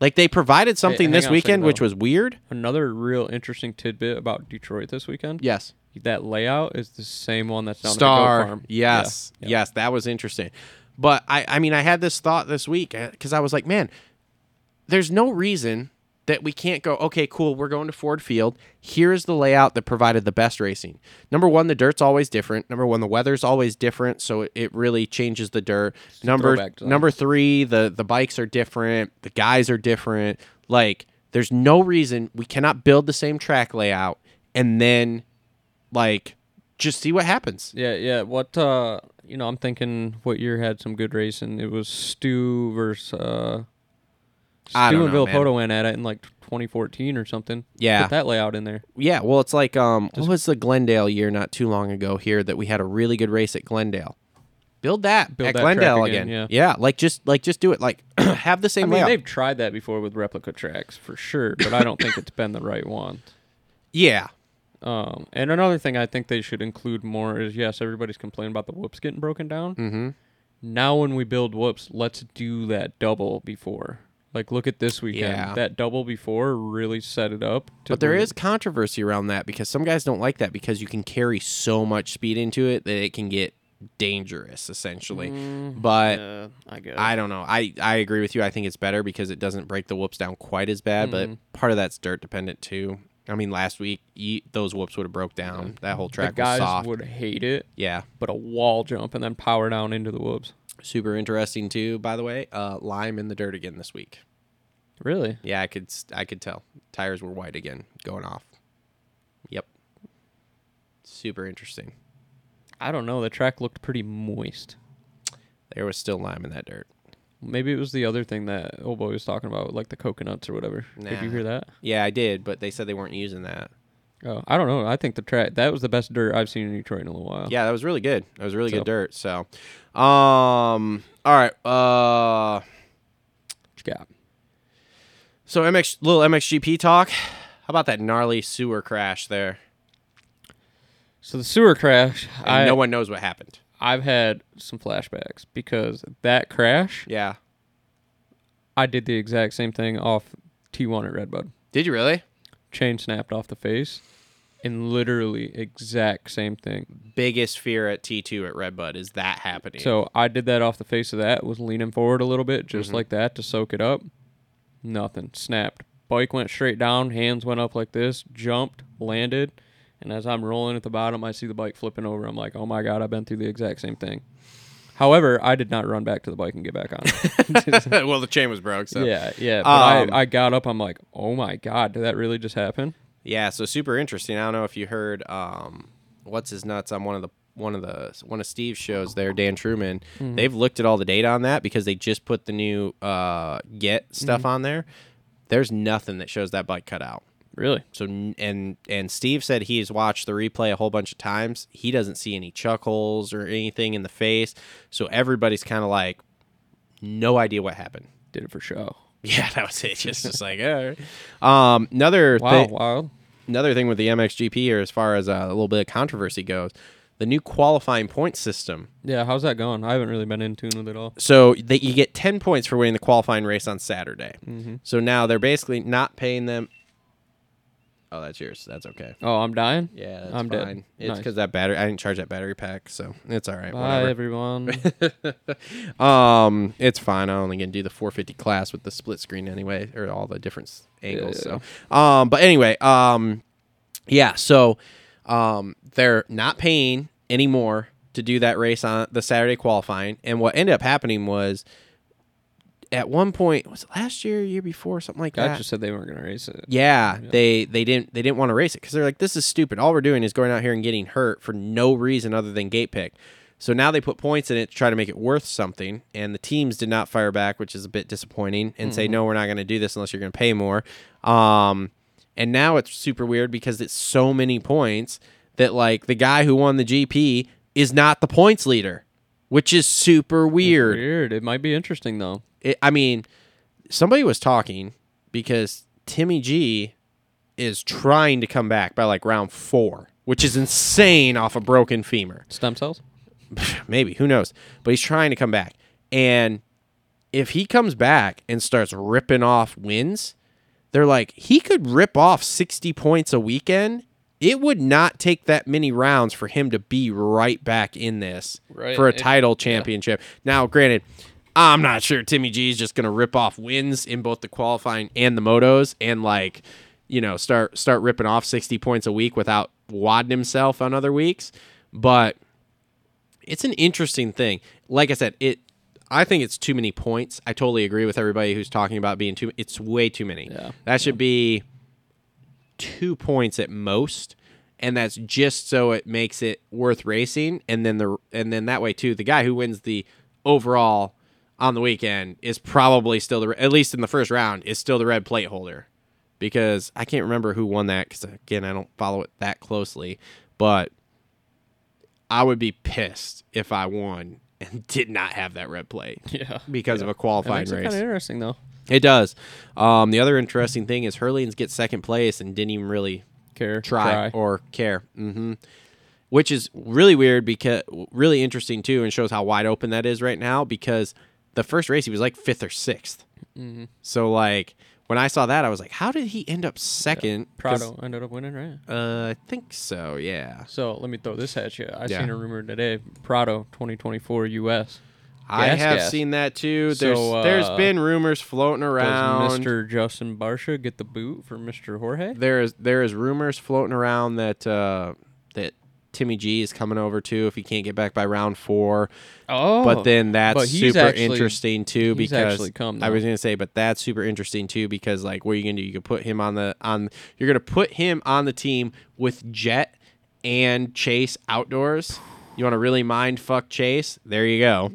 S3: Like they provided something
S5: hang
S3: this weekend, which was weird.
S5: Another real interesting tidbit about Detroit this weekend.
S3: Yes.
S5: That layout is the same one that's down
S3: Star.
S5: at the Farm.
S3: Yes,
S5: Yeah.
S3: yes, that was interesting. But I, I mean, I had this thought this week because I was like, man, there's no reason that we can't go. Okay, cool, we're going to Ford Field. Here is the layout that provided the best racing. Number one, the dirt's always different. Number one, the weather's always different, so it, it really changes the dirt. Number number three, the the bikes are different. The guys are different. Like, there's no reason we cannot build the same track layout and then like just see what happens.
S5: Yeah, yeah. What uh you know, I'm thinking what year had some good racing. It was Stu versus uh
S3: I don't
S5: and
S3: know,
S5: Villopoto went at it in like 2014 or something.
S3: Yeah.
S5: Put that layout in there.
S3: Yeah, well, it's like um, what was the Glendale year not too long ago here that we had a really good race at Glendale. Build that
S5: Build
S3: at
S5: that
S3: Glendale
S5: track
S3: again.
S5: again, yeah.
S3: like just like just do it. Like have the
S5: I
S3: same
S5: mean,
S3: layout.
S5: they've tried that before with replica tracks for sure, but I don't think it's been the right one.
S3: Yeah,
S5: Um, and another thing I think they should include more is yes, everybody's complaining about the whoops getting broken down.
S3: Mm-hmm.
S5: Now, when we build whoops, let's do that double before. Like, look at this weekend.
S3: Yeah.
S5: That double before really set it up. To
S3: but there
S5: where-
S3: is controversy around that because some guys don't like that because you can carry so much speed into it that it can get dangerous essentially.
S5: Mm,
S3: but
S5: uh, I guess.
S3: I don't know. I, I agree with you. I think it's better because it doesn't break the whoops down quite as bad, but part of that's dirt dependent too. I mean, last week you, those whoops would have broke down. That whole
S5: the
S3: track was
S5: guys
S3: soft.
S5: would hate it,
S3: yeah,
S5: but a wall jump and then power down into the whoops.
S3: Super interesting too. By the way, uh, lime in the dirt again this week.
S5: Really?
S3: Yeah, I could I could tell tires were white again, going off. Yep, super interesting.
S5: I don't know. The track looked pretty moist.
S3: There was still lime in that dirt.
S5: Maybe it was the other thing that old boy was talking about, like the coconuts or whatever. Did you hear that?
S3: Yeah, I did, but they said they weren't using that.
S5: Oh, I don't know. I think the track that was the best dirt I've seen in Detroit in a little while.
S3: Yeah, that was really good. That was really
S5: So-
S3: good dirt. So, um, all right. Uh,
S5: What you got?
S3: So MX little MXGP talk. How about that gnarly Seewer crash there?
S5: So the Seewer crash, I
S3: no one knows what happened.
S5: I've had some flashbacks because that crash,
S3: Yeah.
S5: I did the exact same thing off T1 at Redbud.
S3: Did you really?
S5: Chain snapped off the face, and literally exact same thing.
S3: Biggest fear at T2 at Redbud is that happening.
S5: So I did that off the face of that. Was leaning forward a little bit, just mm-hmm. like that, to soak it up. Nothing. Snapped. Bike went straight down. Hands went up like this. Jumped. Landed. And as I'm rolling at the bottom, I see the bike flipping over. I'm like, oh my god, I've been through the exact same thing. However, I did not run back to the bike and get back on.
S3: well, the chain was broke. So
S5: yeah, yeah. But
S3: Um,
S5: I, I got up. I'm like, oh my god, did that really just happen?
S3: Yeah, so super interesting. I don't know if you heard um, what's his nuts on one of the one of the one of Steve's shows there, Dan Truman. They've looked at all the data on that because they just put the new uh, get stuff on there. There's nothing that shows that bike cut out.
S5: Really?
S3: So and and Steve said he's watched the replay a whole bunch of times. He doesn't see any chuck holes or anything in the face. So everybody's kind of like, no idea what happened.
S5: Did it for show.
S3: Yeah, that was it. Just, just like, all right. Um, another
S5: Wow,
S3: thing,
S5: wow.
S3: another thing with the MXGP here, as far as uh, a little bit of controversy goes, the new qualifying point system.
S5: Yeah, how's that going? I haven't really been in tune with it all.
S3: So that you get ten points for winning the qualifying race on Saturday. So now they're basically not paying them. Oh, that's yours. That's okay.
S5: Oh, I'm dying.
S3: Yeah, that's
S5: I'm dead.
S3: fine. It's
S5: Nice.
S3: because that battery. I didn't charge that battery pack, so it's all right.
S5: Bye,
S3: whatever.
S5: everyone.
S3: Um, it's fine. I only can do the 450 class with the split screen anyway, or all the different s- angles. So, um, but anyway, um, yeah. So, um, they're not paying anymore to do that race on the Saturday qualifying, and what ended up happening was, at one point, was it last year, year before, something like that.
S5: just said they weren't gonna race it.
S3: Yeah, they they didn't they didn't want to race it because they're like, this is stupid. All we're doing is going out here and getting hurt for no reason other than gate pick. So now they put points in it to try to make it worth something, and the teams did not fire back, which is a bit disappointing, and say, no, we're not going to do this unless you're going to pay more. Um, and now it's super weird because it's so many points that like the guy who won the GP is not the points leader, which is super weird.
S5: Weird. It might be interesting though.
S3: It, I mean, somebody was talking because Timmy G is trying to come back by like round four, which is insane off a broken femur.
S5: Stem cells.
S3: Maybe, who knows? But he's trying to come back. And if he comes back and starts ripping off wins, they're like, he could rip off 60 points a weekend. It would not take that many rounds for him to be right back in this
S5: Right.
S3: for a
S5: It-
S3: title championship. Now, granted, I'm not sure Timmy G is just going to rip off wins in both the qualifying and the motos and like, you know, start start ripping off 60 points a week without wadding himself on other weeks, but it's an interesting thing. Like I said, it I think it's too many points. I totally agree with everybody who's talking about being too it's way too many.
S5: Yeah.
S3: That should be 2 points at most and that's just so it makes it worth racing and then the and then that way too the guy who wins the overall on the weekend is probably still the at least in the first round is still the red plate holder because I can't remember who won that cuz again I don't follow it that closely but I would be pissed if I won and did not have that red plate
S5: Yeah.
S3: because of a qualifying race.
S5: kind of interesting though.
S3: It does. Um, the other interesting thing is Hurleys get second place and didn't even really
S5: Care.
S3: try, or care. hmm Which is really weird because really interesting too, and shows how wide open that is right now. Because the first race he was like fifth or 6th
S5: Mm-hmm.
S3: So like when I saw that, I was like, how did he end up second? 'Cause,
S5: Prado ended up winning, right?
S3: Uh, I think so. Yeah.
S5: So let me throw this at you. I
S3: Yeah.
S5: seen a rumor today. Prado 2024 US.
S3: I have
S5: gas.
S3: seen that too. There's
S5: So,
S3: there's
S5: uh,
S3: been rumors floating around. Does.
S5: Mr. Justin Barcia get the boot for Mr. Jorge?
S3: There is there is rumors floating around that uh, that Timmy G is coming over too if he can't get back by round four.
S5: Oh,
S3: but then that's
S5: but he's
S3: super
S5: actually-
S3: interesting too
S5: he's
S3: because
S5: actually come,
S3: I
S5: though.
S3: was gonna say, but that's super interesting too because like what are you gonna do? You could put him on the on you're gonna put him on the team with Jet and Chase outdoors. You want to really mind fuck Chase? There you go.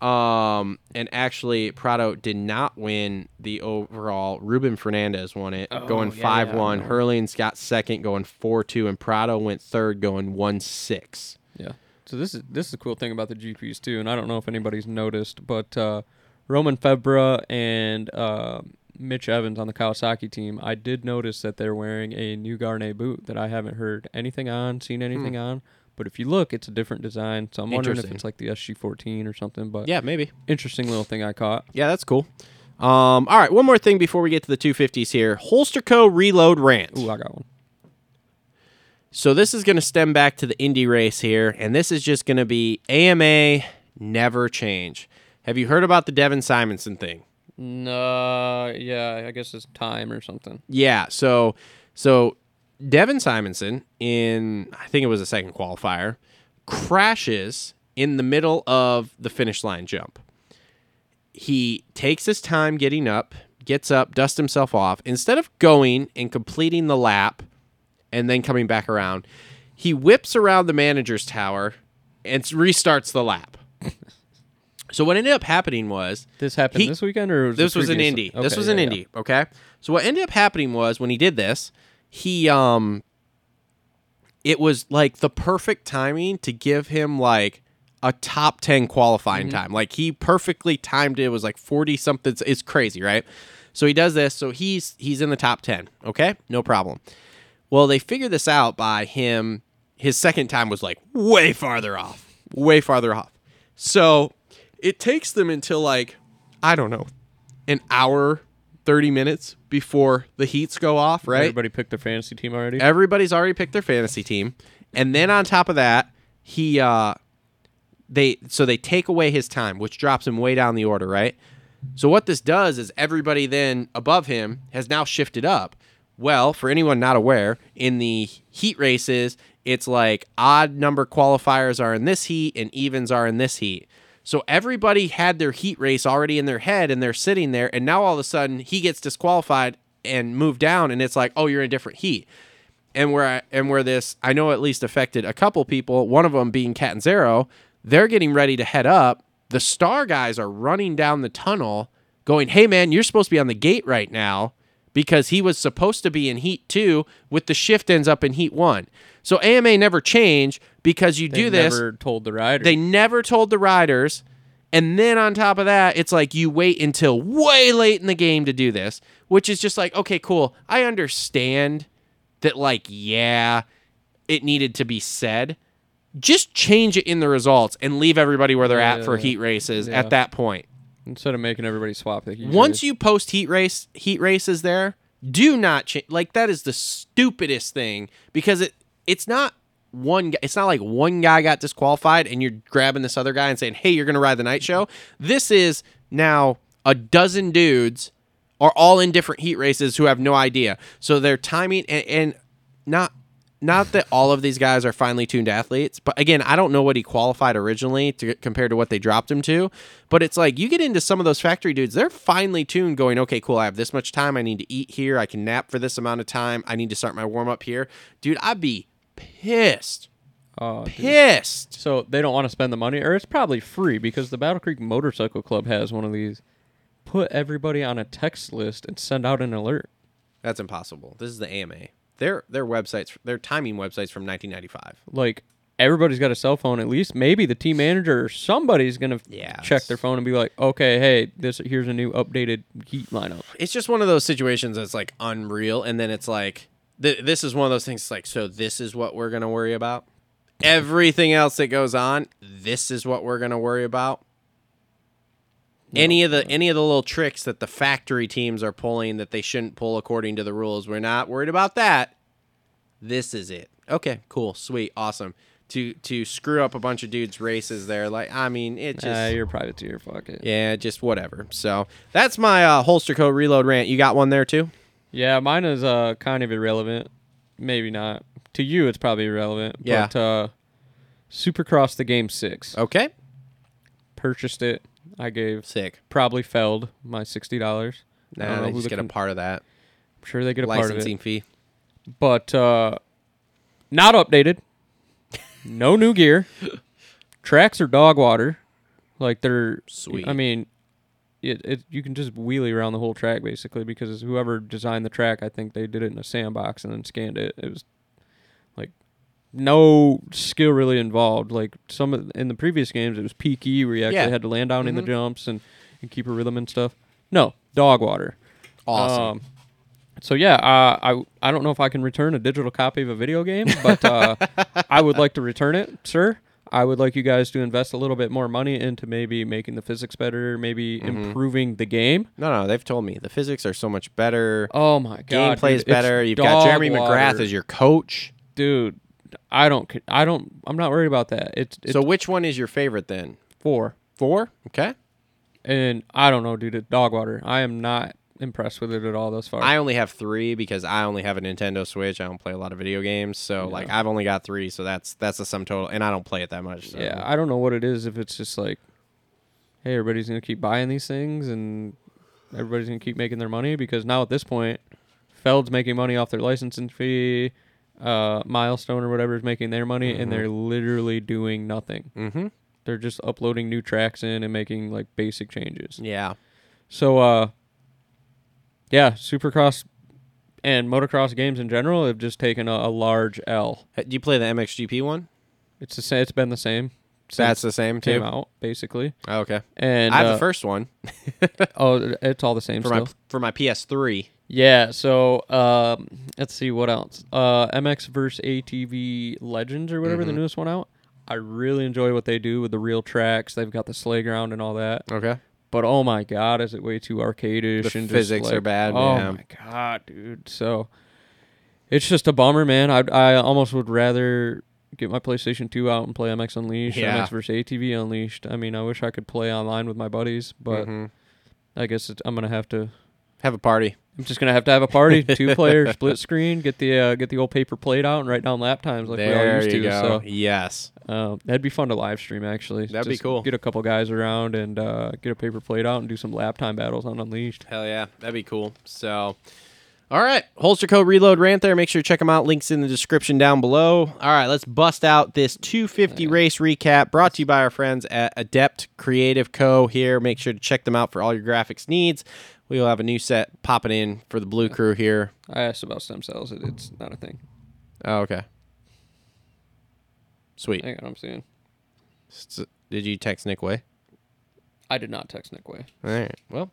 S3: Um, and actually, Prado did not win the overall. Ruben Fernandez won it, going
S5: Oh, yeah,
S3: five
S5: yeah, I
S3: one.
S5: know.
S3: Herlings got second, going four two, and Prado went third, going one six.
S5: Yeah. So this is this is the cool thing about the GPs too, and I don't know if anybody's noticed, but uh, Romain Febvre and uh, Mitch Evans on the Kawasaki team, I did notice that they're wearing a new Gaerne boot that I haven't heard anything on, seen anything on. But if you look, it's a different design. So I'm wondering if.
S3: Interesting.
S5: it's like the SG14 or something. But
S3: Yeah, maybe.
S5: interesting little thing I caught.
S3: Yeah, that's cool. Um, all right, one more thing before we get to the 250s here. Holster Co Reload Rant.
S5: Ooh, I got one.
S3: So this is going to stem back to the Indy race here, and this is just going to be AMA never change. Have you heard about the Devin Simonson thing?
S5: No, yeah, I guess it's time or something.
S3: Yeah. So so Devin Simonson in I think it was a second qualifier crashes in the middle of the finish line jump. He takes his time getting up, gets up, dusts himself off. Instead of going and completing the lap and then coming back around, he whips around the manager's tower and restarts the lap. so what ended up happening was
S5: This happened
S3: He-
S5: this weekend, or was
S3: this was in
S5: previous-
S3: Indy. this was
S5: yeah,
S3: in
S5: yeah.
S3: Indy. Okay. So what ended up happening was when he did this, he um, it was like the perfect timing to give him like a top ten qualifying
S5: Mm-hmm.
S3: time. Like he perfectly timed it. It was like forty something. It's- crazy, right? So he does this. So he's he's in the top ten. Okay, no problem. Well, they figured this out by him. His second time was like way farther off, way farther off. So it takes them until like I don't know, an hour, thirty minutes before the heats go off. Right?
S5: Everybody picked their fantasy team already.
S3: Everybody's already picked their fantasy team, and then on top of that, he uh, they so they take away his time, which drops him way down the order, right? So what this does is everybody then above him has now shifted up. Well, for anyone not aware, in the heat races, it's like odd number qualifiers are in this heat and evens are in this heat. So everybody had their heat race already in their head and they're sitting there, and now all of a sudden he gets disqualified and moved down, and it's like, oh, you're in a different heat and where I, and where this I know at least affected a couple people. One of them being Catanzaro. They're getting ready to head up. The star guys are running down the tunnel, going, "Hey man, you're supposed to be on the gate right now." Because he was supposed to be in Heat 2 with the shift ends up in Heat 1. So AMA never changed because you
S5: They
S3: do this.
S5: Never told the rider.
S3: They never told the riders. And then on top of that, it's like you wait until way late in the game to do this, which is just like, okay, cool. I understand that, like, yeah, it needed to be said. Just change it in the results and leave everybody where they're at for
S5: Yeah.
S3: heat races
S5: Yeah.
S3: at that point.
S5: Instead of making everybody swap heat
S3: Once you post heat race heat races there, do not change. Like that is the stupidest thing because it it's not one. gu- It's not like one guy got disqualified and you're grabbing this other guy and saying, "Hey, you're going to ride the night show." This is now a dozen dudes are all in different heat races who have no idea. So they're timing and, and not not that all of these guys are finely tuned athletes, but again, I don't know what he qualified originally to compared to what they dropped him to. But it's like you get into some of those factory dudes, they're finely tuned, going, okay, cool, I have this much time, I need to eat here, I can nap for this amount of time, I need to start my warm up here, dude. I'd be pissed,
S5: Oh, dude.
S3: pissed.
S5: So they don't want to spend the money, or it's probably free because the Battle Creek Motorcycle Club has one of these. Put everybody on a text list and send out an alert.
S3: That's impossible. This is the AMA. Their their websites, their timing websites from 1995.
S5: Like everybody's got a cell phone at least. Maybe the team manager or somebody's gonna
S3: Yeah,
S5: check their phone and be like, okay, hey, this here's a new updated heat lineup.
S3: it's just one of those situations that's like unreal and then it's like th- this is one of those things like so this is what we're going to worry about everything else that goes on this is what we're going to worry about any of the any of the little tricks that the factory teams are pulling that they shouldn't pull according to the rules we're not worried about that this is it okay cool sweet awesome to to screw up a bunch of dudes races there like i mean it just
S5: Ah, you're privateer. Fuck it.
S3: yeah just whatever so that's my uh, Holster Co reload rant you got one there too
S5: Yeah, mine is uh kind of irrelevant. Maybe not. To you it's probably irrelevant.
S3: Yeah.
S5: But uh Supercross the game six.
S3: Okay.
S5: Purchased it. I gave
S3: Sick.
S5: probably felled my sixty dollars. I don't
S3: Nah,
S5: know
S3: they just get a part of that
S5: I'm sure they get a part of
S3: licensing fee.
S5: But uh not updated. no new gear. Tracks are dog water. Like they're
S3: Sweet.
S5: I mean, it, it you can just wheelie around the whole track basically because whoever designed the track, I think they did it in a sandbox and then scanned it. It was no skill really involved. Like some of, in the previous games, it was peaky where you actually
S3: Yeah.
S5: had to land down in the
S3: Mhm.
S5: jumps and, and keep a rhythm and stuff. No, dog water.
S3: Awesome.
S5: Um, so yeah, uh, I I don't know if I can return a digital copy of a video game, but uh, I would like to return it, sir. I would like you guys to invest a little bit more money into maybe making the physics better, maybe
S3: Mm-hmm.
S5: improving the game.
S3: No, no, they've told me the physics are so much better.
S5: Oh my god,
S3: Gameplay's
S5: dude, it's
S3: better. You've got
S5: dog
S3: Jeremy McGrath as your coach.
S5: dude. I don't. I don't. I'm not worried about that. It's, it's
S3: So which one is your favorite then?
S5: four,
S3: Four. Okay.
S5: and I don't know, dude. Dog water. I am not impressed with it at all thus far.
S3: I only have three because I only have a Nintendo Switch. I don't play a lot of video games, so like I've only got three. So that's that's the sum total, and I don't play it that much. So.
S5: Yeah, I don't know what it is. If it's just like, hey, everybody's gonna keep buying these things and everybody's gonna keep making their money because now at this point, Feld's making money off their licensing fee. Uh, Milestone or whatever is making their money, and they're literally doing nothing.
S3: Mm-hmm.
S5: They're just uploading new tracks in and making like basic changes.
S3: Yeah.
S5: So, uh, yeah, Supercross and motocross games in general have just taken a, a large L.
S3: Do you play the MXGP one?
S5: It's the same. It's been the same.
S3: That's the same
S5: came
S3: too.
S5: out basically.
S3: Oh, okay.
S5: And
S3: I have
S5: uh,
S3: the first one
S5: Oh, it's all the same
S3: for
S5: still.
S3: my for my PS3.
S5: Yeah. So um, let's see what else. Uh, MX versus ATV Legends or whatever the
S3: Mm-hmm.
S5: newest one out. I really enjoy what they do with the real tracks. They've got the sleigh ground and all that.
S3: Okay.
S5: But oh my god, is it way too arcadish
S3: The
S5: and just,
S3: physics are
S5: like-
S3: bad,
S5: Oh
S3: yeah.
S5: my god, dude. So it's just a bummer, man. I I almost would rather get my PlayStation 2 out and play MX Unleashed,
S3: Yeah.
S5: MX versus ATV Unleashed. I mean, I wish I could play online with my buddies, but
S3: Mhm.
S5: I guess it's, I'm gonna have to.
S3: Have a party.
S5: I'm just gonna have to have a party, two player split screen, get the uh, get the old paper plate out and write down lap times like we all
S3: there
S5: used
S3: you
S5: to.
S3: go.
S5: So
S3: yes.
S5: um, that'd be fun to live stream actually.
S3: That'd be cool.
S5: Get a couple guys around and uh, get a paper plate out and do some lap time battles on Unleashed.
S3: Hell yeah, that'd be cool. So, all right, Holster Co reload rant there. Make sure to check them out. Links in the description down below. All right, let's bust out this 250 race recap brought to you by our friends at Adept Creative Co. Here, make sure to check them out for all your graphics needs. We will have a new set popping in for the Blue Crew here.
S5: I asked about stem cells. It, it's not a thing.
S3: Oh, okay. Sweet.
S5: Hang on, I'm seeing.
S3: S- Did you text Nick Wey?
S5: I did not text Nick Wey.
S3: All right. Well,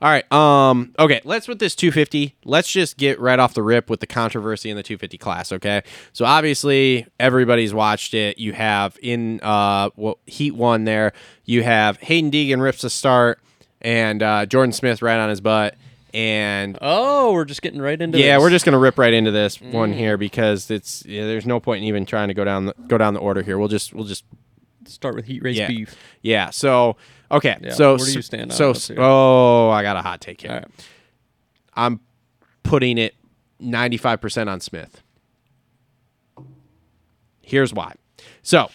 S3: all right. Um. Okay. Let's with this 250. Let's just get right off the rip with the controversy in the 250 class. Okay. So obviously everybody's watched it. You have in uh what Heat One there. You have Haiden Deegan rips a start and uh, Jordan Smith right on his butt. And
S5: Oh, we're just getting right into
S3: yeah,
S5: this.
S3: we're just gonna rip right into this one here because it's yeah, there's no point in even trying to go down the, go down the order here. We'll just we'll just
S5: start with heat race
S3: Yeah.
S5: beef.
S3: yeah. So okay.
S5: Yeah,
S3: So
S5: where do you stand on
S3: So oh, I got a hot take here.
S5: All right.
S3: I'm putting it 95% on Smith. Here's why. So,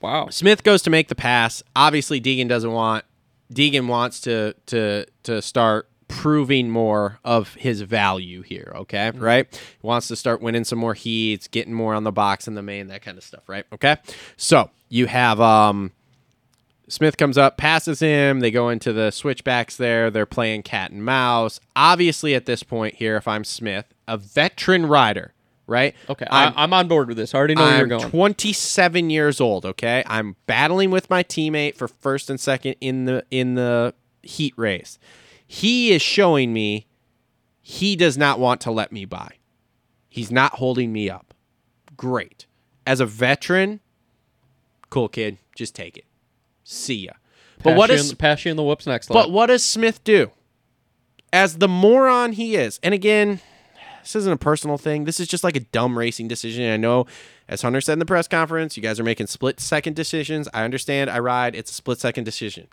S5: Wow.
S3: Smith goes to make the pass. Obviously, Deegan doesn't want Deegan wants to to to start proving more of his value here, okay? Right? He wants to start winning some more heats, getting more on the box in the main, that kind of stuff, right? Okay? So, you have um Smith comes up, passes him. They go into the switchbacks there. They're playing cat and mouse. Obviously, at this point here, if I'm Smith, a veteran rider, right?
S5: Okay,
S3: I'm,
S5: I'm on board with this. I already know where you're
S3: I'm
S5: going.
S3: 27 years old. Okay, I'm battling with my teammate for first and second in the in the heat race. He is showing me he does not want to let me by. He's not holding me up. Great. As a veteran, cool kid. Just take it. See ya. But
S5: Pass
S3: what
S5: you
S3: is
S5: in, pass you in the whoops next lap?
S3: but what does Smith do? As the moron he is, and again, this isn't a personal thing. This is just like a dumb racing decision. I know, as Hunter said in the press conference, you guys are making split second decisions. I understand. I ride. It's a split second decision.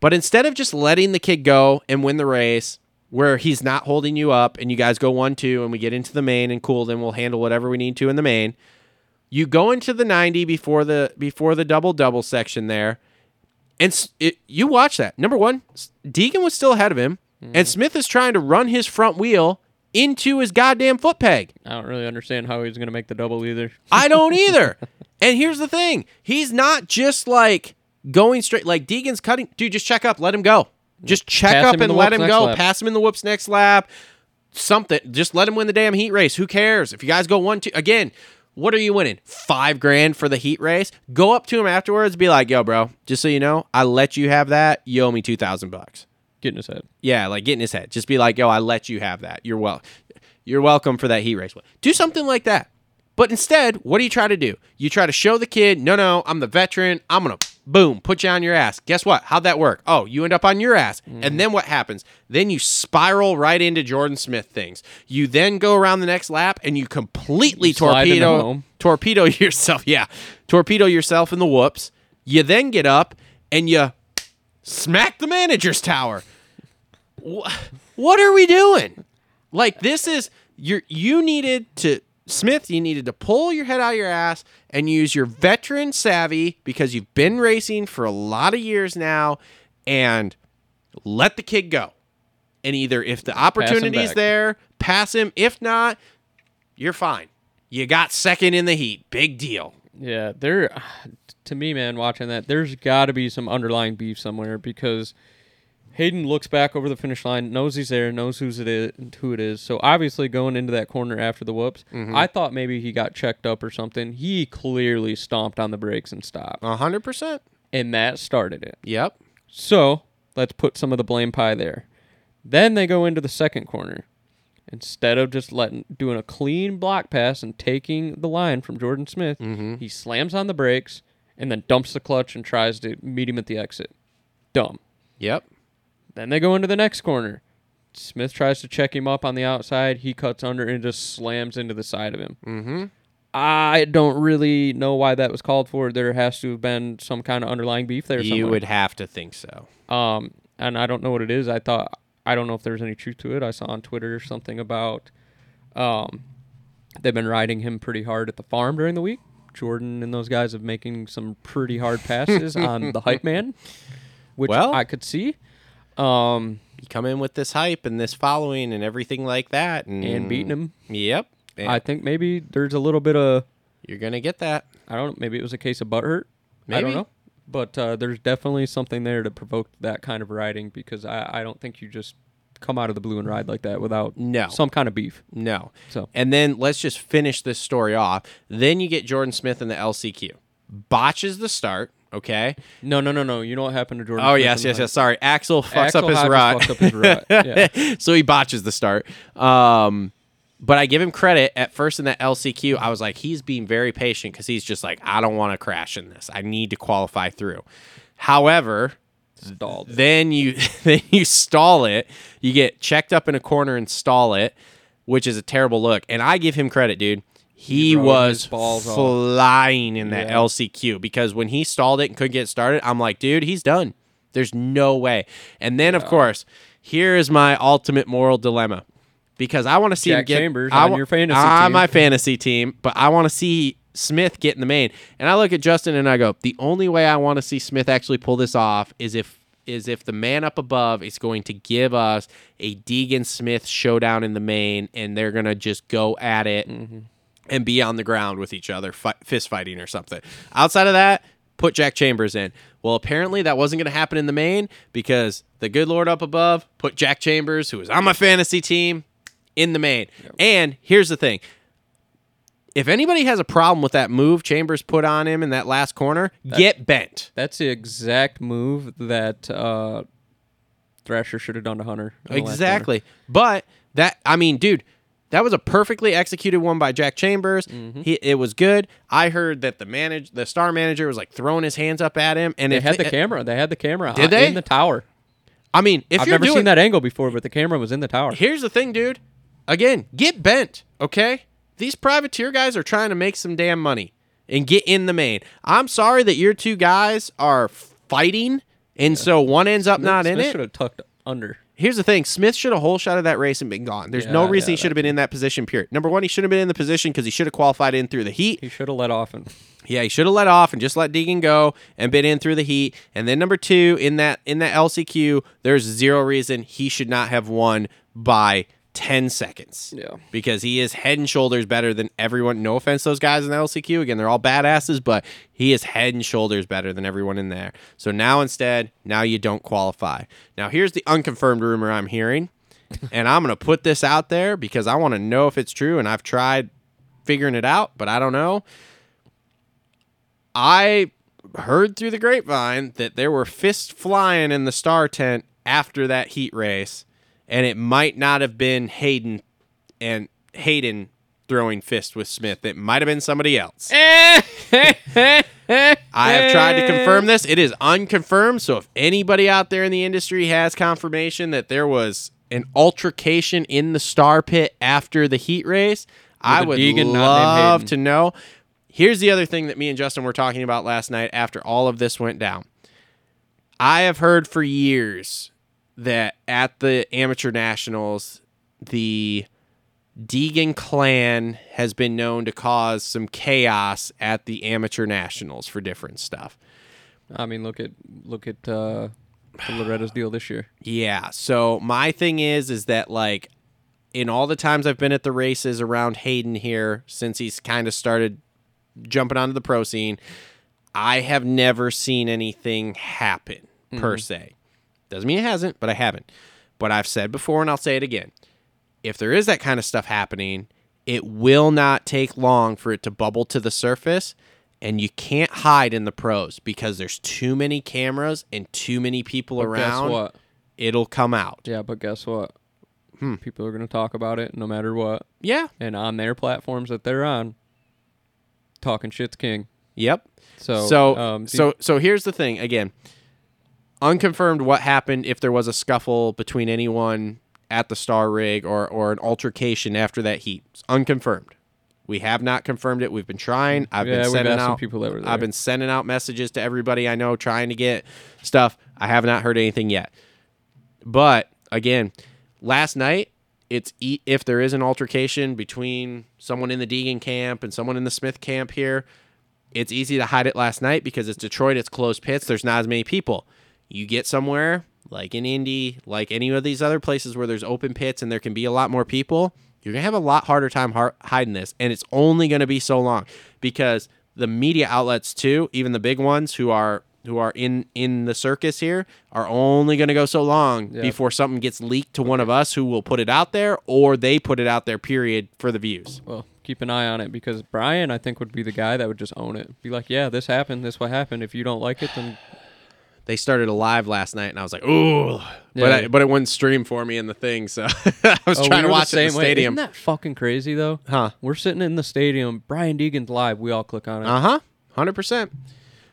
S3: But instead of just letting the kid go and win the race, where he's not holding you up, and you guys go one two, and we get into the main, and cool, then we'll handle whatever we need to in the main. You go into the ninety before the before the double double section there, and it, you watch that. Number one, Deegan was still ahead of him, and mm-hmm. Smith is trying to run his front wheel into his goddamn foot peg.
S5: I don't really understand how he's going to make the double either.
S3: I don't either. and here's the thing he's not just like going straight, like Deegan's cutting. Dude, just check up, let him go. Just check
S5: Pass
S3: up and let him go.
S5: lap.
S3: Pass him in the whoops next lap. Something. Just let him win the damn heat race. Who cares? If you guys go one, two, again, what are you winning? Five grand for the heat race? Go up to him afterwards, be like, yo, bro, just so you know, I let you have that. You owe me 2000 bucks.
S5: Get in his head.
S3: Yeah, like get in his head. Just be like, yo, I let you have that. You're well. You're welcome for that heat race. Do something like that. But instead, what do you try to do? You try to show the kid, no, no, I'm the veteran. I'm gonna boom, put you on your ass. Guess what? How'd that work? Oh, you end up on your ass. And then what happens? Then you spiral right into Jordan Smith things. You then go around the next lap and you completely
S5: You
S3: torpedo torpedo yourself. Yeah. Torpedo yourself in the whoops. You then get up and you smack the manager's tower. Wh- What are we doing? Like this is you you needed to Smith, you needed to pull your head out of your ass and use your veteran savvy because you've been racing for a lot of years now and let the kid go. And either if the opportunity's there, pass him. If not, you're fine. You got second in the heat. Big deal.
S5: Yeah, there. To me, man, watching that, there's got to be some underlying beef somewhere because Haiden looks back over the finish line, knows he's there, knows who's it is, who it is. So obviously, going into that corner after the whoops,
S3: Mm-hmm.
S5: I thought maybe he got checked up or something. He clearly stomped on the brakes and stopped,
S3: A hundred percent.
S5: and that started it.
S3: Yep.
S5: So let's put some of the blame pie there. Then they go into the second corner. Instead of just letting doing a clean block pass and taking the line from Jordan Smith, he slams on the brakes and then dumps the clutch and tries to meet him at the exit. Dumb.
S3: Yep.
S5: Then they go into the next corner. Smith tries to check him up on the outside. He cuts under and just slams into the side of him. Mm-hmm. I don't really know why that was called for. There has to have been some kind of underlying beef there.
S3: You
S5: somewhere.
S3: would have to think so.
S5: Um, and I don't know what it is. I thought I don't know if there's any truth to it. I saw on Twitter something about um, they've been riding him pretty hard at the farm during the week. Jordan and those guys have making some pretty hard passes on the hype man, which
S3: Well-
S5: I could see. Um,
S3: You come in with this hype and this following and everything like that, and,
S5: and beating him.
S3: Yep.
S5: I think maybe there's a little bit of
S3: you're gonna get that.
S5: I don't know. Maybe it was a case of butt hurt. I don't know. But uh, there's definitely something there to provoke that kind of riding because I, I don't think you just come out of the blue and ride like that without
S3: No.
S5: some kind of beef.
S3: No.
S5: So-
S3: and then let's just finish this story off. Then you get Jordan Smith in the LCQ, botches the start. Okay.
S5: No, no, no, no. You know what happened to Jordan?
S3: Oh
S5: Smith
S3: yes, yes, yes. Sorry, Axell fucks
S5: Axell
S3: up his
S5: Hodges
S3: rut.
S5: up his yeah.
S3: so he botches the start. Um, but I give him credit. At first in that LCQ, I was like, he's being very patient because he's just like, I don't want to crash in this. I need to qualify through. However,
S5: Stalled.
S3: then you then you stall it. You get checked up in a corner and stall it, which is a terrible look. And I give him credit, dude. He, was
S5: balls off.
S3: flying in that
S5: Yeah.
S3: LCQ because when he stalled it and couldn't get started, I'm like, dude, he's done. There's no way. And then, of course, here is my ultimate moral dilemma because I want to see him get
S5: Chambers
S3: I
S5: on your fantasy
S3: on
S5: team.
S3: my fantasy team, but I want to see Smith get in the main. And I look at Justin and I go, the only way I want to see Smith actually pull this off is if is if the man up above is going to give us a Deegan Smith showdown in the main, and they're gonna just go at it
S5: Mm-hmm.
S3: And be on the ground with each other, fi- fist fighting or something. Outside of that, put Jack Chambers in. Well, apparently that wasn't going to happen in the main because the good Lord up above put Jack Chambers, who was on my fantasy team, in the main. And here's the thing. If anybody has a problem with that move Chambers put on him in that last corner, get bent.
S5: That's the exact move that uh, Thrasher should have done to Hunter. in the last corner.
S3: Exactly. But that I mean, dude, that was a perfectly executed one by Jack Chambers.
S5: Mm-hmm.
S3: He, it was good. I heard that the manage the star manager was like throwing his hands up at him, and
S5: They had the camera. They had the camera.
S3: Did they?
S5: in the tower?
S3: I mean, if
S5: I've never
S3: doing
S5: seen that angle before, but the camera was in the tower.
S3: Here's the thing, dude. Again, get bent, okay? These privateer guys are trying to make some damn money and get in the main. I'm sorry that your two guys are fighting, and so one ends up not in
S5: Smith
S3: it.
S5: Should have tucked under.
S3: Here's the thing: Smith should have whole shot of that race and been gone. There's no reason
S5: yeah,
S3: he should have been in that position. Period. Number one, he should have been in the position because he should have qualified in through the heat.
S5: He should have let off and
S3: Yeah, he should have let off and just let Deegan go and been in through the heat. And then number two, in that in that LCQ, there's zero reason he should not have won by ten seconds.
S5: Yeah.
S3: because he is head and shoulders better than everyone. No offense, to those guys in the LCQ. Again, they're all badasses, but he is head and shoulders better than everyone in there. So now instead, now you don't qualify. Now here's the unconfirmed rumor I'm hearing, and I'm gonna put this out there because I want to know if it's true, and I've tried figuring it out, but I don't know. I heard through the grapevine that there were fists flying in the star tent after that heat race, and it might not have been Haiden and Haiden throwing fist with Smith. It might have been somebody else. I have tried to confirm this. It is unconfirmed. So if anybody out there in the industry has confirmation that there was an altercation in the star pit after the heat race, I would
S5: Deegan
S3: love to know. Here's the other thing that me and Justin were talking about last night after all of this went down. I have heard for years that at the amateur nationals, the Deegan clan has been known to cause some chaos at the amateur nationals for different stuff.
S5: I mean, look at look at uh, Loretta's deal this year.
S3: Yeah. So my thing is, is that like in all the times I've been at the races around Haiden here since he's kind of started jumping onto the pro scene, I have never seen anything happen per se. Doesn't mean it hasn't, but I haven't. But I've said before and I'll say it again. If there is that kind of stuff happening, it will not take long for it to bubble to the surface and you can't hide in the pros because there's too many cameras and too many people
S5: But
S3: around
S5: guess what?
S3: it'll come out.
S5: Yeah, but guess what?
S3: Hmm.
S5: People are going to talk about it no matter what,
S3: Yeah.
S5: and on their platforms that they're on, talking shit's king.
S3: Yep.
S5: So,
S3: So
S5: um,
S3: so so here's the thing again. Unconfirmed what happened if there was a scuffle between anyone at the star rig or or an altercation after that heat. It's unconfirmed. We have not confirmed it. We've been trying. I've
S5: Yeah,
S3: been
S5: we've
S3: sending out
S5: people that were there.
S3: I've been sending out messages to everybody I know trying to get stuff. I have not heard anything yet. But again, last night it's e- if there is an altercation between someone in the Deegan camp and someone in the Smith camp here, it's easy to hide it last night because it's Detroit, it's closed pits, there's not as many people. You get somewhere like in Indy, like any of these other places where there's open pits and there can be a lot more people, you're going to have a lot harder time har- hiding this and it's only going to be so long because the media outlets too, even the big ones who are who are in in the circus here are only going to go so long
S5: Yeah.
S3: before something gets leaked to one of us who will put it out there or they put it out there period for the views.
S5: well, keep an eye on it because Brian, I think, would be the guy that would just own it. Be like, yeah, this happened. This what happened. If you don't like it, then
S3: they started a live last night, and I was like, "Ooh," but I, but it wouldn't stream for me in the thing, so I was
S5: Oh,
S3: trying
S5: we
S3: to watch it in the
S5: way.
S3: stadium.
S5: Isn't that fucking crazy though?
S3: Huh?
S5: We're sitting in the stadium. Brian Deegan's live. We all click on it.
S3: Uh huh. Hundred percent.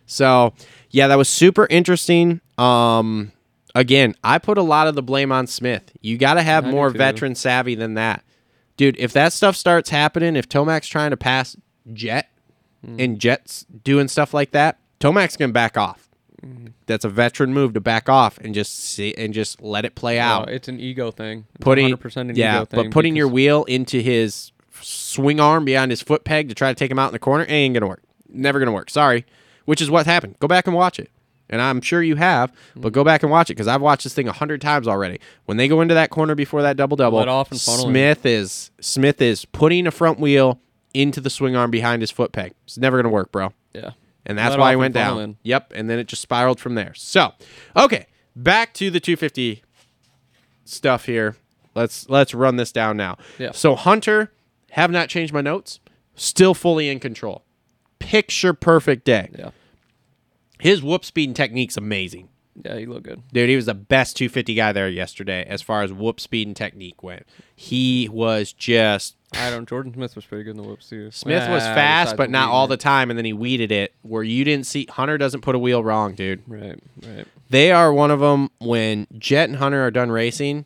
S3: So yeah, that was super interesting. Um, again, I put a lot of the blame on Smith. You got to have
S5: I
S3: more veteran savvy than that, dude. If that stuff starts happening, if Tomac's trying to pass Jet
S5: Hmm.
S3: and Jet's doing stuff like that, Tomac's gonna back off. That's a veteran move to back off and just see and just let it play out.
S5: it's an ego thing. It's
S3: putting
S5: 100% an
S3: yeah,
S5: ego thing.
S3: but putting your wheel into his swing arm behind his foot peg to try to take him out in the corner ain't gonna work. Never gonna work. Sorry. Which is what happened. Go back and watch it. And I'm sure you have, but go back and watch it because I've watched this thing a hundred times already. When they go into that corner before that double double,
S5: off and funnel.
S3: Smith is Smith is putting a front wheel into the swing arm behind his foot peg. It's never gonna work, bro
S5: yeah.
S3: And that's
S5: Let
S3: why he went down.
S5: in.
S3: Yep, and then it just spiraled from there. So, okay, back to the 250 stuff here. Let's let's run this down now.
S5: Yeah.
S3: So Hunter, have not changed my notes. Still fully in control. Picture perfect day.
S5: Yeah.
S3: His whoop speed and technique's amazing.
S5: Yeah, he looked good.
S3: Dude, he was the best 250 guy there yesterday as far as whoop speed and technique went. He was just
S5: I don't. Jordan Smith was pretty good in the whoops too.
S3: Smith was fast,
S5: besides
S3: but not all the time, and then he weeded it where you didn't see. Hunter doesn't put a wheel wrong, dude.
S5: Right. Right.
S3: They are one of them. When Jet and Hunter are done racing,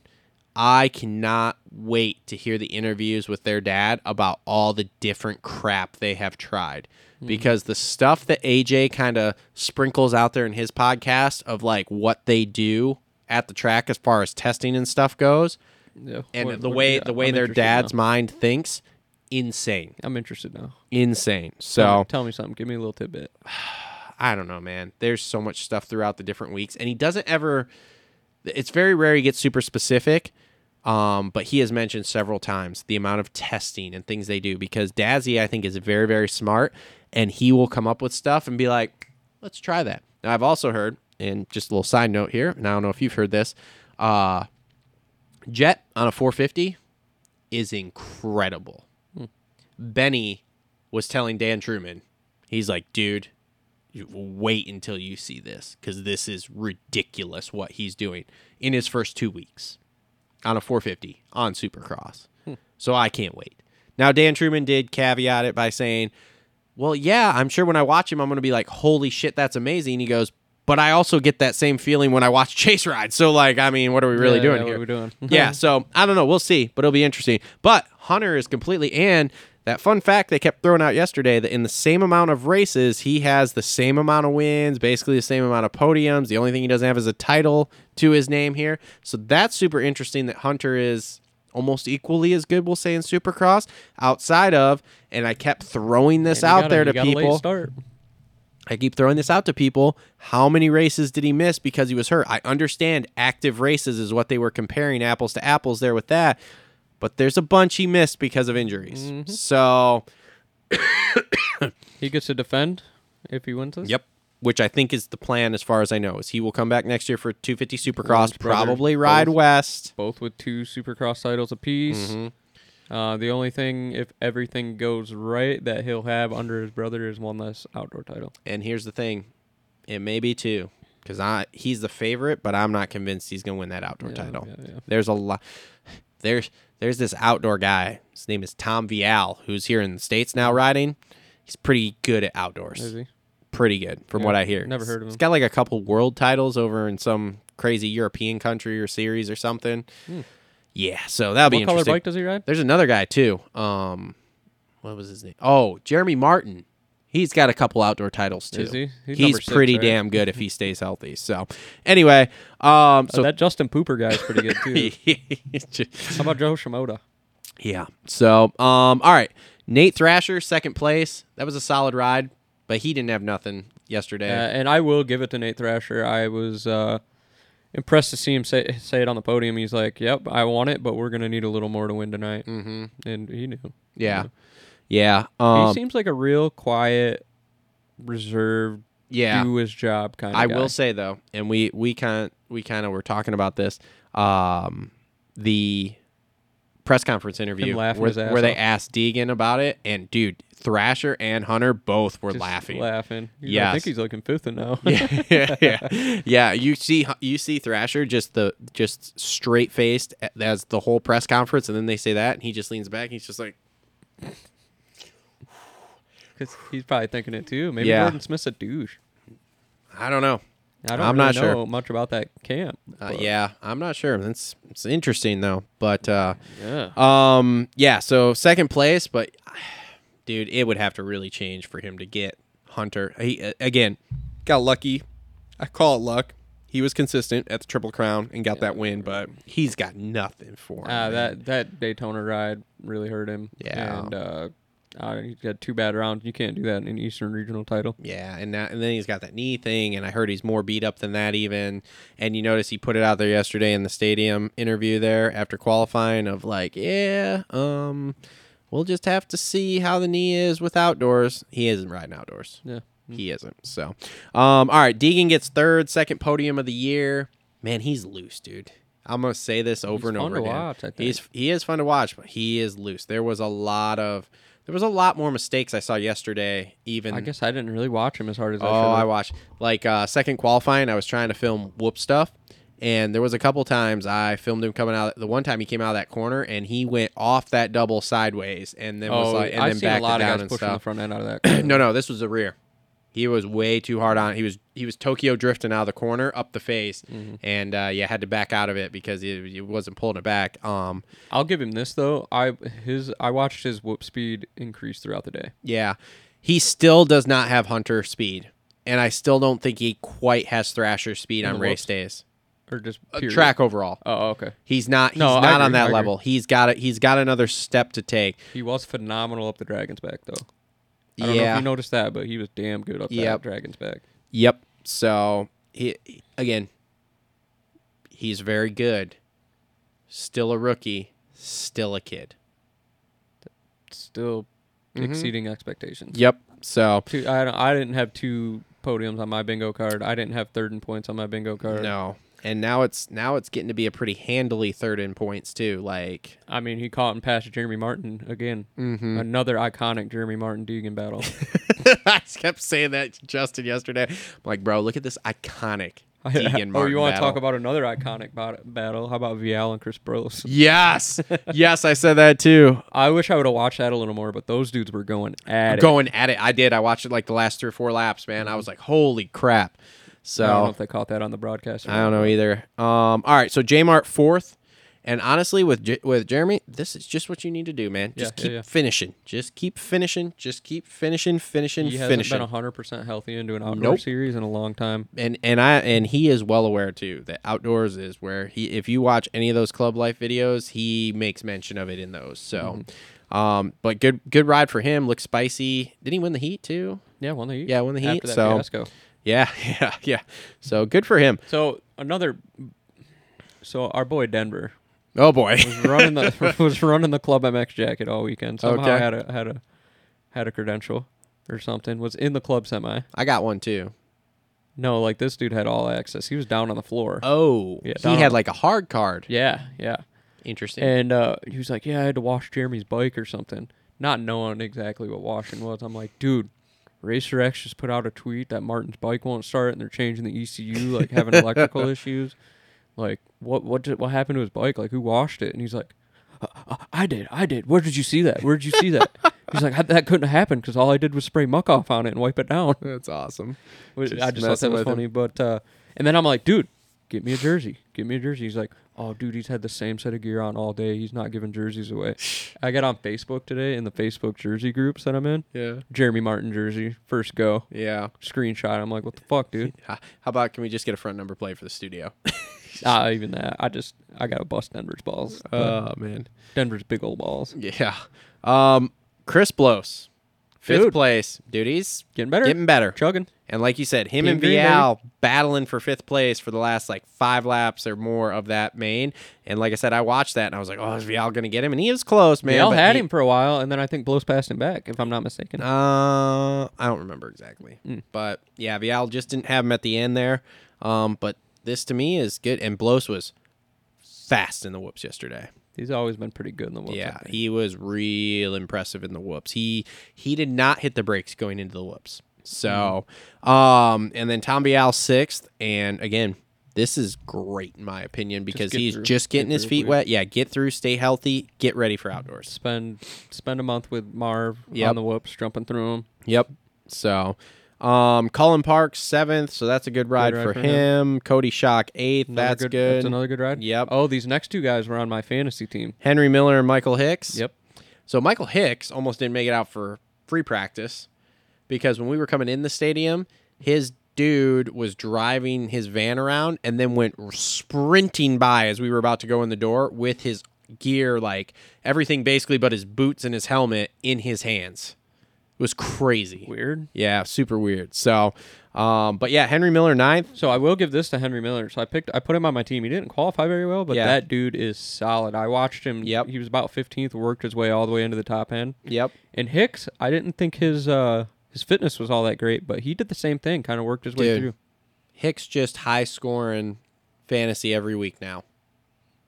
S3: I cannot wait to hear the interviews with their dad about all the different crap they have tried. Mm-hmm. Because the stuff that AJ kind of sprinkles out there in his podcast of like what they do at the track as far as testing and stuff goes,
S5: Yeah.
S3: and
S5: What-
S3: the
S5: what-
S3: way
S5: yeah,
S3: the way
S5: I'm
S3: their dad's
S5: now.
S3: mind thinks, insane,
S5: I'm interested now.
S3: insane.
S5: Tell
S3: So
S5: me, tell me something. Give me a little tidbit.
S3: I don't know, man. There's so much stuff throughout the different weeks, and he doesn't ever. It's very rare he gets super specific, um, but he has mentioned several times the amount of testing and things they do because Dazzy, I think, is very very smart, and he will come up with stuff and be like, "Let's try that." Now, I've also heard, and just a little side note here, and I don't know if you've heard this, uh, Jet on a 450 is incredible. Benny was telling Dan Truman, he's like, dude, wait until you see this because this is ridiculous what he's doing in his first two weeks on a 450 on Supercross. So I can't wait. Now Dan Truman did caveat it by saying, "Well, yeah, I'm sure when I watch him, I'm going to be like, holy shit, that's amazing." He goes, "But I also get that same feeling when I watch Chase ride." So like, I mean, what are we really
S5: Yeah,
S3: doing
S5: yeah, what
S3: here?
S5: are we doing?
S3: yeah, so I don't know. We'll see, but it'll be interesting. But Hunter is completely and that fun fact they kept throwing out yesterday that in the same amount of races, he has the same amount of wins, basically the same amount of podiums. The only thing he doesn't have is a title to his name here. So that's super interesting that Hunter is almost equally as good, we'll say, in Supercross outside of, and I kept throwing this out
S5: got a-
S3: there to people. I keep throwing this out to people. How many races did he miss because he was hurt? I understand active races is what they were comparing apples to apples there with that, but there's a bunch he missed because of injuries.
S5: Mm-hmm.
S3: So,
S5: He gets to defend if he wins this.
S3: yep, which I think is the plan as far as I know, is he will come back next year for 250 Supercross, probably ride
S5: both.
S3: west.
S5: Both with two Supercross titles apiece.
S3: Mm-hmm.
S5: Uh, the only thing, if everything goes right, that he'll have under his brother is one less outdoor title.
S3: And here's the thing, it may be two, because I he's the favorite, but I'm not convinced he's gonna win that outdoor
S5: Yeah,
S3: title.
S5: yeah, yeah.
S3: There's a lot. There's there's this outdoor guy. His name is Tom Vial, who's here in the states now riding. He's pretty good at outdoors.
S5: Is he?
S3: Pretty good, from what I hear.
S5: never heard of him.
S3: He's got like a couple world titles over in some crazy European country or series or something. Yeah, so that'll be
S5: Hmm. What color bike does he ride?
S3: There's another guy too. Um, what was his name? Oh, Jeremy Martin. He's got a couple outdoor titles too.
S5: Is he? He's
S3: He's,
S5: six,
S3: pretty
S5: right?
S3: damn good if he stays healthy. So, anyway, um,
S5: Uh,
S3: so
S5: that Justin Pooper guy is pretty good too. How about Joe Shimoda?
S3: yeah. So, um, all right, Nate Thrasher, second place. That was a solid ride, but he didn't have nothing yesterday.
S5: Uh, and I will give it to Nate Thrasher. I was uh, impressed to see him say say it on the podium. He's like, "Yep, I want it, but we're gonna need a little more to win tonight." Mm-hmm. And he knew.
S3: yeah, yeah,
S5: he
S3: um,
S5: seems like a real quiet, reserved,
S3: yeah.
S5: do his job kind of. Guy.
S3: I
S5: guy.
S3: will say though, and we we kind we kind of were talking about this, um, the press conference interview where, where they asked Deegan about it, and dude, Thrasher and Hunter both were
S5: Just
S3: laughing.
S5: laughing. He's- I think he's looking fifth now.
S3: yeah, yeah, yeah, yeah. You see, you see Thrasher just the just straight faced as the whole press conference, and then they say that, and he just leans back. And he's just like,
S5: Because he's probably thinking it too. Maybe
S3: Yeah.
S5: Gordon Smith's a douche.
S3: I don't know.
S5: I don't
S3: I'm
S5: really
S3: not sure.
S5: know much about that camp.
S3: Uh, yeah, I'm not sure. It's it's interesting though, but uh,
S5: Yeah.
S3: Um. Yeah. So second place, but dude, it would have to really change for him to get Hunter. He uh, again got lucky. I call it luck. He was consistent at the Triple Crown and got that win, but he's got nothing for him.
S5: Uh, that that Daytona ride really hurt him.
S3: Yeah.
S5: and uh, uh, he got two bad rounds. You can't do that in an Eastern Regional title.
S3: Yeah, and that, and then he's got that knee thing, and I heard he's more beat up than that even. And you notice he put it out there yesterday in the stadium interview there after qualifying of like, yeah, um, we'll just have to see how the knee is with outdoors. He isn't riding outdoors.
S5: Yeah,
S3: He isn't. So, um, all right, Deegan gets third, second podium of the year. Man, he's loose, dude. I'm gonna say this over
S5: He's
S3: and
S5: fun
S3: over
S5: to
S3: again.
S5: watch, I.
S3: He's he is fun to watch, but he is loose. There was a lot of there was a lot more mistakes I saw yesterday. Even
S5: I guess I didn't really watch him as hard as I should.
S3: Oh, I watched like uh, second qualifying. I was trying to film whoop stuff, and there was a couple times I filmed him coming out. The one time he came out of that corner and he went off that double sideways, and then was
S5: Oh,
S3: like, and
S5: I've
S3: then
S5: seen a lot
S3: it
S5: of guys
S3: and
S5: pushing the front end out of that.
S3: no, no, this was the rear. He was way too hard on. He was he was Tokyo drifting out of the corner up the face,
S5: Mm-hmm.
S3: and uh, yeah, had to back out of it because he, he wasn't pulling it back. Um,
S5: I'll give him this though. I his I watched his whoop speed increase throughout the day.
S3: yeah, he still does not have Hunter speed, and I still don't think he quite has Thrasher speed on race
S5: whoops?
S3: days.
S5: Or just period.
S3: track overall.
S5: Oh, oh, okay.
S3: He's not. He's
S5: No,
S3: not on
S5: agree, I
S3: that level. He's got it. He's got another step to take.
S5: He was phenomenal up the Dragon's back though. I don't know
S3: yeah.
S5: if you noticed that, but he was damn good up
S3: Yep.
S5: that Dragon's back.
S3: Yep. So he again. He's very good. Still a rookie. Still a kid.
S5: Still mm-hmm. exceeding expectations.
S3: Yep. So
S5: Two, I I didn't have two podiums on my bingo card. I didn't have third in points on my bingo card.
S3: no. And now it's now it's getting to be a pretty handily third in points too. Like
S5: I mean, he caught and passed Jeremy Martin again.
S3: Mm-hmm.
S5: Another iconic Jeremy Martin Deegan battle.
S3: I kept saying that to Justin yesterday. I'm like, bro, look at this iconic Deegan Martin
S5: oh, you want to talk about another iconic bat- battle? How about Vialle and Chris Blose?
S3: Yes, yes, I said that too.
S5: I wish I would have watched that a little more, but those dudes were going at it.
S3: Going at it, I did. I watched it like the last three or four laps, man. I was like, holy crap. So
S5: I don't know if they caught that on the broadcast. or
S3: I don't know either. Um, all right, so J Mart fourth, and honestly, with J- with Jeremy, this is just what you need to do, man. Just
S5: Yeah,
S3: keep
S5: yeah,
S3: finishing. Just keep finishing. Just keep finishing, finishing,
S5: He hasn't
S3: finishing.
S5: been hundred percent healthy into an outdoor
S3: Nope.
S5: series in a long time.
S3: and and I and he is well aware too that outdoors is where he. If you watch any of those club life videos, he makes mention of it in those. So,
S5: Mm-hmm.
S3: um, but good good ride for him. Looks spicy. Did he win the heat too?
S5: Yeah, won the heat.
S3: Yeah, won the heat,
S5: After that
S3: so-
S5: fiasco.
S3: Yeah, yeah, yeah. So good for him.
S5: So another. So our boy Denver
S3: Oh boy.
S5: was running the was running the Club MX jacket all weekend. Somehow
S3: Okay.
S5: had a had a had a credential or something. Was in the club semi.
S3: I got one too.
S5: No, like this dude had all access. He was down on the floor.
S3: Oh,
S5: Yeah,
S3: he had like a hard card.
S5: Yeah, yeah.
S3: Interesting.
S5: And uh, he was like, "Yeah, I had to wash Jeremy's bike or something," not knowing exactly what washing was. I'm like, "Dude, Racer X just put out a tweet that Martin's bike won't start, and they're changing the ECU, like having electrical issues. Like, what what did, what happened to his bike? Like, who washed it?" And he's like, uh, uh, "I did, I did. Where did you see that? Where did you see that?" he's like, "That couldn't have happened because all I did was spray Muc-Off on it and wipe it down."
S3: That's awesome. Just
S5: I just thought that was
S3: with him.
S5: funny. But uh, and then I'm like, dude, get me a jersey. Get me a jersey. He's like, oh, dude, he's had the same set of gear on all day. He's not giving jerseys away. I got on Facebook today in the Facebook jersey groups that I'm in.
S3: Yeah.
S5: Jeremy Martin jersey, first go.
S3: Yeah.
S5: Screenshot. I'm like, what the fuck, dude?
S3: How about can we just get a front number plate for the studio?
S5: ah, even that. I just I gotta bust Denver's balls.
S3: Oh man.
S5: Denver's big old balls.
S3: Yeah. Um, Chris Blose, fifth
S5: Dude.
S3: place. Dude, he's
S5: Getting better.
S3: getting better.
S5: Chugging.
S3: And like you said, him
S5: Team
S3: and Vialle battling for fifth place for the last like five laps or more of that main. And like I said, I watched that and I was like, oh, is Vialle going to get him? And he was close, man.
S5: All had
S3: he-
S5: him for a while, and then I think Blose passed him back, if I'm not mistaken.
S3: Uh, I don't remember exactly,
S5: Mm.
S3: but yeah, Vialle just didn't have him at the end there. Um, but this to me is good, and Blose was fast in the whoops yesterday.
S5: He's always been pretty good in the whoops.
S3: Yeah, he was real impressive in the whoops. He he did not hit the brakes going into the whoops. So, um, and then Tom Vialle sixth, and again, this is great in my opinion because he's
S5: through.
S3: just getting
S5: Get
S3: his
S5: through,
S3: feet
S5: please.
S3: wet. Yeah, get through, stay healthy, get ready for outdoors.
S5: spend spend a month with Marv
S3: Yep.
S5: on the whoops, jumping through them.
S3: Yep. So, um, Cullin Parks seventh, so that's a good ride,
S5: ride
S3: for,
S5: for
S3: him.
S5: him.
S3: Coty Schock eighth,
S5: Another
S3: that's good.
S5: That's another good ride.
S3: Yep.
S5: Oh, these next two guys were on my fantasy team.
S3: Henry Miller and Michael Hicks.
S5: Yep.
S3: So Michael Hicks almost didn't make it out for free practice because when we were coming in the stadium, his dude was driving his van around and then went sprinting by as we were about to go in the door with his gear, like everything basically but his boots and his helmet in his hands. It was crazy.
S5: Weird.
S3: Yeah, super weird. So, um, but yeah, Henry Miller ninth.
S5: So I will give this to Henry Miller. So I picked, I put him on my team. He didn't qualify very well, but
S3: Yeah.
S5: that dude is solid. I watched him.
S3: Yep.
S5: He was about 15th, worked his way all the way into the top end.
S3: Yep.
S5: And Hicks, I didn't think his uh his fitness was all that great, but he did the same thing. Kind of worked his way through.
S3: Hicks just high scoring fantasy every week now.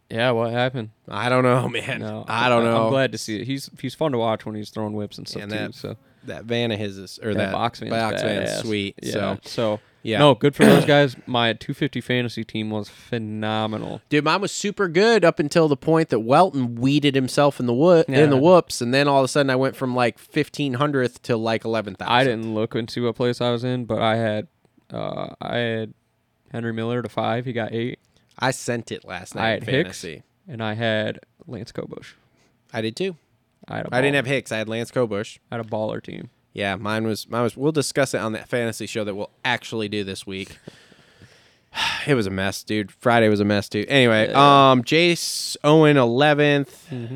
S5: Yeah, what happened?
S3: I don't know, man.
S5: No,
S3: I don't know.
S5: I'm glad to see it. He's he's fun to watch when he's throwing whips and stuff
S3: And
S5: too.
S3: that-
S5: so
S3: that van of his is, or
S5: that,
S3: that,
S5: box van's
S3: box van's sweet.
S5: Yeah.
S3: So,
S5: so
S3: yeah.
S5: no, good for those guys. My 250 fantasy team was phenomenal.
S3: dude, mine was super good up until the point that Weltin weeded himself in the wood in the whoops, and then all of a sudden I went from like fifteen hundredth to like eleven thousand.
S5: I didn't look see what place I was in, but I had uh I had Henry Miller to five. He got eight,
S3: I sent it last night.
S5: I had Hicks. and I had Lance Kobusch.
S3: I did too.
S5: I
S3: I didn't have Hicks. I had Lance Kobusch.
S5: I had a baller team.
S3: Yeah, mine was mine was. We'll discuss it on that fantasy show that we'll actually do this week. It was a mess, dude. Friday was a mess, dude. Anyway, um, Jace Owen 11th,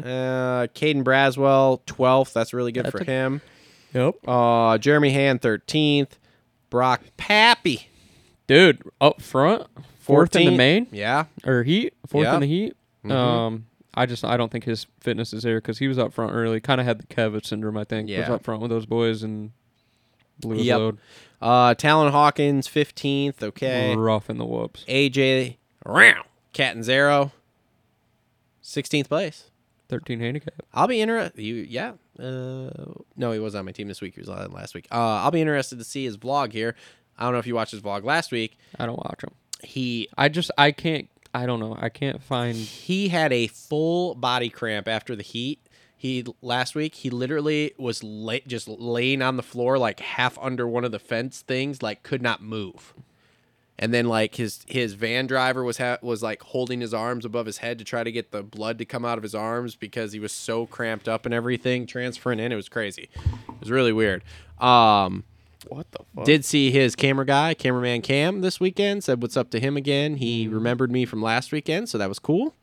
S3: uh, Caden Braswell 12th. That's really good
S5: Mm-hmm. That's
S3: for
S5: a-
S3: him.
S5: Yep.
S3: Uh, Jeremy Hand 13th, Brock Papi
S5: Dude, up front, fourth in the main
S3: Yeah,
S5: or heat, fourth
S3: Yep.
S5: in the heat.
S3: Mhm.
S5: Um, I just I don't think his fitness is there because he was up front early. Kind of had the Kev syndrome. I think was up front with those boys and blew his
S3: Yep.
S5: load.
S3: uh, Talon Hawkins 15th. Okay,
S5: Rough in the whoops.
S3: AJ Round Catanzaro, 16th place.
S5: 13 handicap.
S3: I'll be interested. You, yeah. Uh, no, he was on my team this week. He was on last week. Uh, I'll be interested to see his vlog here. I don't know if you watched his vlog last week.
S5: I don't watch him.
S3: He
S5: I just I can't. I don't know. I can't find.
S3: he had a full body cramp after the heat. He last week he literally was lay, just laying on the floor like half under one of the fence things, like could not move. And then like his his van driver was ha- was like holding his arms above his head to try to get the blood to come out of his arms because he was so cramped up and everything transferring in. It was crazy. It was really weird. Um,
S5: What the fuck?
S3: did see his camera guy, cameraman Cam, this weekend. Said what's up to him again.
S5: Mm-hmm.
S3: He remembered me from last weekend, so that was cool.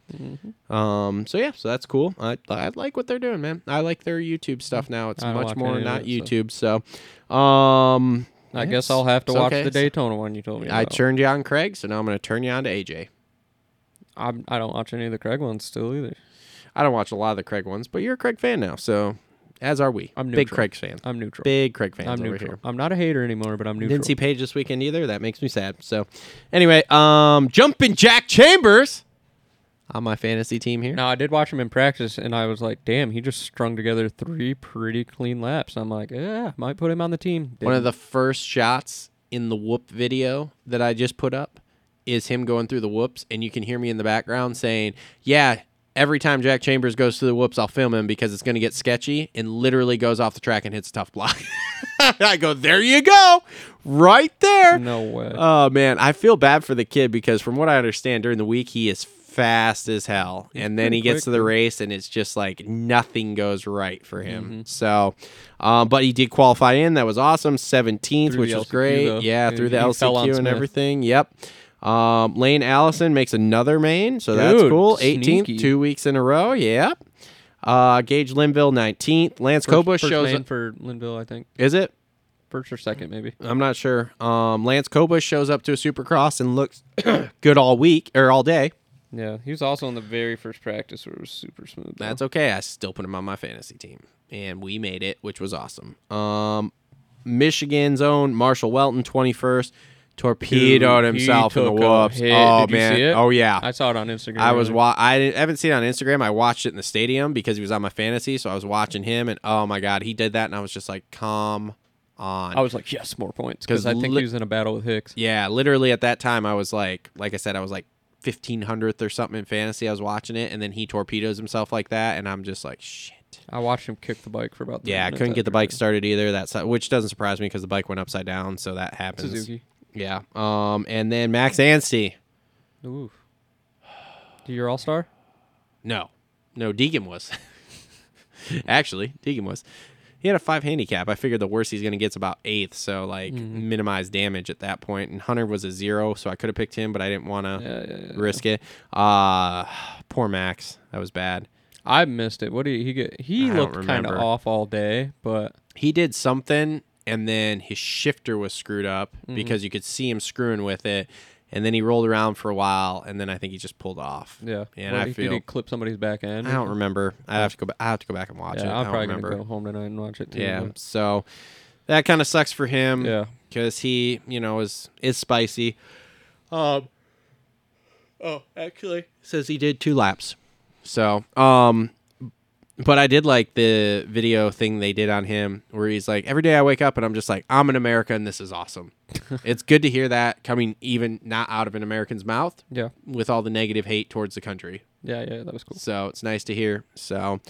S3: Um, so yeah, so that's cool. I I like what they're doing, man. I like their YouTube stuff now. It's
S5: I don't
S3: much
S5: watch
S3: more
S5: any of
S3: not
S5: it, so.
S3: YouTube. So, um,
S5: I guess I'll have to
S3: it's
S5: watch
S3: okay.
S5: the Daytona one you told me.
S3: I
S5: about.
S3: turned you on Craig, so now I'm going to turn you on to AJ.
S5: I'm, I don't watch any of the Craig ones still either.
S3: I don't watch a lot of the Craig ones, but you're a Craig fan now, so as are we.
S5: I'm
S3: big
S5: neutral.
S3: Craig fan.
S5: I'm neutral.
S3: Big Craig fan.
S5: I'm
S3: over
S5: neutral.
S3: here.
S5: I'm not a hater anymore, but I'm neutral.
S3: Didn't see Paige this weekend either. That makes me sad. So, anyway, um, jumping Jack Chambers on my fantasy team here.
S5: Now I did watch him in practice, and I was like, "Damn, he just strung together three pretty clean laps." I'm like, "Yeah, might put him on the team."
S3: One of the first shots in the whoop video that I just put up is him going through the whoops, and you can hear me in the background saying, "Yeah." Every time Jack Chambers goes through the whoops, I'll film him because it's going to get sketchy and literally goes off the track and hits a tough block. I go, there you go, right there.
S5: no way.
S3: Oh man, I feel bad for the kid because from what I understand during the week he is fast as hell. and then he gets to the race and it's just like nothing goes right for him.
S5: Mm-hmm.
S3: So um, but he did qualify in. That was awesome. 17th,
S5: Through
S3: which was
S5: LCQ
S3: great.
S5: though.
S3: Yeah,
S5: He-
S3: through the
S5: he
S3: LCQ and
S5: Smith.
S3: everything. Yep. Um, Lane Allison makes another main, so that's
S5: Dude,
S3: cool. 18th,
S5: sneaky.
S3: two weeks in a row. Yeah. Uh, Gage Linville 19th. Lance
S5: first,
S3: Kobusch
S5: first
S3: shows up.
S5: for Linville, I think.
S3: Is it?
S5: First or second, maybe.
S3: I'm not sure. Um, Lance Kobusch shows up to a supercross and looks good all week or all day.
S5: Yeah, he was also in the very first practice where it was super smooth. though.
S3: That's okay. I still put him on my fantasy team, and we made it, which was awesome. Um, Michigan's own Marshal Weltin, 21st, torpedoed
S5: Dude,
S3: himself in the whoops. Oh
S5: Did
S3: man! Oh yeah.
S5: I saw it on Instagram.
S3: I was wa- I didn't- haven't seen it on Instagram. I watched it in the stadium because he was on my fantasy, so I was watching him, and oh my god, he did that, and I was just like, come on.
S5: I was like, yes, more points because I think
S3: li-
S5: he was in a battle with Hicks.
S3: Yeah, literally at that time, I was like, like I said, I was like fifteen hundredth or something in fantasy. I was watching it, and then he torpedoes himself like that, and I'm just like, shit.
S5: I watched him kick the bike for about.
S3: Yeah, I couldn't get the bike started either. That's which doesn't surprise me because the bike went upside down, so that happens.
S5: Suzuki.
S3: Yeah. Um, and then Max Anstey.
S5: Ooh. Your All Star?
S3: No, no, Deegan was. Actually, Deegan was. He had a five handicap. I figured the worst he's going to get is about eighth, so like
S5: Mm-hmm.
S3: minimize damage at that point. And Hunter was a zero, so I could have picked him, but I didn't want to
S5: Yeah, yeah, yeah.
S3: risk it. Uh poor Max. That was bad.
S5: I missed it. What did he, he get? He
S3: I
S5: looked kind of off all day, but
S3: He did something, and then his shifter was screwed up
S5: Mm-hmm.
S3: because you could see him screwing with it. And then he rolled around for a while, and then I think he just pulled off.
S5: yeah.
S3: And
S5: What,
S3: I feel
S5: did he clip somebody's back end?
S3: I don't remember. I have to go. Back, I have to go back and watch it.
S5: Yeah,
S3: I
S5: I'm probably
S3: remember.
S5: gonna go home tonight and watch it too.
S3: Yeah.
S5: but-
S3: So that kind of sucks for him.
S5: Yeah.
S3: Because he, you know, is is spicy. Um. Oh, actually, says he did two laps. So, um, but I did like the video thing they did on him where he's like, every day I wake up and I'm just like, I'm in America and this is awesome. it's good to hear that coming even not out of an American's mouth
S5: Yeah.
S3: with all the negative hate towards the country.
S5: Yeah. Yeah. That was cool.
S3: So it's nice to hear. So,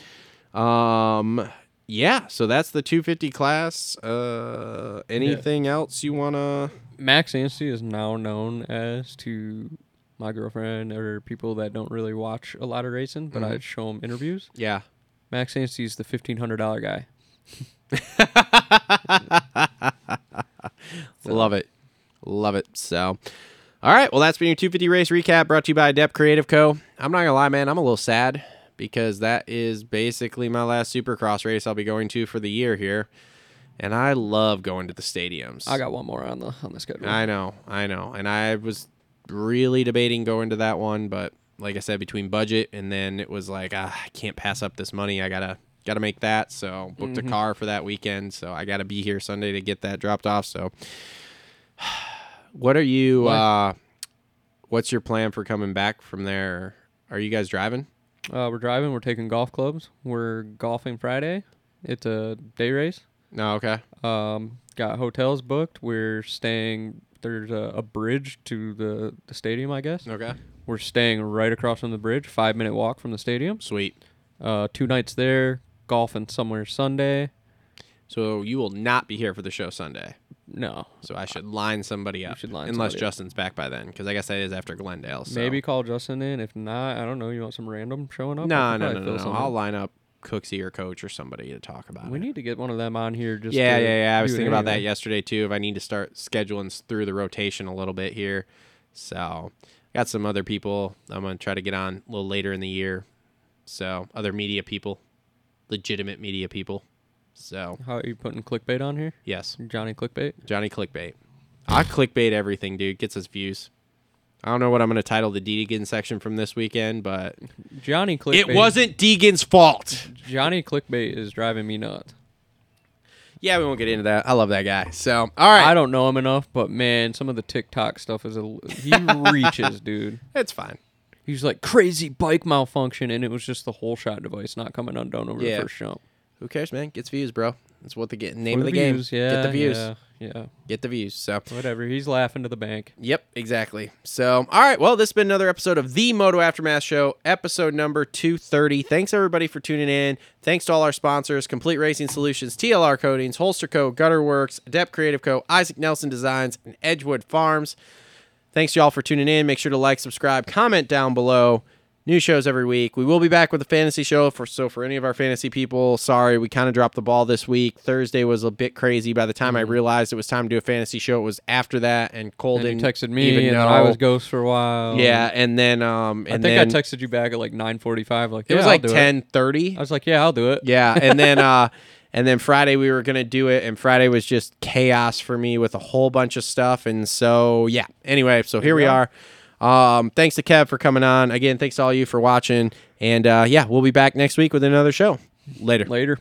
S3: um, yeah. So that's the 250 class. Uh, anything else you wanna?
S5: Max Anstey is now known as to my girlfriend or people that don't really watch a lot of racing, but
S3: Mm-hmm.
S5: I show them interviews.
S3: Yeah.
S5: Max Anstey's the fifteen hundred dollar guy.
S3: Love it. Love it. So, all right. Well, that's been your 250 race recap brought to you by Adept Creative Co. I'm not gonna lie, man. I'm a little sad because that is basically my last Supercross race I'll be going to for the year here, and I love going to the stadiums.
S5: I got one more on the on the schedule.
S3: I know, I know, and I was really debating going to that one, but like I said, between budget and then it was like ah, I can't pass up this money. I gotta gotta make that. So booked a car for that weekend. So I gotta be here Sunday to get that dropped off. So what are you? Uh, what's your plan for coming back from there? Are you guys driving?
S5: Uh, we're driving. We're taking golf clubs. We're golfing Friday. It's a day race.
S3: No, okay.
S5: Um, got hotels booked. We're staying. There's a, a bridge to the, the stadium, I guess.
S3: Okay.
S5: We're staying right across from the bridge. Five minute walk from the stadium.
S3: Sweet.
S5: Uh, two nights there. Golfing somewhere Sunday.
S3: So you will not be here for the show Sunday.
S5: No,
S3: So I should line somebody up.
S5: should line
S3: unless
S5: somebody up.
S3: Justin's back by then, because I guess that is after Glendale. So.
S5: maybe call Justin in. If not, I don't know. You want some random showing up?
S3: No, no, no, no, no. I'll line up Cooksey or Coach or somebody to talk about
S5: We
S3: it.
S5: need to get one of them on here. Just
S3: yeah, yeah, yeah. I was thinking about that yesterday too. If I need to start scheduling through the rotation a little bit here, so got some other people I'm gonna try to get on a little later in the year. So other media people, legitimate media people. So
S5: How are you putting clickbait on here?
S3: yes,
S5: Johnny clickbait.
S3: Johnny clickbait. I clickbait everything, dude. Gets us views. I don't know what I'm gonna title the Deegan section from this weekend, but
S5: Johnny clickbait.
S3: it wasn't Deegan's fault.
S5: Johnny clickbait is driving me nuts.
S3: Yeah, we won't get into that. I love that guy. So all right,
S5: I don't know him enough, but man, some of the TikTok stuff is a he reaches, dude.
S3: it's fine.
S5: He's like crazy bike malfunction, and it was just the whole shot device not coming undone over
S3: Yeah.
S5: the first jump.
S3: Who cares, man? Gets views, bro. That's what the get name
S5: For
S3: of the, game.
S5: views, Yeah,
S3: Get the views.
S5: Yeah, yeah,
S3: Get the views. So
S5: whatever. He's laughing to the bank.
S3: Yep, exactly. So, all right. Well, this has been another episode of the Moto Aftermath Show, episode number 230. Thanks, everybody, for tuning in. Thanks to all our sponsors Complete Racing Solutions, TLR Coatings, Holster Co., Gutter Worx, Adept Creative Co., Isaac Nelson Designs, and Edgewood Farms. Thanks, y'all, for tuning in. Make sure to like, subscribe, comment down below. New shows every week. We will be back with a fantasy show. For so for any of our fantasy people, sorry we kind of dropped the ball this week. Thursday was a bit crazy. By the time I realized it was time to do a fantasy show, it was after that, and Cole
S5: And texted me, and
S3: know.
S5: I was ghost for a while.
S3: Yeah, and then um,
S5: I think
S3: then
S5: I texted you back at like nine forty-five. Like
S3: it was
S5: "Yeah,
S3: like
S5: do
S3: ten thirty.
S5: I was like, yeah, I'll do it.
S3: Yeah, and then uh, and then Friday we were gonna do it, and Friday was just chaos for me with a whole bunch of stuff, and so yeah. Anyway, so here we are. Um, thanks to Kev for coming on again. Thanks to all you for watching, and uh, yeah, we'll be back next week with another show. Later.
S5: Later.